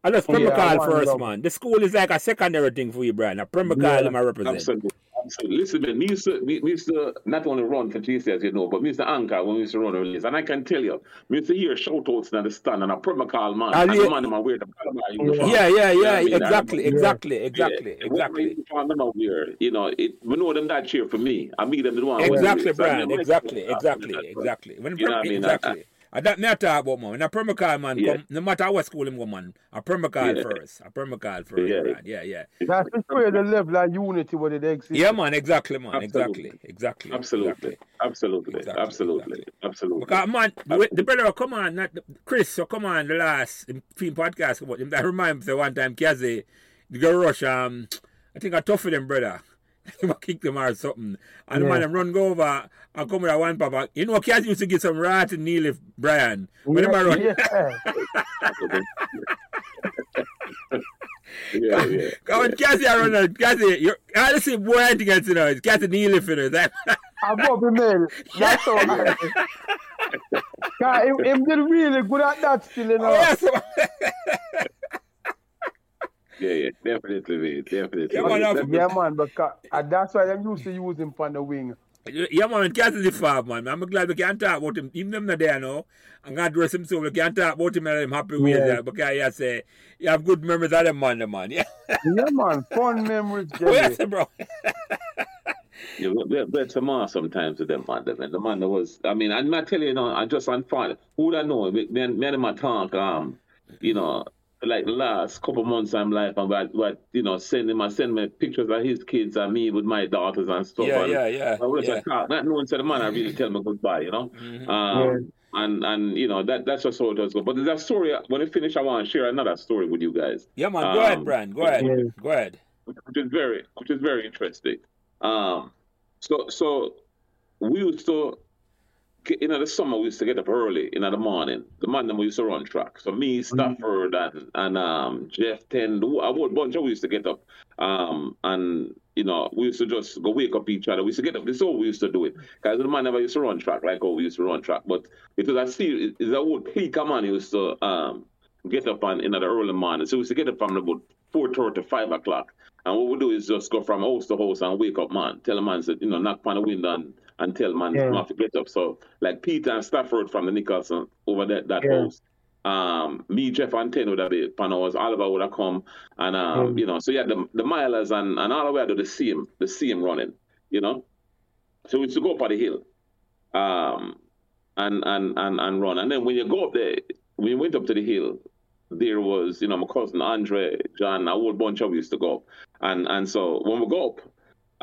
Oh, I just Pembroke Hall yeah, first, man. The school is like a secondary thing for you, Brian. A Pembroke Hall, yeah, I represent. Absolutely. absolutely. Listen, man, me used to, me, me used to not only run for JC as you know, but me used to anchor when we used to run a release. And I can tell you, me used to hear shout outs in the stand and a Pembroke Hall man. And yeah. the man in my weird Yeah, yeah, yeah, exactly, exactly, exactly, yeah. exactly. Them out here, you know, it, we know them that cheer for me. I meet them the one. Exactly, Brian. Exactly, exactly, exactly. When, you know what I mean? Exactly. And that me I talk about man. When a Pembroke Hall man yeah. come, no matter what school him go man, a Pembroke Hall yeah. first. A Pembroke Hall first, yeah. man. Yeah, yeah. That's the way the level of unity where it exists. Yeah, man, exactly, man. Exactly. Exactly. Absolutely. Absolutely. Exactly. Absolutely. Exactly. Absolutely. Because man, Absolutely. the brother come on, not the, Chris, so come on the last film podcast about him. That remind me of one time Kazi, the girl rush um I think I tough for them brother. him kick them or something. And yeah. the man run go over and come with a one papa. You know, Cass used to get some rat and knee lift Brian. When yeah, run. Yeah. yeah. Come on, Cassie, I run out. Cassie, you're, I see boy, I think it's, you know, it's Cassie knee lift, you know. That. I'm Bobby Mel. That's all. Cause him, him did really good at that still, you know. Oh, yes. yeah, yeah, definitely. Definitely. Yeah, man, yeah, man because, uh, that's why I'm used to use him on the wing. Yeah, man, can't the farm, man. I'm glad we can't talk about him. Even them not there now. I'm going to dress him so we can't talk about him and I'm happy with yeah. that. Because you say, you have good memories of them, man, the man. Yeah, yeah man, fun memories, Jimmy. Oh, yes, bro. yeah, we, we had some more sometimes with them, man. The man that was, I mean, I'm not telling you, know, I'm just on fire. Who would I know? Me, me, me and my talk, um, you know, like the last couple months of my life and what, what you know send him and send me pictures of his kids and me with my daughters and stuff. Yeah, and yeah, yeah. I was yeah. Like, not knowing to the man I really tell me goodbye, you know. Mm-hmm. Um, yeah. and and you know that that's just how it does go. But there's a story when I finish I want to share another story with you guys. Yeah man, um, go ahead, Brian. Go ahead. Yeah. Go ahead. Which is very which is very interesting. Um so so we used to you know, the summer we used to get up early in the morning. The man we used to run track. So me, mm-hmm. Stafford, and and um, Jeff Ten, a whole bunch of we used to get up. Um, and you know, we used to just go wake up each other. We used to get up. This is how we used to do it. Because the man never used to run track like how we used to run track. But it was a serious, a whole peak man used to um get up on in the early morning. So we used to get up from about four thirty to five o'clock. And what we do is just go from house to house and wake up man. Tell a man said, you know, knock on the window and and tell man yeah. not to get up. So like Peter and Stafford from the Nicholson over that that yeah. house. Um, me, Jeff, and Ten would have been Panos, Oliver would have come, and um, you know, so yeah, the the milers and and all the way to the same the same running, you know. So we used to go up on the hill, um, and and and and run, and then when you go up there, when you went up to the hill, there was you know my cousin Andre, John, a whole bunch of used to go up, and and so when we go up,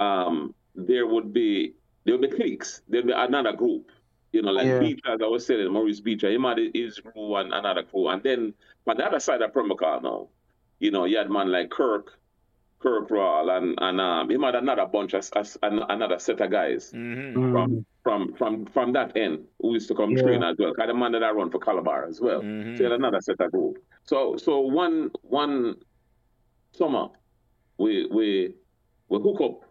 um, there would be there'll be cliques. there would be another group. You know, like yeah. Beach, as I was saying, Maurice Beecher, he had his crew and another crew. And then on the other side of Pembroke Hall now, you know, you had man like Kirk, Kirk Rawl, and and um, he had another bunch of another set of guys mm-hmm. from from from from that end who used to come yeah. train as well. Kind of man that I run for Calabar as well. Mm-hmm. So he had another set of group. So so one one summer we we we hook up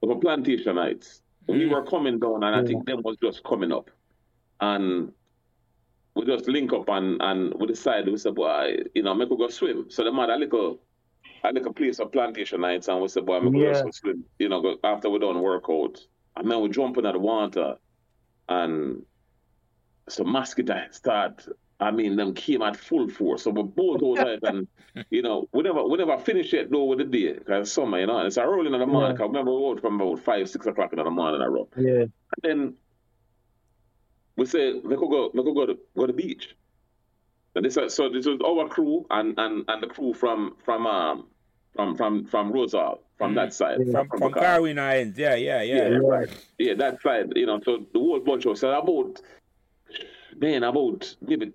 for Plantation Heights we mm. were coming down, and I think them was just coming up, and we just link up and and we decided we said, boy, you know, make we go swim. So the man a little a little place of Plantation Heights, and we said, boy, make yeah. we go swim. You know, go, after we done workout, and then we jump in the water, and so mosquito start I mean, them came at full force. So we both out there and, you know, we never, we never finish it though with the day because summer, you know, and it's a rolling in the morning. Yeah. I remember we out from about five, six o'clock in the morning. I run. Yeah. And then we said, we could go, we could go to, go to the beach. And this, so this was our crew and, and, and the crew from, from, um, from, from, from Rosal, from mm. that side. Yeah. From, from, from Carwin Islands. Yeah, yeah, yeah. Yeah, right. Yeah, that side, you know, so the whole bunch of us, so about, man, about maybe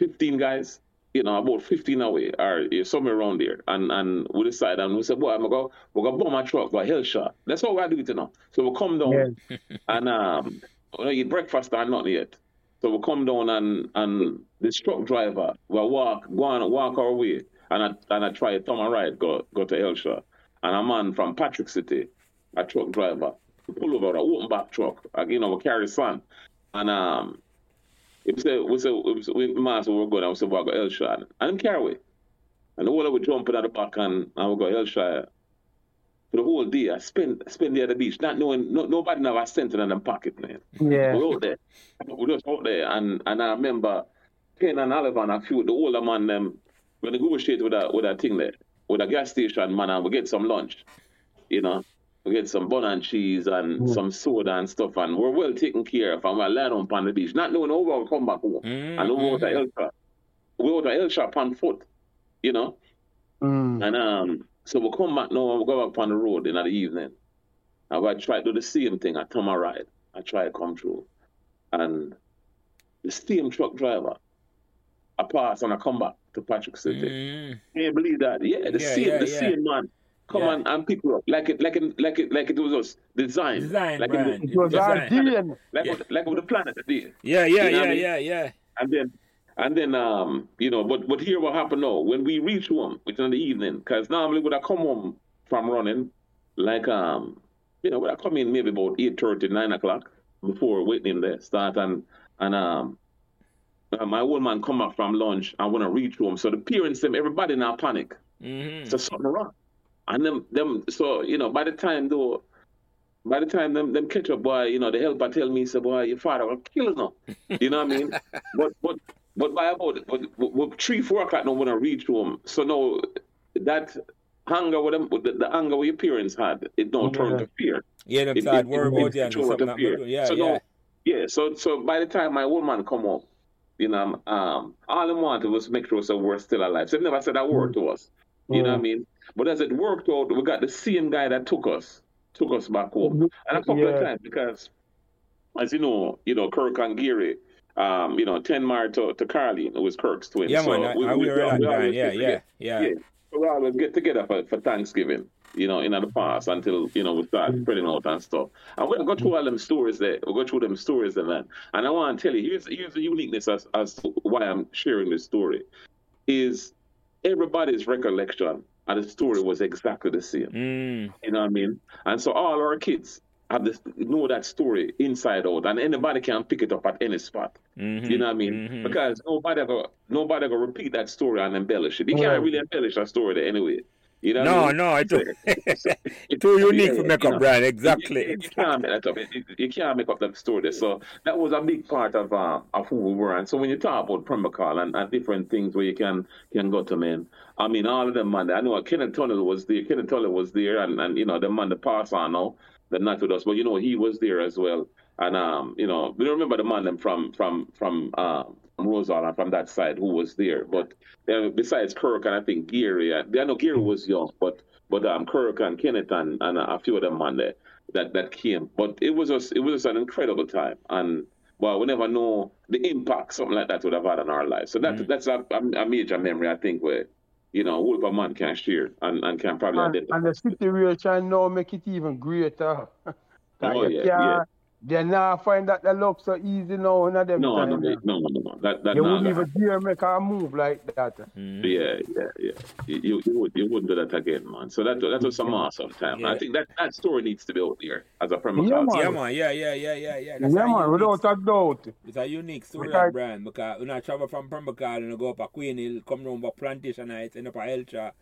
15 guys, you know, about 15 away or somewhere around there. And and we decided and we said, boy, I'm gonna go, we're gonna bomb my truck, go hell shot. That's how we do it, you know. So we come down yeah. and um we don't eat breakfast or not yet. So we come down and and this truck driver will walk, go on walk our way. And I and I try to turn ride, go go to Hellshire. And a man from Patrick City, a truck driver, pull over a open back truck, you know, we carry son. And um we say, we say, we, say, we we're going, and we say, going to Hellshire. And him carry And the whole of we jumping at the back and, and we go Hellshire. For the whole day, I spend spend there at the beach, not knowing, no, nobody never cent in them pocket, man. Yeah. We're out there. We're just out there. And and I remember Ken and Oliver and a few, the older man, them, when they negotiate with a, with a thing there, with a gas station, man, and we get some lunch, you know we get some bun and cheese and mm. some soda and stuff, and we're well taken care of, and we're lying on the beach, not knowing over we'll come back home, mm. and over mm-hmm. to Hellshire, we over to Hellshire on foot, you know, mm. and um, so we come back now and we go back on the road in the evening, and I try to do the same thing. I turn my ride, I try to come through, and the steam truck driver, I pass and I come back to Patrick City. Mm. Can you believe that? Yeah, the yeah, same, yeah, the yeah. same man come yeah. on and pick you up like it like it like it like it was us design design like it, it was our DNA like yeah. like with the planet yeah yeah yeah you know yeah, yeah yeah and then and then um you know but but here what happened now when we reach home which in the evening because normally when I come home from running like um you know, when I come in maybe about 8.30, 9 o'clock before waiting in there, start and, and um, uh, my old man come back from lunch and want to reach home. So the parents, them, everybody now panic. Mm-hmm. So something wrong. And them, them, so, you know, by the time though, by the time them, them catch up, boy, you know, the helper tell me, say, boy, your father will kill him. You know what I mean? but, but, but by about but, but, three, four o'clock, no want to reach home. So no, that anger with them, the, the anger with your parents had, it don't turn to fear. Yeah, them start worry about you and fear. Yeah, so, yeah. No, yeah, so so by the time my old man come up, you know, um, all they wanted was make sure so we're still alive. So they never said a word to us. You know what I mean? But as it worked out, we got the same guy that took us, took us back home. And a couple yeah. of times because as you know, you know, Kirk and Gary, um, you know, ten married to, to Carly, who was Kirk's twin. Yeah, so man, we, I, we, we, we, we yeah, yeah, yeah, yeah. So we always get together for, for Thanksgiving, you know, in the past until, you know, we start mm. spreading out and stuff. And we'll go through all them stories there. We'll go through them stories and that. And I want to tell you, here's, here's the uniqueness as, as to why I'm sharing this story, is everybody's recollection and the story was exactly the same. Mm. You know what I mean? And so all our kids, have this know that story inside out, and anybody can pick it up at any spot. Mm-hmm. You know what I mean? Mm-hmm. Because nobody go nobody go repeat that story and embellish it. You can't really embellish a story there anyway. You know no, I mean? no, it's too, too unique yeah, for make up, Brian. Exactly. You, you, can't make that up. You can't make up that story. So that was a big part of uh, of who we were. And so when you talk about Pembroke Hall and, and different things where you can can go to men, I mean all of them man. I know Kenneth Tunnell was there. Kenneth Tunnell was there, and, and you know the man the pass on now that not with us, but you know he was there as well. And um, you know, we don't remember the man from from from uh, from Rosal and from that side who was there. But uh, besides Kirk and I think Gary, uh, I know Gary was young, but but um, Kirk and Kenneth and, and a few of them man there that that came. But it was just it was just an incredible time, and well, we never know the impact something like that would have had on our lives. So that mm-hmm. that's a, a, major memory I think where you know, whole a man can share and, and can probably and, identify. And the situation now make it even greater. oh, yeah, yeah. They now find that the look so easy now in them no, time. No, no, no, no, no. That, that you wouldn't even dare make a move like that. Mm. Yeah, yeah, yeah. You, you, would, you wouldn't do that again, man. So that that was some awesome time. Yeah. I think that, that story needs to be out there as a Premier yeah, man. yeah, man. Yeah, yeah, yeah, yeah, yeah. That's yeah, man, without a doubt. It's a unique story, because, brand, because when I travel from Pembroke and go up a Queen Hill, come round by Plantation Heights, end up at Hellshire,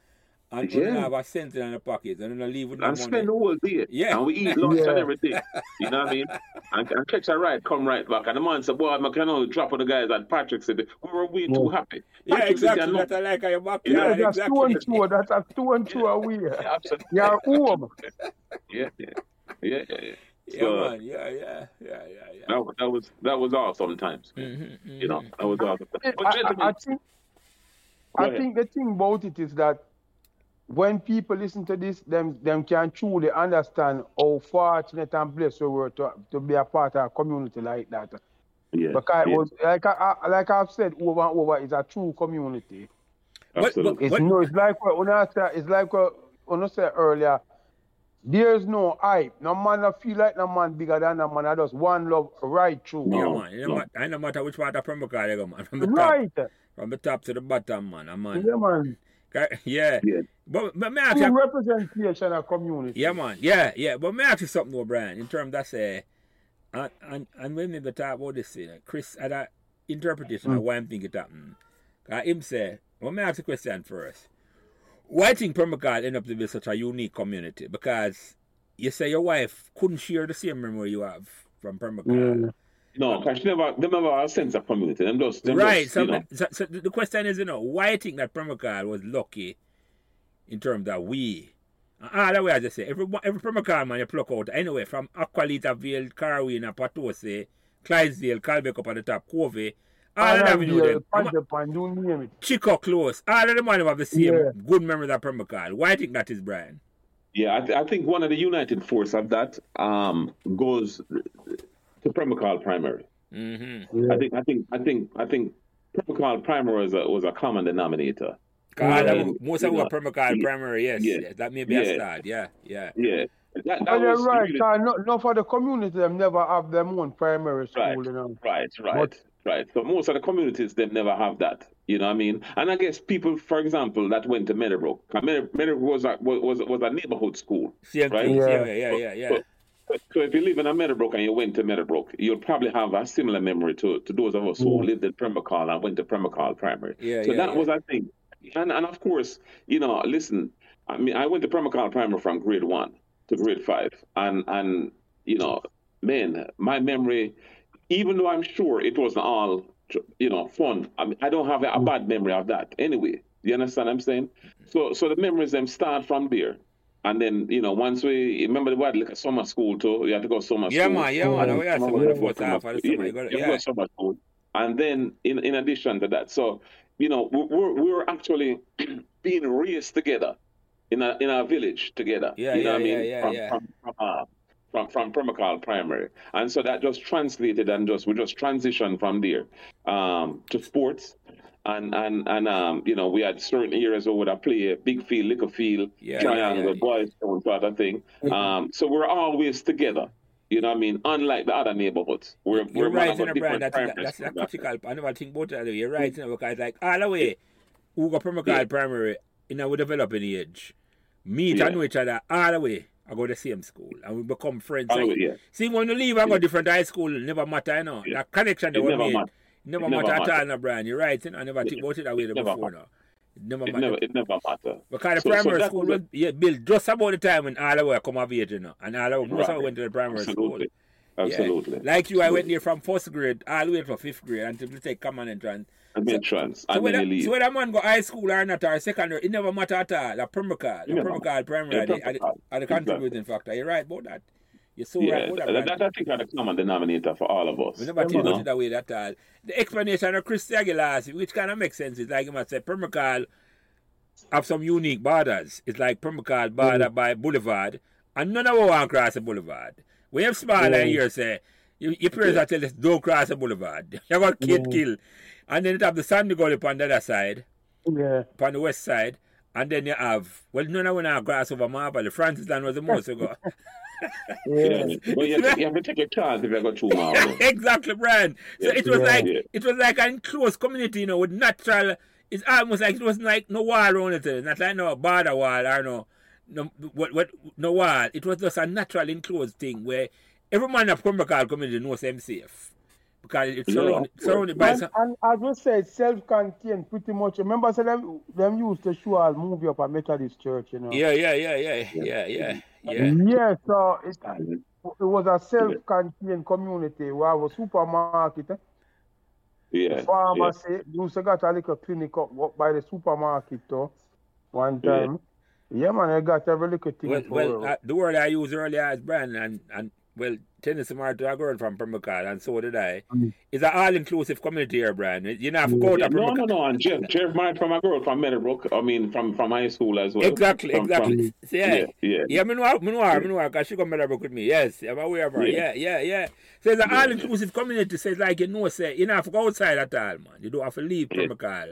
and yeah. have a cent in the pocket and then I leave with no and money. spend the whole day. Yeah. And we eat lunch yeah. and everything. You know what I mean? And, and catch a ride, come right back. And the man said, Boy, I can only drop on the guys and Patrick said we were way too happy. Yeah, Patrick exactly. That's I like your back. Yeah, yeah that's exactly. two and two. That's a two and two away. Yeah, absolutely. You're home. yeah, yeah. Yeah, yeah, yeah. Yeah, so, man. Yeah, yeah, yeah, yeah, yeah. That, that was that was awesome times. Mm-hmm, mm-hmm. You know, that was awesome. But I, I, I think I think the thing about it is that when people listen to this, them them can truly understand how fortunate and blessed we were to, to be a part of a community like that. Yeah, because yeah. it was like I, like I've said over and over, it's a true community. Absolutely. It's no, it's like what when I said, it's like what when I said earlier. There's no hype. No man I feel like no man bigger than no man. I just one love right through. No, yeah, man. No. It no matter which part of Pembroke you go, man. From the right. top, from the top to the bottom, man. man. Yeah, man. Yeah. yeah. But, but may I ask you, representation of community. Yeah, man. Yeah, yeah. But may I ask you something, though, Brian, in terms that say, and, and, and when we talk about this, know, Chris had an interpretation mm. of why I'm thinking it happened. Uh, him say, well, may I ask a question first. Why think Pembroke Hall end up to be such a unique community? Because you say your wife couldn't share the same memory you have from Pembroke Hall. Yeah. No, because never, they never a sense of community. Them just, them right. Just, so, you know. so, so, the question is, you know, why I think that Pembroke Hall was lucky in terms that we. Ah, that way I just say every every Pembroke Hall man you pluck out anyway from Aqualita Vale, Carrawena, Potosi, Clydesdale, Calbeck up at the top, Covey. All of them know them. Chico close. All of them have the same yeah. good memories of Pembroke Hall. Why I think that is, Brian? Yeah, I, th- I, think one of the united force of that um, goes to Pembroke Hall primary. Mm-hmm. Yeah. I think I think I think I think Pembroke Hall primary was a was a common denominator. God, most of our Pembroke Hall primary, yes, yeah, that may be yeah. a start. Yeah, yeah, yeah. that, that you're right. Really... Uh, no, no, for the community, them never have their own primary school. Right, you know? right, right, but, right. So most of the communities, they never have that. You know what I mean? And I guess people, for example, that went to Meadowbrook. Meadowbrook was a, was, was a neighborhood school. Same right? Yeah, yeah, yeah, yeah. So, so if you live in a Meadowbrook and you went to Meadowbrook, you'll probably have a similar memory to, to those of us who mm. lived in Pembroke and went to Pembroke Primary. Yeah, so yeah, that yeah. was, I think, and, and of course, you know, listen, I mean, I went to Pembroke Primary from grade one to grade five, and and you know, man, my memory, even though I'm sure it wasn't all, you know, fun, I mean, I don't have a, a bad memory of that anyway. You understand what I'm saying? So, so the memories them start from there. And then, you know, once we remember we had like a summer school too, you had to go summer yeah, school. Man, yeah, man, we had summer, the first half of the summer. Yeah, you, yeah. go summer school. And then in, in addition to that, so you know, we're we're actually being raised together in a in our village together. Yeah, you know yeah, what I mean? yeah, from, yeah. From, from, uh, from from Pembroke Hall Primary, and so that just translated and just we just transitioned from there um, to sports, and and and um, you know we had certain areas where would I play big field, little field, yeah, triangle, yeah, yeah. boys, sort of thing. Um, so we're always together. You know what I mean? Unlike the other neighborhoods. We're, You're we're right, in a brand. That's, that, that's a critical. I never think about that. You're right, you know, because like all the way, who go Pembroke Hall Yeah. Primary in our developing age, meet Yeah. and know each other all the way. I go to the same school and we become friends. All Like, way, yeah. See, when you leave and go different high school, it never matter, you know. That connection they It were made. matter. Never It matter never at matter. all, no, Brian. You're right, you know. I never think about it that way It before, never no. matter. It never It matter. never, it never matter. Because the So- so primary that school was yeah, built just about the time when all of us come of age, you know. And all of, most of us went to the primary school. Absolutely. Yeah. Absolutely. Like you, I went there from first grade all the way to fifth grade until you take common entrance. And then trans. So And whether, leave. so whether man go high school or not or secondary, it never matter at all. The Pembroke Hall, the Yeah, Pembroke Hall primary Yeah, are the, are the, are the contributing factor. You're right about that. You're so yeah, right that. that, I think are the common denominator for all of us. We never think about it that way at all. The explanation of Chris Aguilar, which kind of makes sense, is like you must say Pembroke Hall have some unique borders. It's like Pembroke Hall border mm. by Boulevard, and none of us want cross the Boulevard. We have small Yeah. line here say, you, your parents Yeah. are tell us don't cross the Boulevard. You got kid Yeah. kill. And then you have the Sandy Gully upon the other side, Yeah. upon the west side. And then you have, well, none of us want cross over Marble. The Francis land was the most ago. Yeah. But you have, to, you have to take a chance if you go too miles. exactly, Brian. So Yeah. it was Yeah. like Yeah. it was like an enclosed community, you know, with natural. It's almost like it wasn't like no wall around it, uh, not like no border wall or no, no what what no wall. It was just a natural enclosed thing where every man of Pembroke community knows them safe because it's Yeah, surrounded, of surrounded by. And, Some, and as we said, self-contained pretty much. Remember, so them, them used to show a movie up at Methodist Church, you know. yeah, yeah, yeah, yeah, yeah, yeah, yeah. Yeah, so it, it was a self-contained community where was supermarket? Yeah. pharmacy. Used to got a little clinic up, up by the supermarket too. One Yeah. time. Yeah, man, I got every little thing. Well, well uh, the word I used earlier is brand and and well, Tennyson married to a girl from Pembroke, and so did I. Mm. It's an all-inclusive community here, Brian. You know, have to go to Yeah, no, no, no. And Jeff, Jeff married from a girl from Meadowbrook. I mean, from from high school as well. Exactly, From- exactly. from- yeah. yeah, yeah. Yeah, me know, me know, her, me know, because she come Meadowbrook with me. Yes, I'm aware of her. Yeah, Yeah. yeah, yeah. So it's an all-inclusive community. So it's like, you know, say, you don't have to go outside at all, man. You don't have to leave Yeah. Pembroke Hall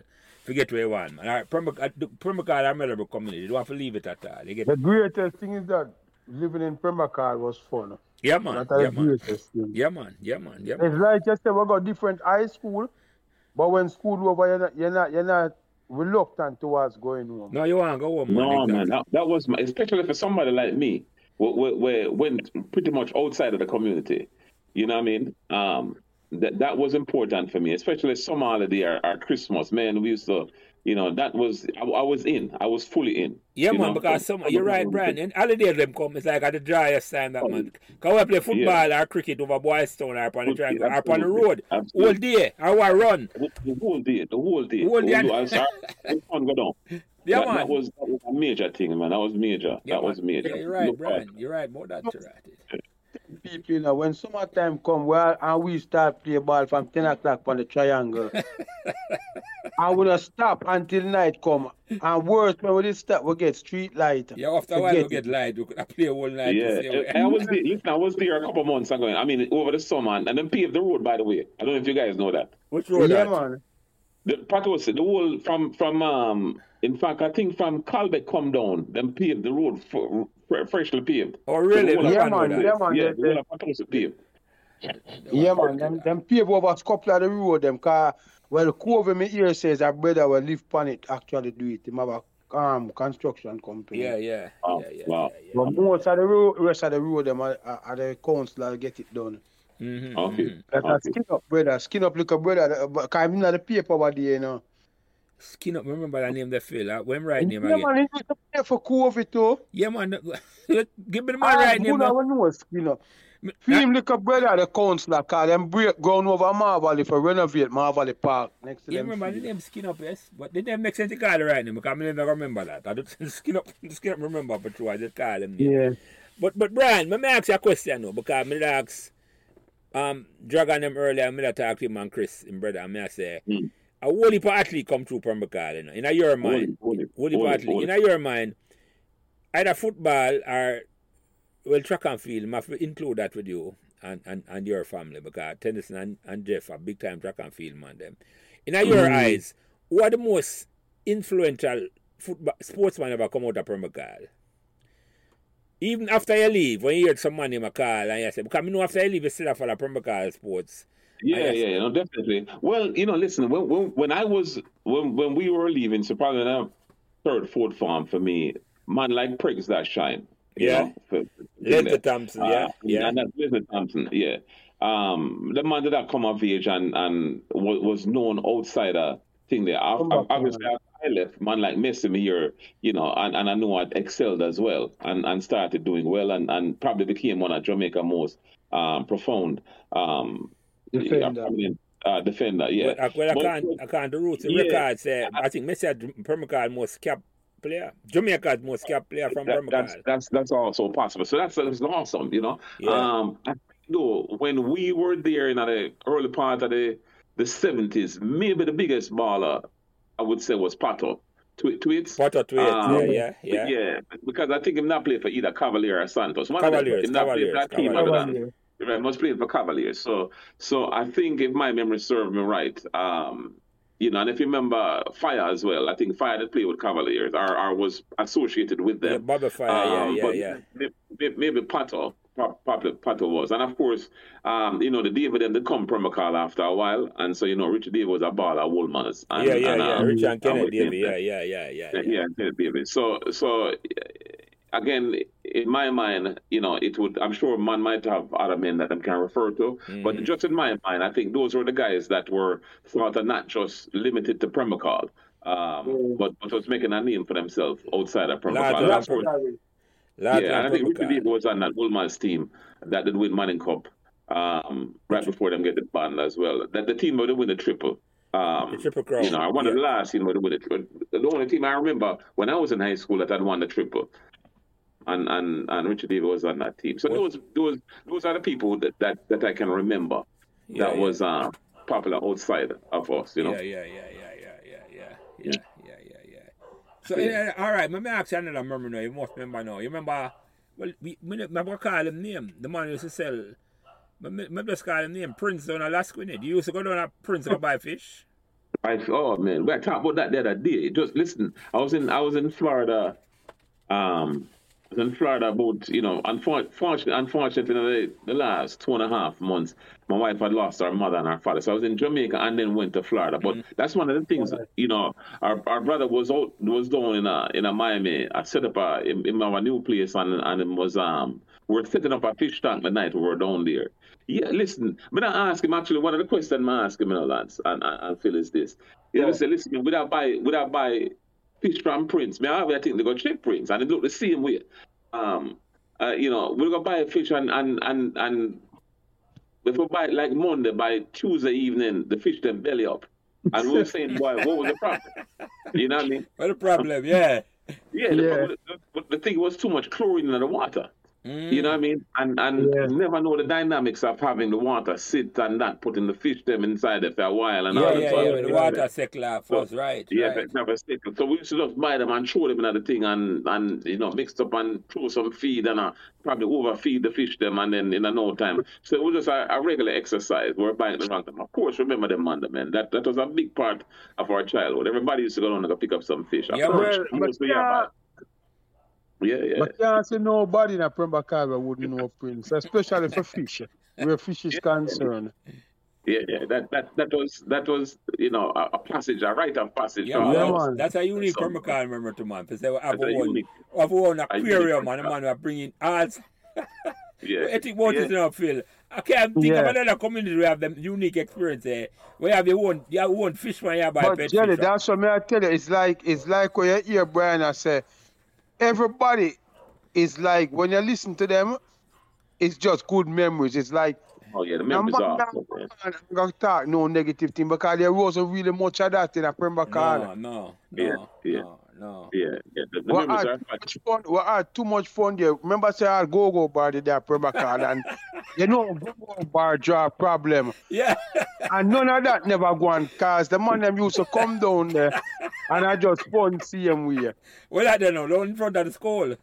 to get where you want, man. All right, Pembroke Hall, uh, the Pembroke Hall and Meadowbrook community, you don't have to leave it at all. You get, The greatest thing is that living in Pembroke was fun. Yeah, man. That's Yeah, man. thing. Yeah, man. Yeah, man. Yeah, man. It's like you say we got different high school, but when school over, you're not, you're not, you're not reluctant towards going home. No, you want to go home. No, exactly. man, that, that was my, especially for somebody like me, where, where went pretty much outside of the community. You know what I mean? Um, that that was important for me, especially summer holiday or, or Christmas. Man, we used to, you know, that was I, I was in, I was fully in. Yeah, man, know? because some, you're right, Brian. And holidays them come, it's like at the driest time that month. Oh, because we play football or cricket over Boys Town or upon the triangle or upon the road all Absolutely. day or we run. The whole day, the whole day, The whole day. I I, the sun go down. Yeah, that, man. that was that was a major thing, man. That was major. Yeah, that was major. Yeah, you're right, Brian. You're right More that. You're right. People, you know, when summertime come, well, and we start play ball from 10 o'clock on the triangle. I would have stop until night come. And worse, when we did stop, we get street light. Yeah, after a while we get light. We could play all night. Yeah, I I was there. Listen, I was there a couple months ago. I mean, over the summer, and then paved the road. By the way, I don't know if you guys know that. Which road Yeah, that? man. The Patos, the whole from from um. In fact, I think from Calbeck come down, them paved the road for, freshly paved. Oh, really? So yeah, man, yeah, man. Yeah, the, the, Patos paved. Yeah, man. Them, them pave over a couple of the road, them car. Well, who over me here says that brother will live on it actually do it. Him have a um, construction company. Yeah, yeah. Oh, yeah, yeah, wow. yeah, yeah. But most of the road, rest of the road, them are, are, are the council get it done. Mm-hmm, Okay. mhm. That's a Okay. skin up, brother. Skin up, look a brother. Because I'm not the paper over there, you know. Skin up, remember that name, the Phil. Uh, when right name yeah, again? man, he used to play for COVID too. Yeah, man. Give me the my Ah, right name. who now. know skin up. Film look a brother, the councillor, cause them break ground over Marvally for renovate Marvally Park next to Yeah, them. remember the name Skin Up, yes? But the name makes sense to call it right name because I never remember that. I don't Skin Up, Skin Up remember for true. I just call him. name. Yeah. But but Brian, let me ask you a question now because me ask um Dragon them earlier, me talk to him and Chris in brother, and me I say Hmm. A whole heap athlete come through Pembroke, you know, in your mind. Whole hold heap of it, athlete. In it. your mind, either football or well track and field, have include that with you and, and, and your family because Tennyson and, and Jeff are big time track and field man them. In your eyes, who are the most influential football sportsman ever come out of Pembroke? Even after you leave, when you hear someone name a call and you say, because I know after you leave, you still have follow Pembroke sports. Yeah, yeah, yeah, no, definitely. Well, you know, listen, when when, when I was when when we were leaving, so probably the third, fourth farm for me, man like prigs that shine. Yeah. know, for- Thompson, yeah, Uh, yeah. and that's Leslie Thompson, yeah. Um, the man did that come of age and and was, was known outsider thing there. I, I, obviously. I left man like Messi here, you know, and, and I know I excelled as well and, and started doing well and, and probably became one of Jamaica's most um, profound um, Defender. prominent, uh, defender. Yeah. Well, I, well, I But- can't, I can't. The roots, Yeah. records say, I think Messi had Pembroke most cap player. Jamaica's most cap player from that, Pembroke. that's that's that's also possible. So that's that's awesome, you know. Yeah. Um, I know when we were there in the early part of the the seventies, maybe the biggest baller I would say was Pato. Tw- Tweets. What a tweet, Um, yeah, yeah, yeah. because I think him not play for either Cavalier or Santos. One Cavaliers, of them, him not play for that team Cavaliers, Cavalier. Right, must play for Cavaliers. So, so I think if my memory serves me right, um, you know, and if you remember Fire as well, I think Fire that played with Cavaliers or, or was associated with them. Yeah. Bobby Fire, Um, yeah, yeah, yeah. may- Maybe Pato, Pa- Pa- Pato was, and of course, um, you know, the David and the come Permacal after a while, and so you know, Richard David was a baller, Wolmer's. And, Yeah, yeah, and, yeah. um, Richard and Kenneth him, yeah, yeah, yeah, yeah. yeah, yeah. Kenneth David. So, so again, in my mind, you know, it would. I'm sure man might have other men that I can refer to, but Mhm. just in my mind, I think those were the guys that were sort of not just limited to Pembroke Hall, um, Mm. but, but was making a name for themselves outside of Premier Lot That's what- yeah, and I of think Richard Pembroke. Was on that Wolmer's team that did win Manning Cup um, right before them get the band as well. That the team would win the triple. Um, The Triple Crown. you know, I won the last team would win it. The only team I remember when I was in high school that had won the triple. And and, and Richard David was on that team. So What- those those those are the people that, that, that I can remember Yeah, that yeah. was uh, popular outside of us, you know. Yeah, yeah, yeah, yeah, yeah, yeah, yeah, yeah, yeah, yeah, yeah. So, yeah. all right, me ask you another memory now. You must remember now. You remember, well, we, me, me call him name. The man used to sell, me, me, me just call him name, Prince down Alaska, innit? You used to go down at Prince and buy fish? I oh man, we talked about that the other day. Just listen, I was in I was in Florida, um, In Florida about you know, unfortunately, unfortunately, the, the last two and a half months, my wife had lost her mother and her father, so I was in Jamaica and then went to Florida. But that's one of the things, you know, our, our brother was out was down in a in a Miami. I set up a in, in our new place and and it was um we're setting up a fish tank the night we were down there. Yeah, listen, but I ask him actually one of the questions I ask him, you know, Lance, and, and, and Phil is this. You know, say, listen, would I buy would I buy fish from Prince? Me, I think they go check Prince and it look the same way. Um uh, you know, we're gonna buy a fish and and and and if we buy it like Monday, by Tuesday evening, the fish them belly up. And we were saying, boy, what was the problem? You know what I mean? What the problem? Yeah. Yeah, the, Yeah. The, the, the thing was too much chlorine in the water. Mm. You know what I mean? And and yeah. never know the dynamics of having the water sit and not putting the fish them inside there for a while and yeah, all yeah, that. Yeah, the water settle first, right? Yeah, right. never settle. So we should just buy them and throw them in the thing and and you know mixed up and throw some feed and uh, probably overfeed the fish them and then in a no time. So it was just a, a regular exercise. We're buying the wrong them. Of course, remember them man, man. That that was a big part of our childhood. Everybody used to go down and pick up some fish. Yeah, well, but, yeah, yeah, yeah. But can't say nobody in a Pembroke wouldn't know Prince, especially for fish, where fish is concerned. Yeah, yeah, that that that was that was you know a, a passage, a rite of passage. Yeah, man, that's, that's, a unique Pembroke remember to man. Because they were have one, have one aquarium, man. Man, are bringing ads. yeah, I think what yeah. is enough, Phil. I can't think yeah. of another community who have them unique experience eh? there. We have your own, your own fish when you buy but pet Jelly, fish. that's what I tell you. It's like it's like when you hear Brian I say everybody is like when you listen to them, it's just good memories. It's like Oh yeah, the memories are. I'm gonna talk no negative thing because there wasn't really much of that in a Pembroke. No, no, no, yeah, yeah. no, no. Yeah, yeah. The, the memories had, are fun, we had too much fun there. Remember, say I go go bar there, Pembroke, and you know, go go bar draw problem. Yeah. and none of that never go on, cause the man them used to come down there, and I just fun see him with. Well, I don't know, down in front of the school.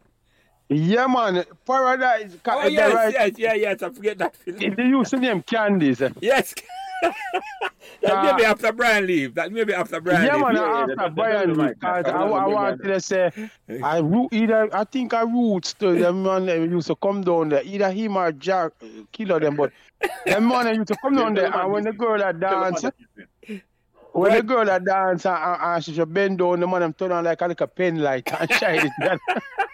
Yeah, man. Paradise. Oh, yes, right. yes, yeah, yes. I forget that. Film. They used to name Candies. Yes. that uh, maybe after Brian leave. That maybe after Brian yeah, leave. man, yeah, after Brian leave. Because I, I wanted to say, I either I think I roots to them man they used to come down there. Either him or Jack uh, killer them, but them man used to come down there and when the girl that dance. When the girl that dance and, and she should bend down, the man them turn on like a, like a pen light and shine it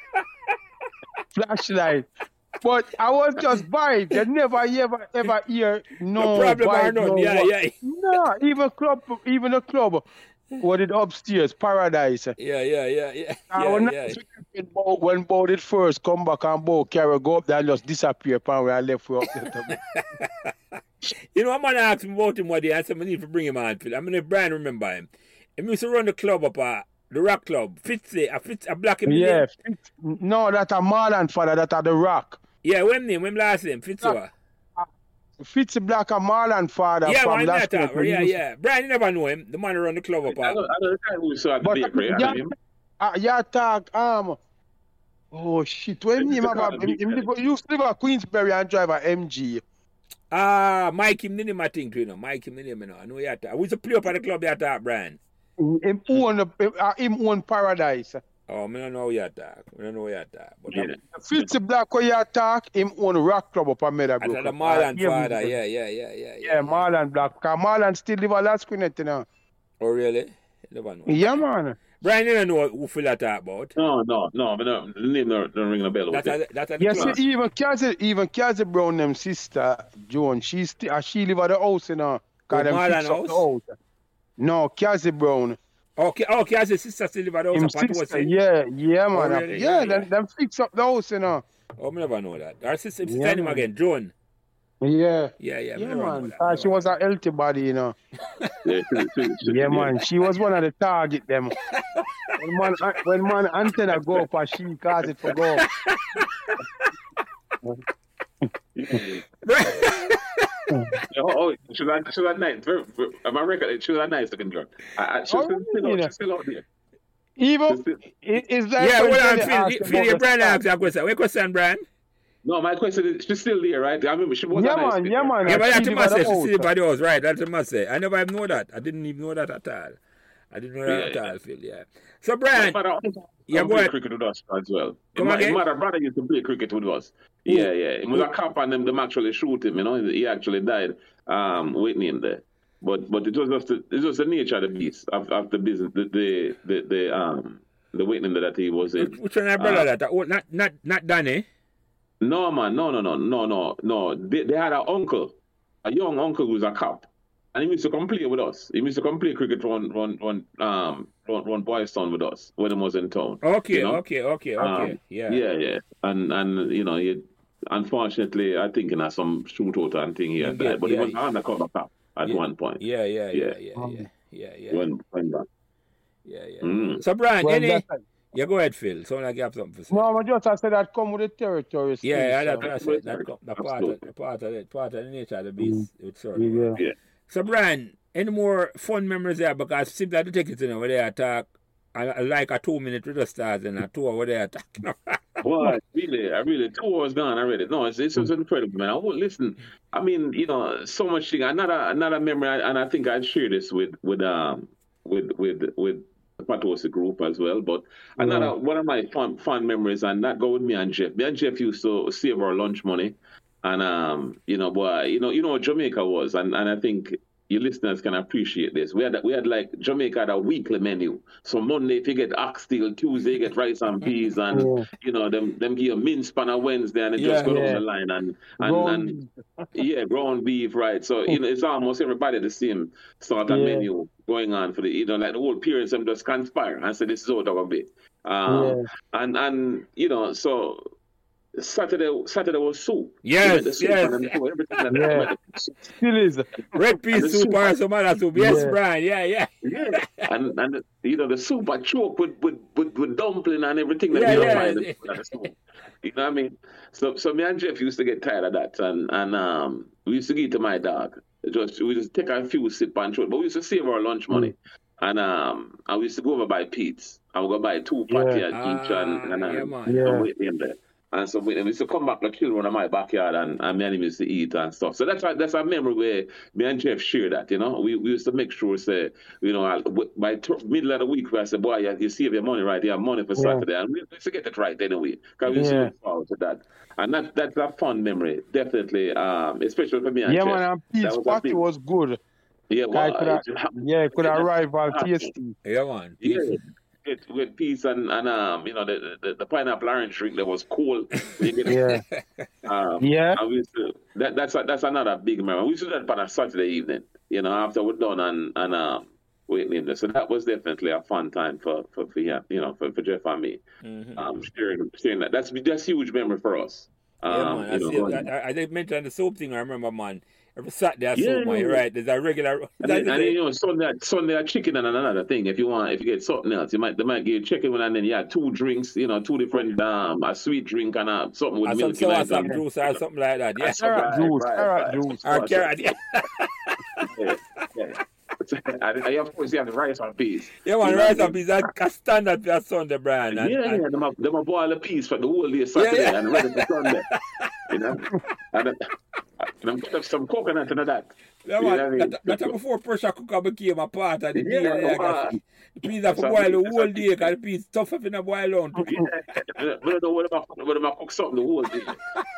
flashlight. But I was just vibes. You never ever ever hear no, no problem vibe, no, yeah, yeah. No, even club even a club. What it upstairs, paradise. Yeah, yeah, yeah, yeah. yeah, when, yeah. When, when Bo did first come back and Bo carry go up there and just disappear upon where I left for up You know, I'm gonna ask him about him what day. I said I need to bring him on. I mean if Brian remember him. He used to run the club up at the Rock Club. Fitzy, a Fitz, a black him Yeah, Fitz, no, that a Marland father, that are the Rock. Yeah, when name, when last name, Fitz what? Fitz Black a Marland father yeah, from last that, uh, Yeah, yeah. Brian, you never know him. The man around the club up. I know, I know the guy who saw the bakery. Yeah, uh, yeah, talk, um, oh shit, when him have a, him, him live, used to live at Queensberry and drive a MG. Ah, Mike him name I think, you know. Mike him name, you know. I know you talk. We used to play up at the club, you talk, Brian. Him own, uh, him own paradise. Oh, I don't know what you talk. I don't know what you talk. But Yeah. Fitz Black where you talk, him own rock club up at Meadowbrook. That's the Marland father. Yeah, yeah, yeah, yeah. Yeah, Marland Black. Because Marland still live at Last Queen, you know. Oh, really? You never know. Yeah, man. Brian, you don't know who Phil talk about. No, no, no, but no, the name don't, don't ring a bell. That's a, that's a Yes, club. see, even Cassie, even Cassie Brown, them sister Joan, she still, uh, she live at the house, you know. Cause Oh, them Marland house? the house. No, Cassie Brown. Okay, okay, as a sister still live at the house. Pat sister, was yeah, yeah, man. really? Yeah, Yeah, them, yeah. them fix up the house, you know. Oh, I never know that. Our sister, sister Yeah, name man. again, Joan. Yeah. Yeah, yeah, Yeah, me never know man. that. Uh, she was a healthy body, you know. Yeah, man. She was one of the target them. when man, uh, when man antenna go up, uh, she cause it for go. Oh. oh, oh, she was a, she was a nice. Very, very, on my record, she was a nice looking girl. I, I, she was Oh, still, really? out, she's still out there. Even it, it's like yeah, when well, I'm Jenny asked Phil, about Phil, your brand star. that question. What question, Brian? No, my question is, she's still there, right? I remember she was Yeah, a nice man, girl. yeah, man. Yeah, but she that's a live must say. She house. still by the house, right? That's a must say. I never even know that. I didn't even know that at all. I didn't know that Yeah, at yeah. all, Phil, yeah. So, My Brian, mother Yeah, yeah, go play cricket with us as well. Come my, again? my brother used to play cricket with us. Yeah, yeah. He was a cop and them, them actually shoot him, you know. He actually died um, waiting him there. But but it was just the, it was the nature of the beast of, of the business the the the, the um the waiting that he was in. which one of your brother that? Oh, not, not, not Danny. No man, no no no no no no. They, they had an uncle, a young uncle who was a cop, and he used to come play with us. He used to come play cricket run run run um run, run Boys Town with us when he was in town. Okay, You know? okay, okay, okay. Um, yeah. yeah, yeah, and and you know, he, unfortunately, I think in some shootout and thing he had Yeah, but yeah, he was yeah. an undercover cop at Yeah. one point. Yeah, yeah, yeah, Yeah. yeah, yeah, yeah, yeah, When when back. yeah, yeah. Mm. So, Brian, Well, any. Yeah, go ahead, Phil. Sound like you have something to say. No, I just I said that come with the territory. Yeah, yeah, that's so. what I said. That come, part of part of it, part of the nature of the beast. Mm. It's sort Yeah. Yeah. So, Brian, any more fun memories there? Because seems like the tickets, you know, where they attack, I, I like a two minute with the stars and a tour where they attack. Well, I really, I really, two hours gone already. No, it's, it's just incredible, man. I won't listen. I mean, you know, so much thing. Another, another memory, and I think I'd share this with, with, um, with, with, with the Potosi group as well. But another one of my fun, fun memories, and that go with me and Jeff. Me and Jeff used to save our lunch money, and um, you know, boy, you know, you know what Jamaica was, and and I think your listeners can appreciate this. We had we had like Jamaica had a weekly menu. So Monday if you get oxtail, Tuesday you get rice and peas, and Yeah. you know them them give you mince pan on Wednesday, and it Yeah, just go yeah. down the line and and, Ground and yeah, ground beef, right? So you know it's almost everybody the same sort of Yeah. menu going on for the you know like the whole parents them just conspire and say this is all it gonna be. Um, Yeah. and and you know so. Saturday, Saturday was soup. Yes, yes. and the- everything that- Yeah. Still is. Red pea And soup soup- or some other soup. Yes, Yeah. Brian. Yeah, yeah. Yeah, and and you know the soup I choke with with with, with dumpling and everything that Yeah, you don't yeah. mind in. You know what I mean? So so me and Jeff used to get tired of that, and and um we used to give it to my dog. Just we just take a few sip and throw it, but we used to save our lunch money, and um and we used to go over by Pete's. I would go buy two patty Yeah. at each, and and, Ah, um, yeah, man. Yeah. and wait there. And so we, we used to come back like children in my backyard and, and me and him used to eat and stuff. So that's a, that's a memory where me and Jeff share that, you know. We, we used to make sure, say, you know, I- by t- middle of the week, I said, boy, you, you save your money right, you have money for Yeah. Saturday. And we used to get it right anyway. Because we used to Yeah. look forward to that. And that, that's a fun memory, definitely, um, especially for me and Yeah, Jeff. Yeah, man, and Pete's was party big- was good. Yeah, Guy well, could have, it- yeah, could have Yeah. rival tasty. Yeah, man. yeah, with, with peace and, and um, you know, the, the, the pineapple orange drink that was cold. You get? Yeah, Um, yeah, we to, that, that's a, that's another big memory. We used to do that on a Saturday evening, you know, after we're done and and um, waiting there. So that was definitely a fun time for for, for yeah, you know, for, for Jeff and me. Mhm. Um, sharing sharing that. That's that's huge memory for us. Um, Yeah, man. I, you know, see, I, I, I did mention the soap thing. I remember, man. Every Saturday, I Yeah. soap, man. You're right. There's a regular. and then, and then, you know, Sunday, Sunday a chicken and another thing. If you want, if you get something else, you might they might give you chicken and then you had two drinks, you know, two different um, a sweet drink and a, something with or some milk. sour in some juice or something like that. Yeah. carrot juice, carrot juice. Or carrot. Yeah, yeah, and, and of course have the rice and peas. yeah man. You Rice I and peas. That's a standard for Sunday, Brian. And, yeah, and, yeah, them a boil the peas for the whole day Saturday Yeah, yeah. and ready for Sunday. you know, and then them put up some coconut into that. Yeah, You know man, I that, that before pressure cooker became a part of the Yeah, deal. Yeah, man. The peas have to boil a- the whole day because the peas tough if you not boil on. Yeah, we don't know what about what about cook something the whole day,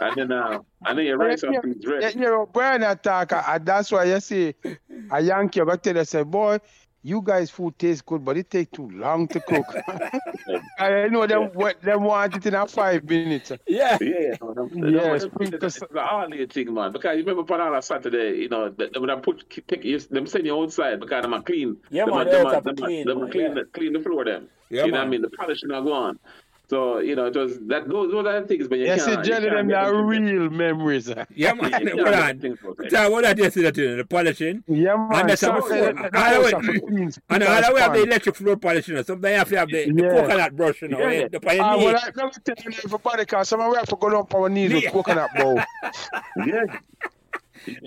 and then uh, and then your rice and peas Yeah, you know, Brian attack, and that's why you see a Yankee, I got tell you, say, boy, you guys' food tastes good, but it take too long to cook. I know them, them want it in a five minutes. Yeah. Yeah, no, no, no, Yeah, no, sprinkle it's the holiday thing, man. Because you remember on a Saturday, you know, that- when I put take you, them send you outside because them are clean. Yeah, them man, a- they them have a- to them clean, them a man, clean, yeah. the, clean the floor them. Yeah, you know what I mean? The polish not go gone. So you know, it was that those, those are the things, but you You can't. see, you Jelly, can't them get are them- real memories. Yeah, man. you Hold on. things. Tell what I just said to you, the polishing. Yeah, man. And that's so- before- and that- I that's went- a queen's And picker's all we have the electric floor polishing. or Sometimes you have to have the, the Yeah. coconut brush, you know. Yeah. Yeah. The, the, Ah, the well, I never tell you everybody, because some we have to go down on our knees with coconut bowl. Yeah.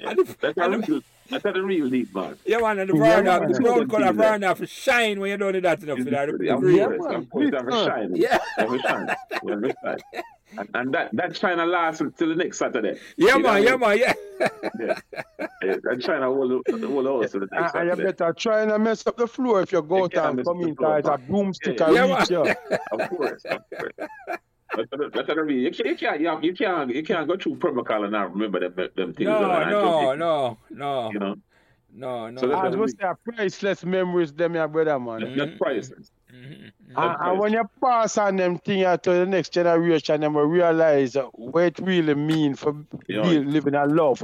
That's a real, that's a real deep man. Yeah, man, and the brown, man. the brown color Yeah. brown have to shine when you don't do that enough. You know, the- the green. Yeah, man. of course, have a shine. Yeah. Shine. Have. And, and that that China lasts until the next Saturday. Yeah, You man, what I yeah, man, yeah. Yeah. Yeah, that China will will also the next And and you better try and mess up the floor if you go You out and come in floor, tight, a broomstick Yeah, and yeah, reach you. Of course, of course. That's what- that's what I. You can't, you can't, you can't, you can't go through Pembroke Hall and not remember them, them things. No, that no, told no, no, you, You know, no, no. So that's- As we say, priceless memories, them, your brother, man. Mm-hmm. that's priceless. Mhm. And, and when you pass on them thing out to the next generation, them will realize uh, what it really mean for Yeah. be living a love.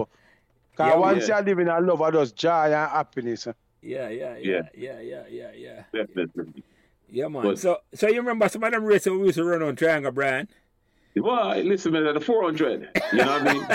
Because Yeah, once yeah. you're living a love, I just joy and happiness. Yeah, yeah, yeah, yeah, yeah, yeah, yeah. Definitely. Yeah, man. But- so, so you remember some of them races we used to run on Triangle Brand? Well, listen, man, the 400, you know what I mean?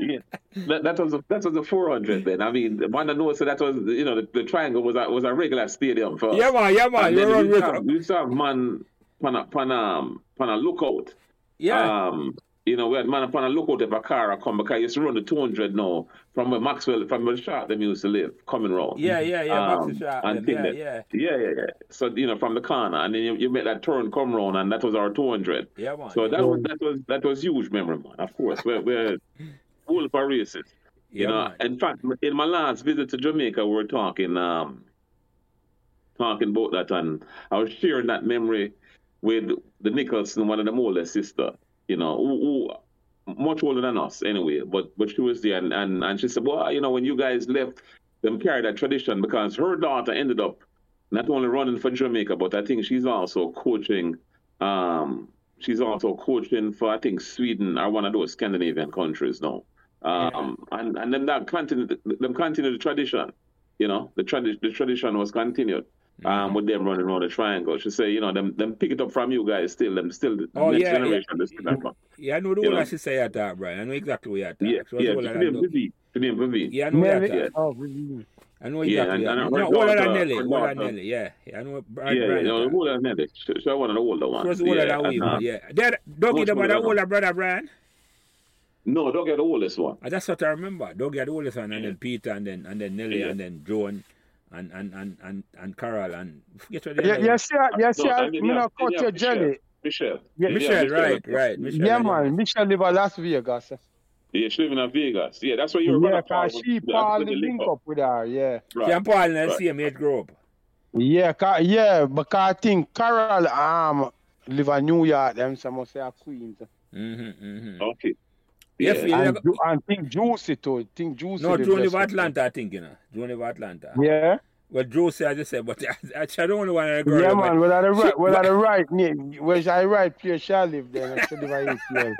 yeah, that, that was a, that was a four hundred then. I mean, one knows so that was you know the, the triangle was a, was a regular stadium for. Yeah man, yeah man. You're on with. We used to have man, pan a pan a pan a lookout. Yeah. Um, you know, we had man upon a lookout if a car come because I used to run the 200 now from where Maxwell, from where Sharp them used to live, coming round. Yeah, yeah, yeah, um, Sharp, and yeah, yeah. yeah, yeah, yeah. So, you know, from the corner, and then you, you make that turn come round, and that was our 200. Yeah, man. So yeah. that was that was that was huge memory, man. Of course, we're we're full for races. You yeah, know, man. in fact, in my last visit to Jamaica, we were talking um talking about that, and I was sharing that memory with the Nicholson, one of the oldest sister you know, who, who, much older than us anyway. But but she was there, and, and, and she said, well, you know, when you guys left, them carry that tradition because her daughter ended up not only running for Jamaica, but I think she's also coaching. Um, she's also coaching for I think Sweden or one of those Scandinavian countries now. Um, yeah. and and then that continued, them continue the tradition. You know, the, tradi- the tradition was continued um, with them running around the triangle. She say, you know, them them pick it up from you guys still, them still the oh, next yeah, generation. Yeah. yeah, I know the one that she say at that, Brian. I know exactly what you at that. Yeah, so yeah, to name Vivi. To name Vivi. Yeah, I know Nelly, that. Oh, Vivi. I know exactly. Yeah, and, and no, older than Nelly. Older than Nelly, yeah. yeah. I know Brian. Yeah, Brian yeah, no, older than Nelly. So, so one of the older ones. She was older yeah, than we, uh, yeah. Dad, Dougie, the brother, older brother, Brian. No, Dougie the oldest one. That's what I remember. Dougie the oldest one, and then Peter, and then and then Nelly, Yeah. and then Joan and and and and, and Carol and forget what Yeah, yes, yeah, yes, No, yeah. and then you not have- cut you your have Michelle. jelly. Michelle. Yeah, Michelle, right, right. Michelle, Yeah, man. Michelle live in Las Vegas. Yeah, she live in Vegas. Yeah, that's where you're Yeah, cause she Paul link up with her. Yeah. Right. Jean Paul and Right. same age group. Yeah, ca- yeah, because I think Carol um live in New York, them some must say a Queens. Mm-hmm, mm-hmm. Okay. Yeah, Yeah. feel- And, Ju- and think Juicy too. Oh, think Juicy. No, live Joe just- live Atlanta, I think, you know. Joe live Atlanta. Yeah. Well, Joe said, I just said, but I, I don't want to want to girl. Yeah, but- man. Whether the right, She- whether the right name, where I right place shall live there. and She live in ATL.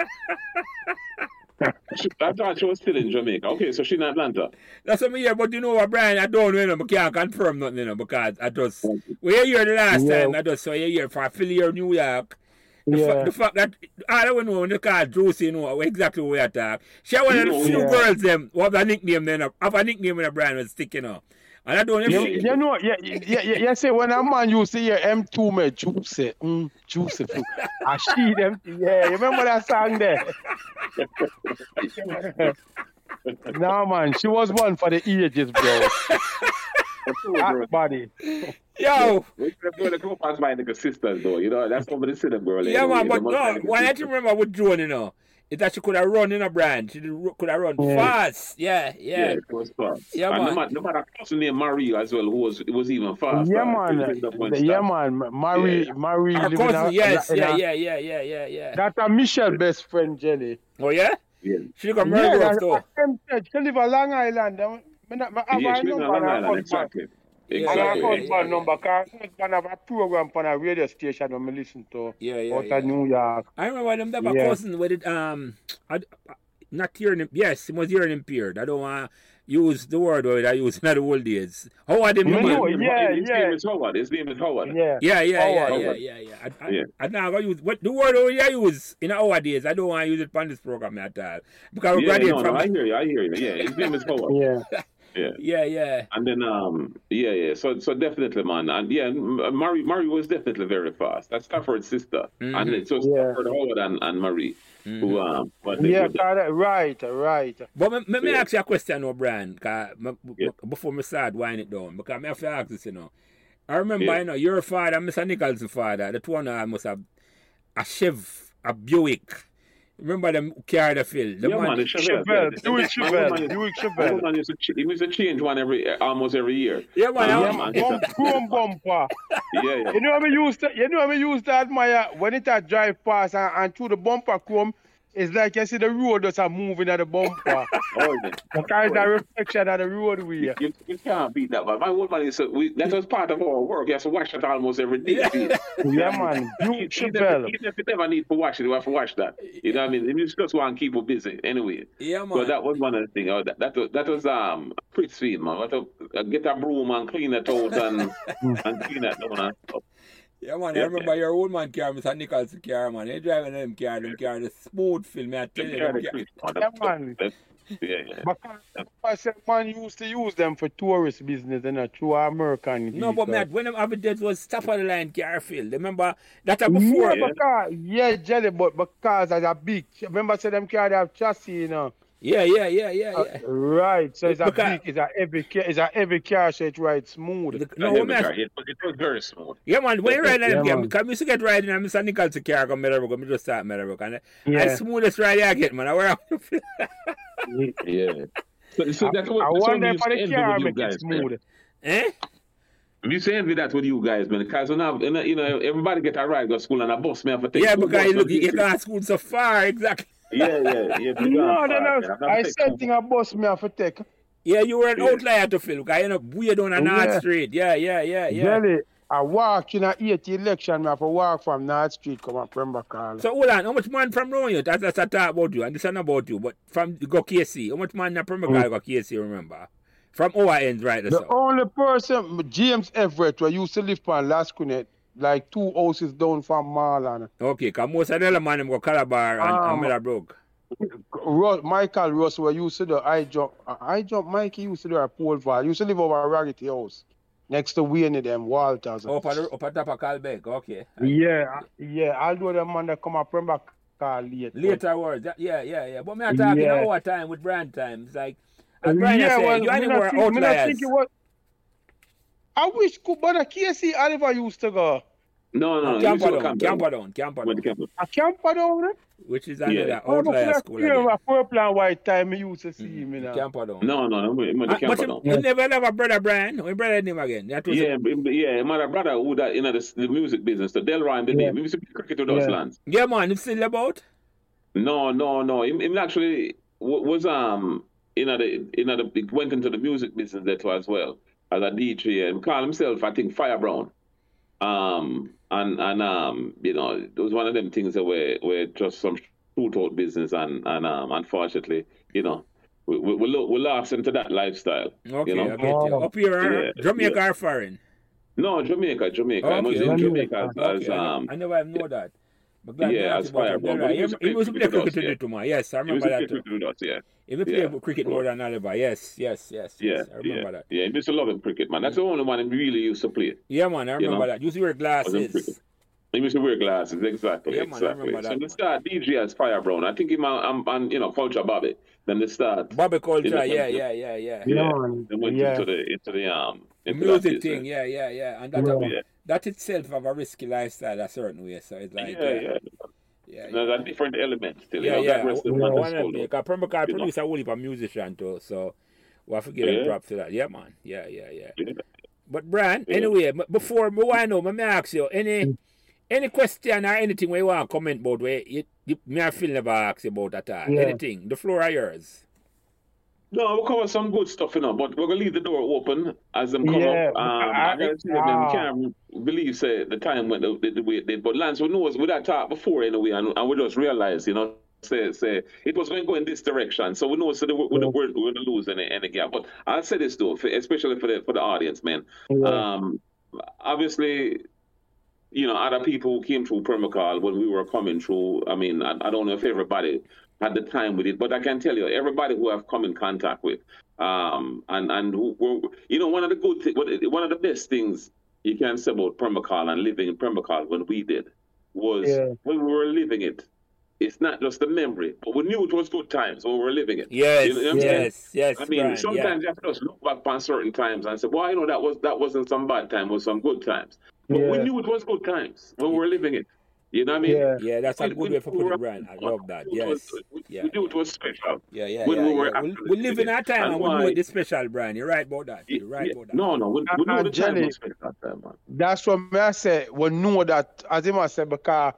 She, I thought she was still in Jamaica. Okay, so she's in Atlanta. That's what I hear, but you know what, Brian, I don't know, you know, I can't confirm nothing, you know, because I just, we were here the last Yeah. time, I just saw you here for a Philly or New York. The, Yeah. fa- the fact that I don't know when they call Josie, you know exactly where I talk. She one of the You few yeah. girls them who have a nickname then have a nickname when a brand was sticking up. And I don't know You, you know, yeah, yeah, yeah, yeah, say when a man used to hear M2 me juicy, mm, juicy food. I see them, yeah, you remember that song there? nah, man, she was one for the ages, bro. Hot body. yo, We could have go past my nigga sisters though, you know, that's over the city girl. yeah man, you but know, no, most what I like do remember with Joan, you know, is that she could have run in a brand. She could have run Yeah. fast. Yeah, Yeah, yeah. it was fun. Yeah, and man. no matter, no matter cousin named Marie as well, who was it was even fast. Yeah, man. Yeah, man. Marie, Yeah. Marie Her living in cousin, a- yes, in a- yeah, yeah, yeah, yeah, yeah, yeah. That's a Michelle best friend, Jelly. Oh yeah? Yeah. She got Yeah, murdered that's though. what them said. She live on Long Island. I me not- me have Yeah, her number on Long and her husband. exactly. Yeah, And her Exactly. yeah, husband yeah. number, because her husband have a program on a radio station when me listen to Yeah, yeah, out yeah. of New York. I remember them that Yeah. cousin with it um I, I- not hearing him yes, he was hearing impaired. I don't wanna use the word word I use in the old days. How are them Me know, yeah, his yeah. name is Howard. His name is Howard. Yeah. Yeah, yeah, yeah, Howard. yeah, yeah, yeah. I, I, Yeah. I now go use what the word I use in our days. I don't want to use it on this program at all because we Yeah, graduate no, from no, I hear you. I hear you. Yeah, his name is Howard. Yeah. Yeah. yeah, yeah. And then, um, yeah, yeah. So, so definitely, man. And yeah, M- Marie, Marie was definitely very fast. That's Stafford's sister, Mhm. and it- so Yeah. Stafford, Howard, and, and Marie, who um, but Yeah, were- correct. right, right. But me, me, me Yeah. ask you a question, O'Brien, cause Yeah. before me start winding it down, because I have to ask this, you know. I remember, Yeah. you know, your father, Mr. Nicholson's father, the two of them must have a Chev, a Buick. Remember them who carried the field? The yeah, man, the Chevelle. Chevelle, Buick My Chevelle, woman used- Buick my Chevelle. woman used to ch- he used to change one every uh, almost every year. yeah, man. Yeah, I- Yeah, man. man. Bump, chrome bumper. Ah. Yeah, yeah. You know what I used to, you know what I used to admire when it a drive past and, and through the bumper chrome, it's like you see the road just a moving at the bumper. Oh, yeah. Because it's a reflection of the roadway. You, you can't beat that, man. My woman is we, that was part of our work. You have to wash it almost every day. Yeah. Yeah, man. Buick Even if, even if you never need to wash it, you have to wash that. You know what I mean? You just want to keep it busy anyway. yeah, So man. that was one of the things. Oh, that, that was that was um pretty sweet, man. What a, uh, get a broom and clean it out and and clean it down and stuff. Yeah, man, I Yeah, remember your old man car, Mr. Nicholson car, man. He driving them car, them car, the smooth film, I tell you. Yeah, them the car- crease, man. Yeah, man. yeah, yeah. But I said man used to use them for tourist business and not through American. No, but man, when them evidence was top of the line Garfield, remember that before? Yeah, because, yeah, jelly, but because as a big, remember say them car have chassis, you know. Yeah, yeah, yeah, yeah, yeah. Uh, right. So it's a big, it's a heavy car, it's a heavy car, so it rides smooth. The, no, no car, it, it was very smooth. Yeah, man. When you ride them, yeah, because I used to get riding on Mr. Nichol's car come Meadowbrook, I just start Meadowbrook, and yeah. the smoothest ride I get, man. I wear Yeah. So, so that's what, I that's wonder for the car make it smooth. Eh? You saying with that with you guys, man? Because when I, you know, everybody get a ride go to school and a bus, man, for take Yeah, because you look, you can't school so far, exactly. Yeah, yeah, yeah. no, no, no. I said thing a bus me have to take. Yeah, you were an yeah. outlier to Phil, because you know, weird on a North. Street. Yeah, yeah, yeah, yeah. Really? I walk in a 80 election, I have to walk from North Street, come up Pembroke. So hold on, how much man from around you? That's, that's a talk about you, and this is not about you, but from you go KC, how much man from Pembroke mm. go KC, remember? From our end, right? The so. only person, James Everett, who used to live on Laskunet, like two houses down from Marlon. Okay, because most of the other man go Calabar and, um, and Meadowbrook. Michael Ross were used to the I jump I jump Mikey used to do a pole vault. Used to live over a Raggedy house. Next to Wayne them Walters. Up at, up at top of Calbeck, okay. Yeah, yeah. Although the man that come up from back car late. Later words, yeah, yeah, yeah. But me are talking yeah. our time with brand time. It's like as Brian yeah, said, well, you anywhere outliers. Was, I wish but a KC Oliver used to go. No, no, no. Camperdown, Camperdown, Camperdown. A Camperdown, which is another yeah. outlier school. Yeah, purple and white time you used to see him, you know. Camperdown. No, no, no, no uh, But you, you never have a brother Brian. We brother name again. That was yeah, a... yeah, my brother who that in the, the music business, the Delroy the yeah. name. He used to play cricket with those yeah. lands. Yeah, man, it's still about? No, no, no. Him, him actually was um in the in the went into the music business that as well as a DJ and called himself I think Fire Brown. Um and and um you know it was one of them things that were were just some shoot out business and and um unfortunately you know we we we, we lost into that lifestyle. Okay, you know? I get you. Up here, yeah, Jamaica yeah. or foreign? No, Jamaica, Jamaica. Okay. I was in Jamaica as, okay. um. I never know that. But glad yeah, as fire ball. Right. He, he was play cricket yeah. to me. Yes, I remember that. Too. Us, yeah. He was play cricket more than Alibi. Yes, yes, yes. Yeah, yes. I remember yeah. that. Yeah, he used to love him cricket, man. That's the only one he really used to play. Yeah, man, I remember you know? that. He used to wear glasses. He used to wear glasses, exactly. Yeah, exactly. Man, so the start DJ as Fire Brown. I think him and, and you know Culture Bobby. Then the start. Bobby Culture, yeah, yeah, yeah, yeah, yeah. Yeah, they went yeah. into the into the um into music thing, yeah, yeah, yeah, and that yeah. That itself have a risky lifestyle a certain way. So it's like yeah, uh, yeah. Yeah, no, yeah. different elements still. Yeah, you know, yeah. Rest yeah. One of because Pembroke produce a whole heap of musician too, so we have to give yeah. props to that. Yeah, man. Yeah, yeah, yeah. yeah. But Brian, yeah. anyway, before me want to know, me ask you any any question or anything where you want to comment about where you, you me I feel never ask you about at all. Yeah. Anything. The floor is yours. No, we'll cover some good stuff, you know, but we're gonna leave the door open as them come yeah, up. Um, I, I, I uh, can't believe say the time went the, the, way it did. But Lance, we know we that talked before anyway, and, and we just realized, you know, say say it was going to go in this direction. So we know so we, we, yeah. we're, we're going to lose any any gap. But I'll say this though, for, especially for the for the audience, man. Yeah. Um, obviously, you know, other people came through Pembroke Hall when we were coming through. I mean, I, I don't know if everybody had the time with it. But I can tell you, everybody who I've come in contact with, um, and and who, who you know, one of the good things, one of the best things you can say about Pembroke Hall and living in Pembroke Hall when we did was yeah. when we were living it. It's not just the memory, but we knew it was good times when we were living it. Yes, you know yes, yes. I mean, Brian, sometimes yeah. you have to just look back on certain times and say, "Well, you know, that was that wasn't some bad time; it was some good times." But yeah. we knew it was good times when we were living it. You know what I mean? Yeah, yeah that's a good way for putting it, Brian. I love that. Yes. We, yeah. we knew it was special. Yeah, yeah, when yeah. We, were yeah. we, live in our time and, we know it's special, Brian. You're right about that. You're right yeah. about that. No, no, we, we know the time was special time, man. That's what I say. We know that, as I said, because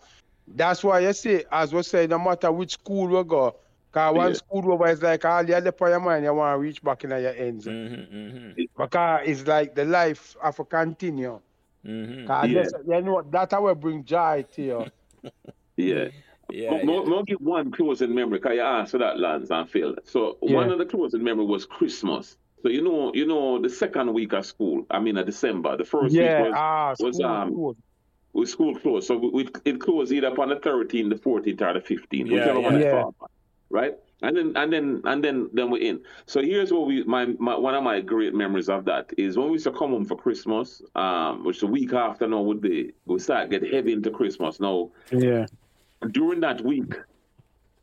that's why you see, as we say, no matter which school we go, because one yeah. school over is like all the other part of your mind, you want to reach back in your ends. Mm-hmm, mm-hmm. Because it's like the life have to continue. Mm-hmm. Yeah. you know, that will bring joy to you. yeah. Yeah, but yeah. I'll give one closing memory because you asked for that, Lance and Phil. So yeah. one of the closing memory was Christmas. So you know, you know, the second week of school. I mean, of December. The first yeah, week was ah, was um, was school closed. So we, it closed either upon the 13th, the 14th, or the 15th, yeah, whichever yeah. one yeah. Fall, right? And then and then and then then we're in. So here's what we my, my one of my great memories of that is when we used to come home for Christmas, um, which the week after now would be we start get heavy into Christmas now. Yeah. During that week,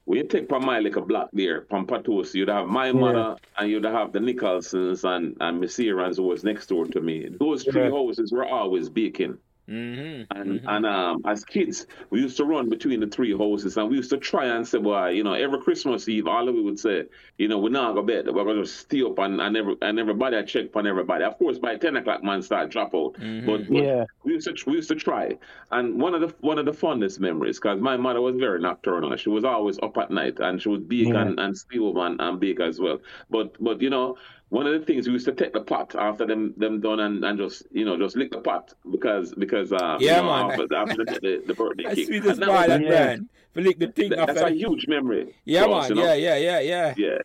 we take from my like a block there from Patos, you'd have my mother and you'd have the Nicholsons and and Miss who was next door to me. Those three yeah. houses were always baking. Mm-hmm. And mm-hmm. and um, as kids, we used to run between the three houses, and we used to try and say, "Well, you know, every Christmas Eve, all of we would say, you know, we're not go bed. We're gonna stay up and and, every, and everybody I check on everybody. Of course, by ten o'clock, man, start drop out. Mm-hmm. But, but, yeah, we used to we used to try. And one of the one of the fondest memories, because my mother was very nocturnal. She was always up at night, and she would bake yeah. and and stay over and, and bake as well. But but you know one of the things we used to take the pot after them them done and, and just you know just lick the pot because because uh yeah you know, man after, after the, the, the birthday cake. Sweetest that man. For lick the thing that, after. That's a huge memory. Yeah man. Us, you know? Yeah yeah yeah yeah. Yeah.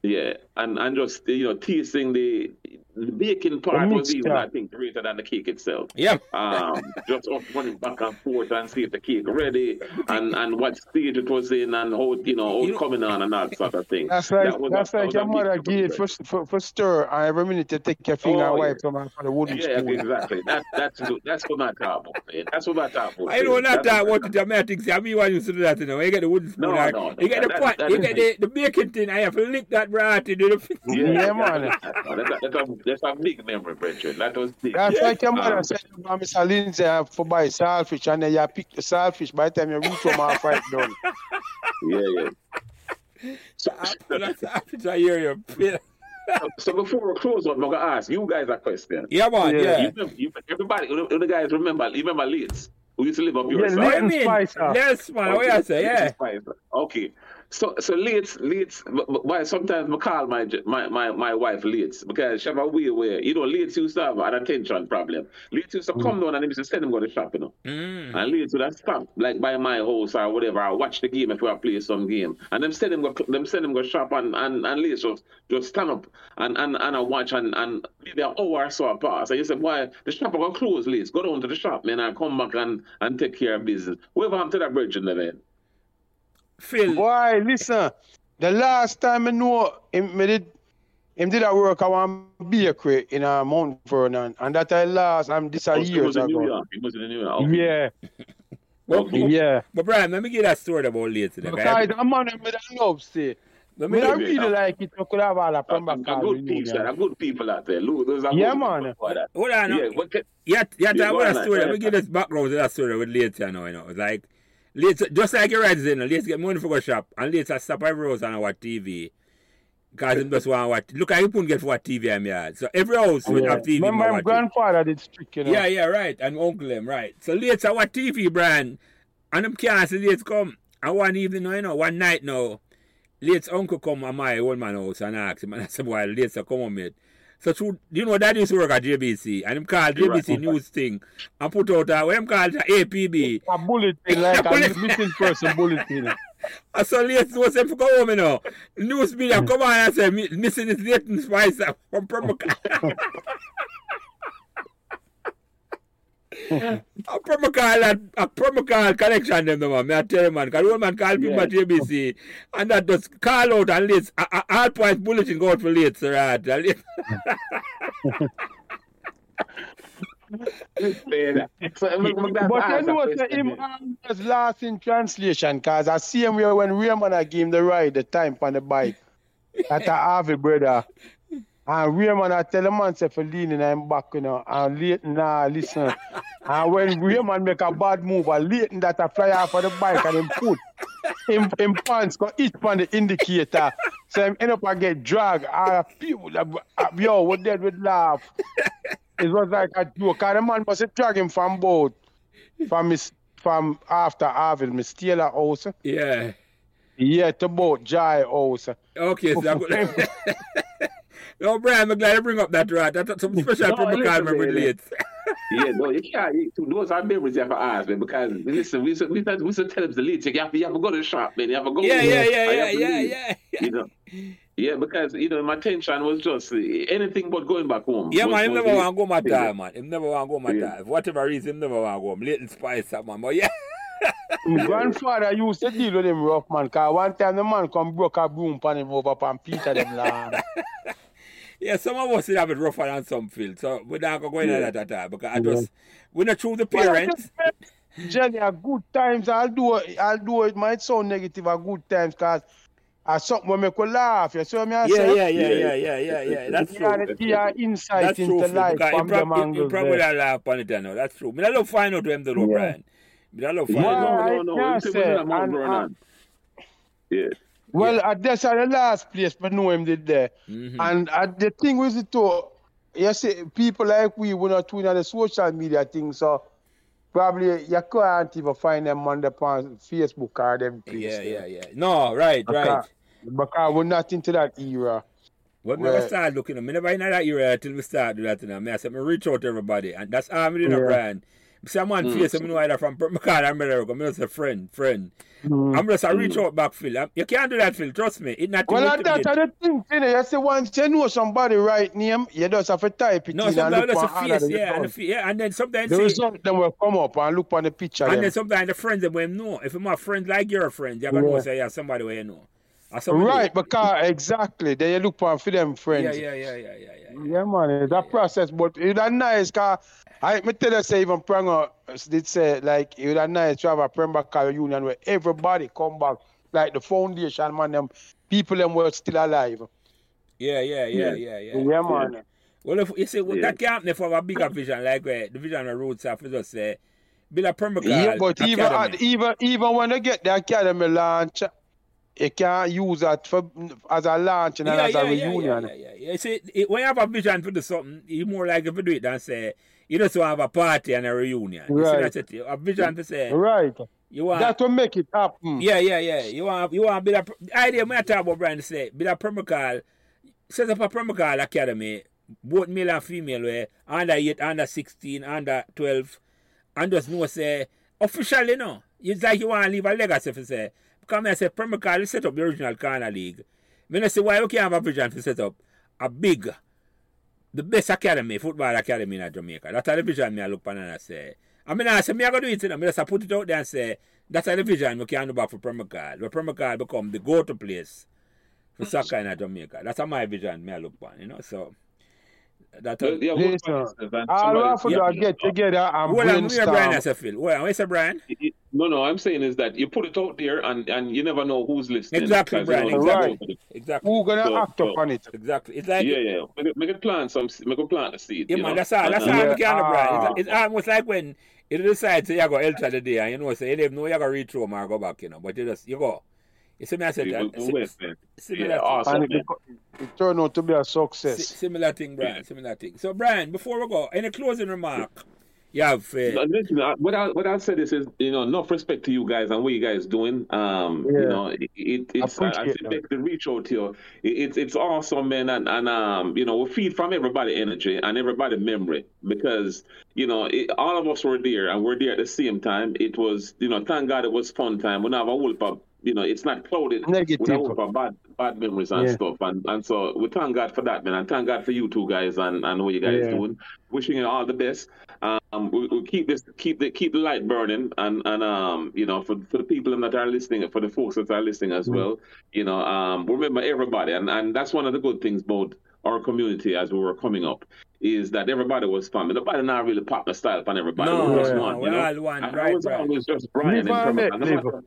Yeah, and and just you know tasting the the baking part was even, I think, greater than the cake itself. Yeah. Um, just up running back and forth and see if the cake ready and, and what stage it was in and how, you know, how coming on and that sort of thing. That's like, that that's a, like your mother gave for, for, for stir every minute to take your finger oh, and wipe yeah. them for the wooden yeah, spoon. exactly. That, that's, that's what I'm talking about. That's what I'm talking about. I know not that what the dramatics, I mean, why you to do that, you know, you get the wooden spoon, no, no, you get the pot, you get the, the baking thing, I have to lick that right into the... Yeah, yeah man. That's a, that's a big memory, Bridget. That was big. That's like your mother um, said about Mr. Lindsay uh, for buy saltfish, and then you pick the saltfish by the time you reach home half right done. Yeah, yeah. So, that's after I hear you. Yeah. so before we close on, I'm gonna ask you guys a question. Yeah, man. Yeah. yeah. You, you, everybody, the guys remember, you remember Leeds? Who used to live up your yeah, side? Yes, man. Okay. What you say? Yeah. Okay. So so late late why sometimes I call my my my, my wife late because she have a way where you know late used to have an attention problem. Late used to mm. come down and they used to send him go to shop, you know. Mm. And late would have stop like by my house or whatever. I watch the game if we play some game. And them send him go them send him go shop and and, and late just just stand up and, and, and I watch and, and maybe an hour or so pass. And you said, Why the shop are gonna close late. Go down to the shop, man, and come back and, and take care of business. Whatever happened to that bridge in the man? Phil. Boy, listen. The last time I know him, me did, him did a work at one bakery in uh, Mount Vernon, and that I last, I'm this a oh, years ago. New York. He was in New York. Okay. Yeah. well, yeah. But Brian, let me get that story about later. Because I'm on him with a love, see. Let me I really like it. I could have all a from back. Good people, there are good people out there. Look, those are yeah, man. Hold on. Yeah, what, yeah, yeah, yeah, that story. Let me give this background to that story with later now, you know. It's like, Later, just like you right then, let's get money for go shop and later stop every house and watch TV. Because him just want to watch. Look, I couldn't get for what TV I'm here. So every house oh, would yeah. have TV. Remember, my grandfather did strict, you know. Yeah, yeah, right. And uncle him, right. So later, what TV brand? And them can't see late come. And one evening, you know, one night now, late uncle come to my old man house and ask him, and I said, why later come on, mate. So through, you know that used to work at JBC and him called JBC right. news thing and put out a what him called a APB. A bulletin like a missing person bulletin. I saw late was him for go home, you know. News media hmm. come on and say missing is Leighton Spice from Pembroke Hall. a promo call a promo call connection them the man. Me I tell you man, because one man call people yeah. at JBC and that just call out and late all points bulletin go out for late, sir. Right? but you know what him was lost in translation because I see him where when Raymond I gave him the ride the time on the bike. That a Harvey brother. And Raymond, I tell the man, say, for leaning I'm back, you know, and Leighton, nah, listen. and when Raymond make a bad move, and Leighton that I fly off of the bike and him put him, him pants go each on the indicator. So him end up and get dragged. And people, uh, yo, what dead with laugh. It was like a joke. And the man must drag him from boat, from his, from after Harville, Miss Taylor house. Yeah. Yeah, to boat Jai house. Okay, so No, Brian, I'm glad you bring up that right. That's some special no, people can't remember late. yeah, no, you can't. You, those are memories you have to ask, man, because listen, we used we we used to tell them the late. You have, to, you have to go to the shop, man. You have to go. Yeah, yeah, yeah, yeah, yeah, yeah, yeah. You know. Yeah, because you know my tension was just eh, anything but going back home. Yeah, was, man, him never want to go my time, man. Him never want to go my yeah. time. For whatever reason, him never want to go home. Little spice up, man. But yeah. My grandfather used to deal with him rough, man. Cause one time the man come broke a broom pan him over pan Peter them land. Yeah, some of us have it rougher than some feel. So we're not going to go into yeah. that at all. Because I just, we're not true the parents. Jenny, a good times. I'll do it. I'll do it. Might sound negative. A good times, cause I something will make you laugh. You see what I yeah. Yeah, yeah, yeah, yeah, yeah, yeah. That's true. Yeah, yeah, insight That's into true, life from them angles. You probably there. laugh on it, you know. That's true. I love find out them the yeah. Brian. I love find out. No, no, no. Say, and, and, yeah. Well, yeah. at that's at the last place, but know him did there. Mm-hmm. And the thing with it too, you see, people like we, we're not doing the social media thing, so probably you can't even find them on the Facebook or them. Yeah, yeah, yeah. No, right, because, right. Because we're not into that era. Well, we never start looking. I never in that era until we start doing that. Know. I said, I reach out to everybody, and that's how I'm doing yeah. A brand. Someone mm. face, I know either from McCall or America. I'm just a friend, friend. Mm. I'm just a reach out back, Phil. You can't do that, Phil. Trust me. It's not well, that's the thing, you know. You say once you know somebody right name, you just have to type it no, in sometimes and look face, yeah, and the, yeah, and then sometimes the result them will come up and look on the picture. And them. then sometimes the friends them will know. If my friend like your friend, you're gonna yeah. say yeah, somebody will know. Right, because exactly. Then you look for them friends. Yeah, yeah, yeah, yeah, yeah, yeah. Yeah, man, that process, but it's nice, cause I me tell you say even Pranger did say like it would nice to have a Pembroke union where everybody come back, like the foundation man, them people them were still alive. Yeah, yeah, yeah, yeah, yeah. Yeah, man. Yeah. Well, if you see, well, yeah. that can't happen for a bigger vision like uh, the vision of Roots have just say, build a Pembroke Yeah, but even uh, even even when they get the academy launch, you can't use that for as a launch and yeah, as yeah, a reunion. Yeah, yeah, yeah, yeah. You see, it, when you have a vision for the something, you more like likely to do it than say you just want to have a party and a reunion. Right. You see, that's it. A vision to say. Right. You want that will make it happen. Yeah, yeah, yeah. You want you want to build a the idea. I talk about Brian say build a Pembroke Hall, set up a Pembroke Hall academy, both male and female, where under eight, under sixteen, under twelve, and just know say officially, you know, it's like you want to leave a legacy for say. Because I say Pembroke Hall set up the original Corner League. When I say why we can't have a vision to set up a big the best academy, football academy in Jamaica. That's the vision me I look on and I say. I mean, I say, me I go do it, you know, I just put it out there and say, that's the vision we can do back for Pembroke Hall. Where Pembroke Hall become the go-to place for soccer in Jamaica. That's a my vision me I look on, you know, so. That uh, well, yeah, Listen, I'll offer yeah. to get together and well, brainstorm. Well, Brian, I feel. Well, what's Brian? No, no, I'm saying is that you put it out there and, and you never know who's listening. Exactly, Brian. Exactly. Right. exactly. Who's gonna so, act so, upon it? Exactly. It's like yeah, yeah. Make, make a plant some, make a plant a seed. Yeah, man. Know? That's all. That's all. Yeah. Can, Brian. It's, it's almost like when you decide to you go enter the day and you know say you don't know you gotta reach home or go back, you know, but you just you go. You see me, I said that. We'll, we'll similar yeah, awesome, and it, it turned out to be a success. S- similar thing, Brian. Similar thing. So, Brian, before we go, any closing remark? You have. Uh, Listen, what I what I'll say this is, you know, enough respect to you guys and what you guys doing. Um, yeah. you know, it, it it's I, I think the reach out here. It, it's it's awesome, man, and and um, you know, we feed from everybody energy and everybody memory because you know, it, all of us were there and we're there at the same time. It was, you know, thank God it was fun time. We don't have a whoop up you know, it's not clouded Negative. with bad bad memories and yeah. stuff. And and so we thank God for that, man. And thank God for you two guys and, and what you guys yeah. doing. Wishing you all the best. Um, we, we keep this keep the keep the light burning and and um you know for for the people that are listening, for the folks that are listening as mm well, you know um remember everybody and and that's one of the good things about our community as we were coming up is that everybody was family. Nobody not really pop the style upon everybody. No, we just one, you know? all one, right, I was right. always just Brian and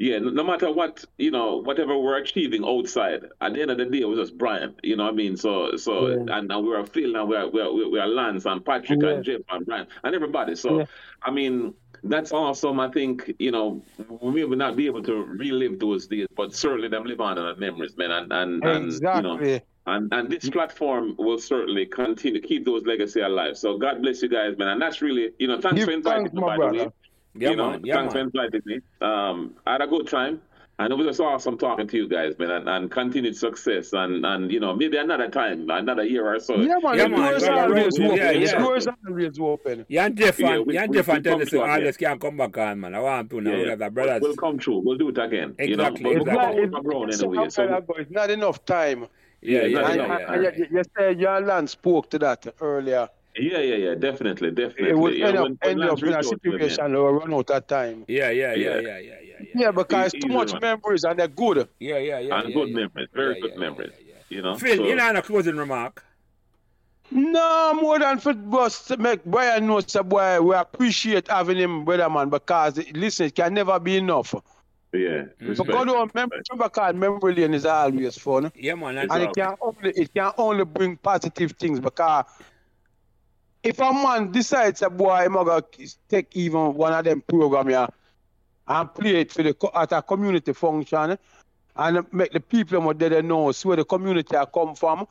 yeah, no matter what you know, whatever we're achieving outside, at the end of the day, it was just Brian. You know what I mean? So, so, yeah. and, and we are Phil, and we are we are, we are Lance and Patrick yeah. and Jeff and Brian and everybody. So, yeah. I mean, that's awesome. I think you know we may not be able to relive those days, but certainly them live on in our memories, man. And and, exactly. and you know. And, and this platform will certainly continue to keep those legacy alive. So God bless you guys, man. And that's really, you know, thanks Give for inviting me, by the way. Yeah, you know. Yeah, thanks man. for inviting me. Um, I had a good time. And it was just awesome talking to you guys, man, and, and continued success, and, and you know maybe another time, another year or so. Yeah, man. Yeah, man. Doors are always open. Yeah, yeah. Doors are always open. Yeah, and Jeff, yeah, we, yeah, and Jeff, and tell us all this can come back on, man. I want to know yeah, that brothers. We'll come true. We'll do it again. Exactly. You know? exactly. It's, not, it's, anyway, so. it's not enough time. Yeah, yeah, yeah. yeah, yeah. You, you said your land spoke to that earlier. Yeah, yeah, yeah, definitely, definitely. It would yeah, end up, when- when end up in a reached out to him, situation where we run out of time. Yeah, yeah, yeah, Yeah. yeah, yeah, yeah, yeah. Yeah, because He- too much right. memories and they're good. Yeah, yeah, yeah. and yeah, good yeah. memories, very Yeah, good yeah, yeah, memories. yeah, yeah. You know, Phil, so- you know, a closing remark. No more than for us to make Brian know, say, boy, we appreciate having him, brother man, because listen, it can never be enough. yeah, mm-hmm. respect. Because don't remember, remember cause memory lane is always fun. Yeah, man. And, And it can only it can only bring positive things because if a man decides a boy I'm gonna take even one of them program here and play it for the at a community function and make the people more they know so where the community are come from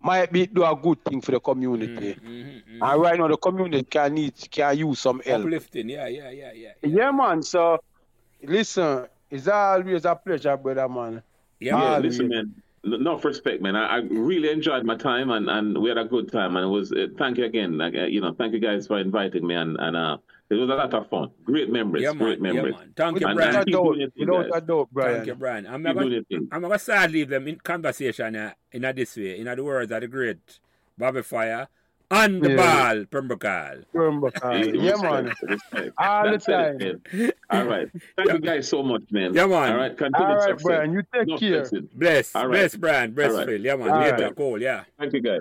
might be do a good thing for the community. Mhm, mhm. And right now the community can need can use some help. Uplifting. Yeah, yeah, yeah, yeah. Yeah man, so listen, it's always a pleasure, brother man. Yeah, Yeah. Ah, listen, man. Enough respect, man. I, I really enjoyed my time, and, and we had a good time. And it was uh, thank you again. Like, uh, you know, thank you guys for inviting me, and and uh, it was a lot of fun. Great memories, Yeah, great man. Yeah, memories. man. Thank you, Brian. and Without a keep doubt, doing your thing, without guys. a doubt, Brian. Thank you, Brian. I'm Keep doing going your thing. I'm gonna start leave them in conversation uh, in a this way, in the words of the great Bobby Fire on the Yeah. ball, Pembroke. Remember, uh, yeah, Respect, man. respect. All the That's it. All right. Thank you guys so much, man. Yeah, man. All right. Continue All right, success. Brian. You take No care. stressing. Bless, All right. bless, Brian, bless, All right. Phil. Yeah, man. All Later, right. cool, yeah. Thank you, guys.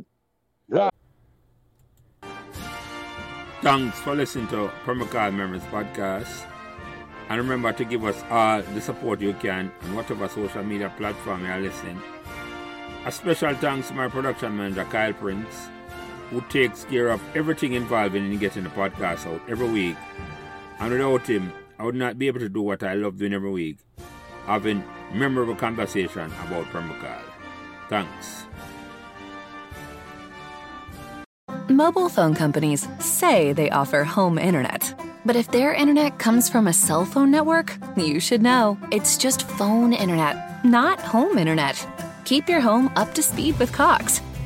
Thanks for listening to Pembroke Hall Memories podcast. And remember to give us all the support you can on whatever social media platform you are listening. A special thanks to my production manager, Kyle Prince, who takes care of everything involved in getting the podcast out every week. And without him, I would not be able to do what I love doing every week, having memorable conversation about Pembroke Hall. Thanks. Mobile phone companies say they offer home internet. But if their internet comes from a cell phone network, you should know. It's just phone internet, not home internet. Keep your home up to speed with Cox.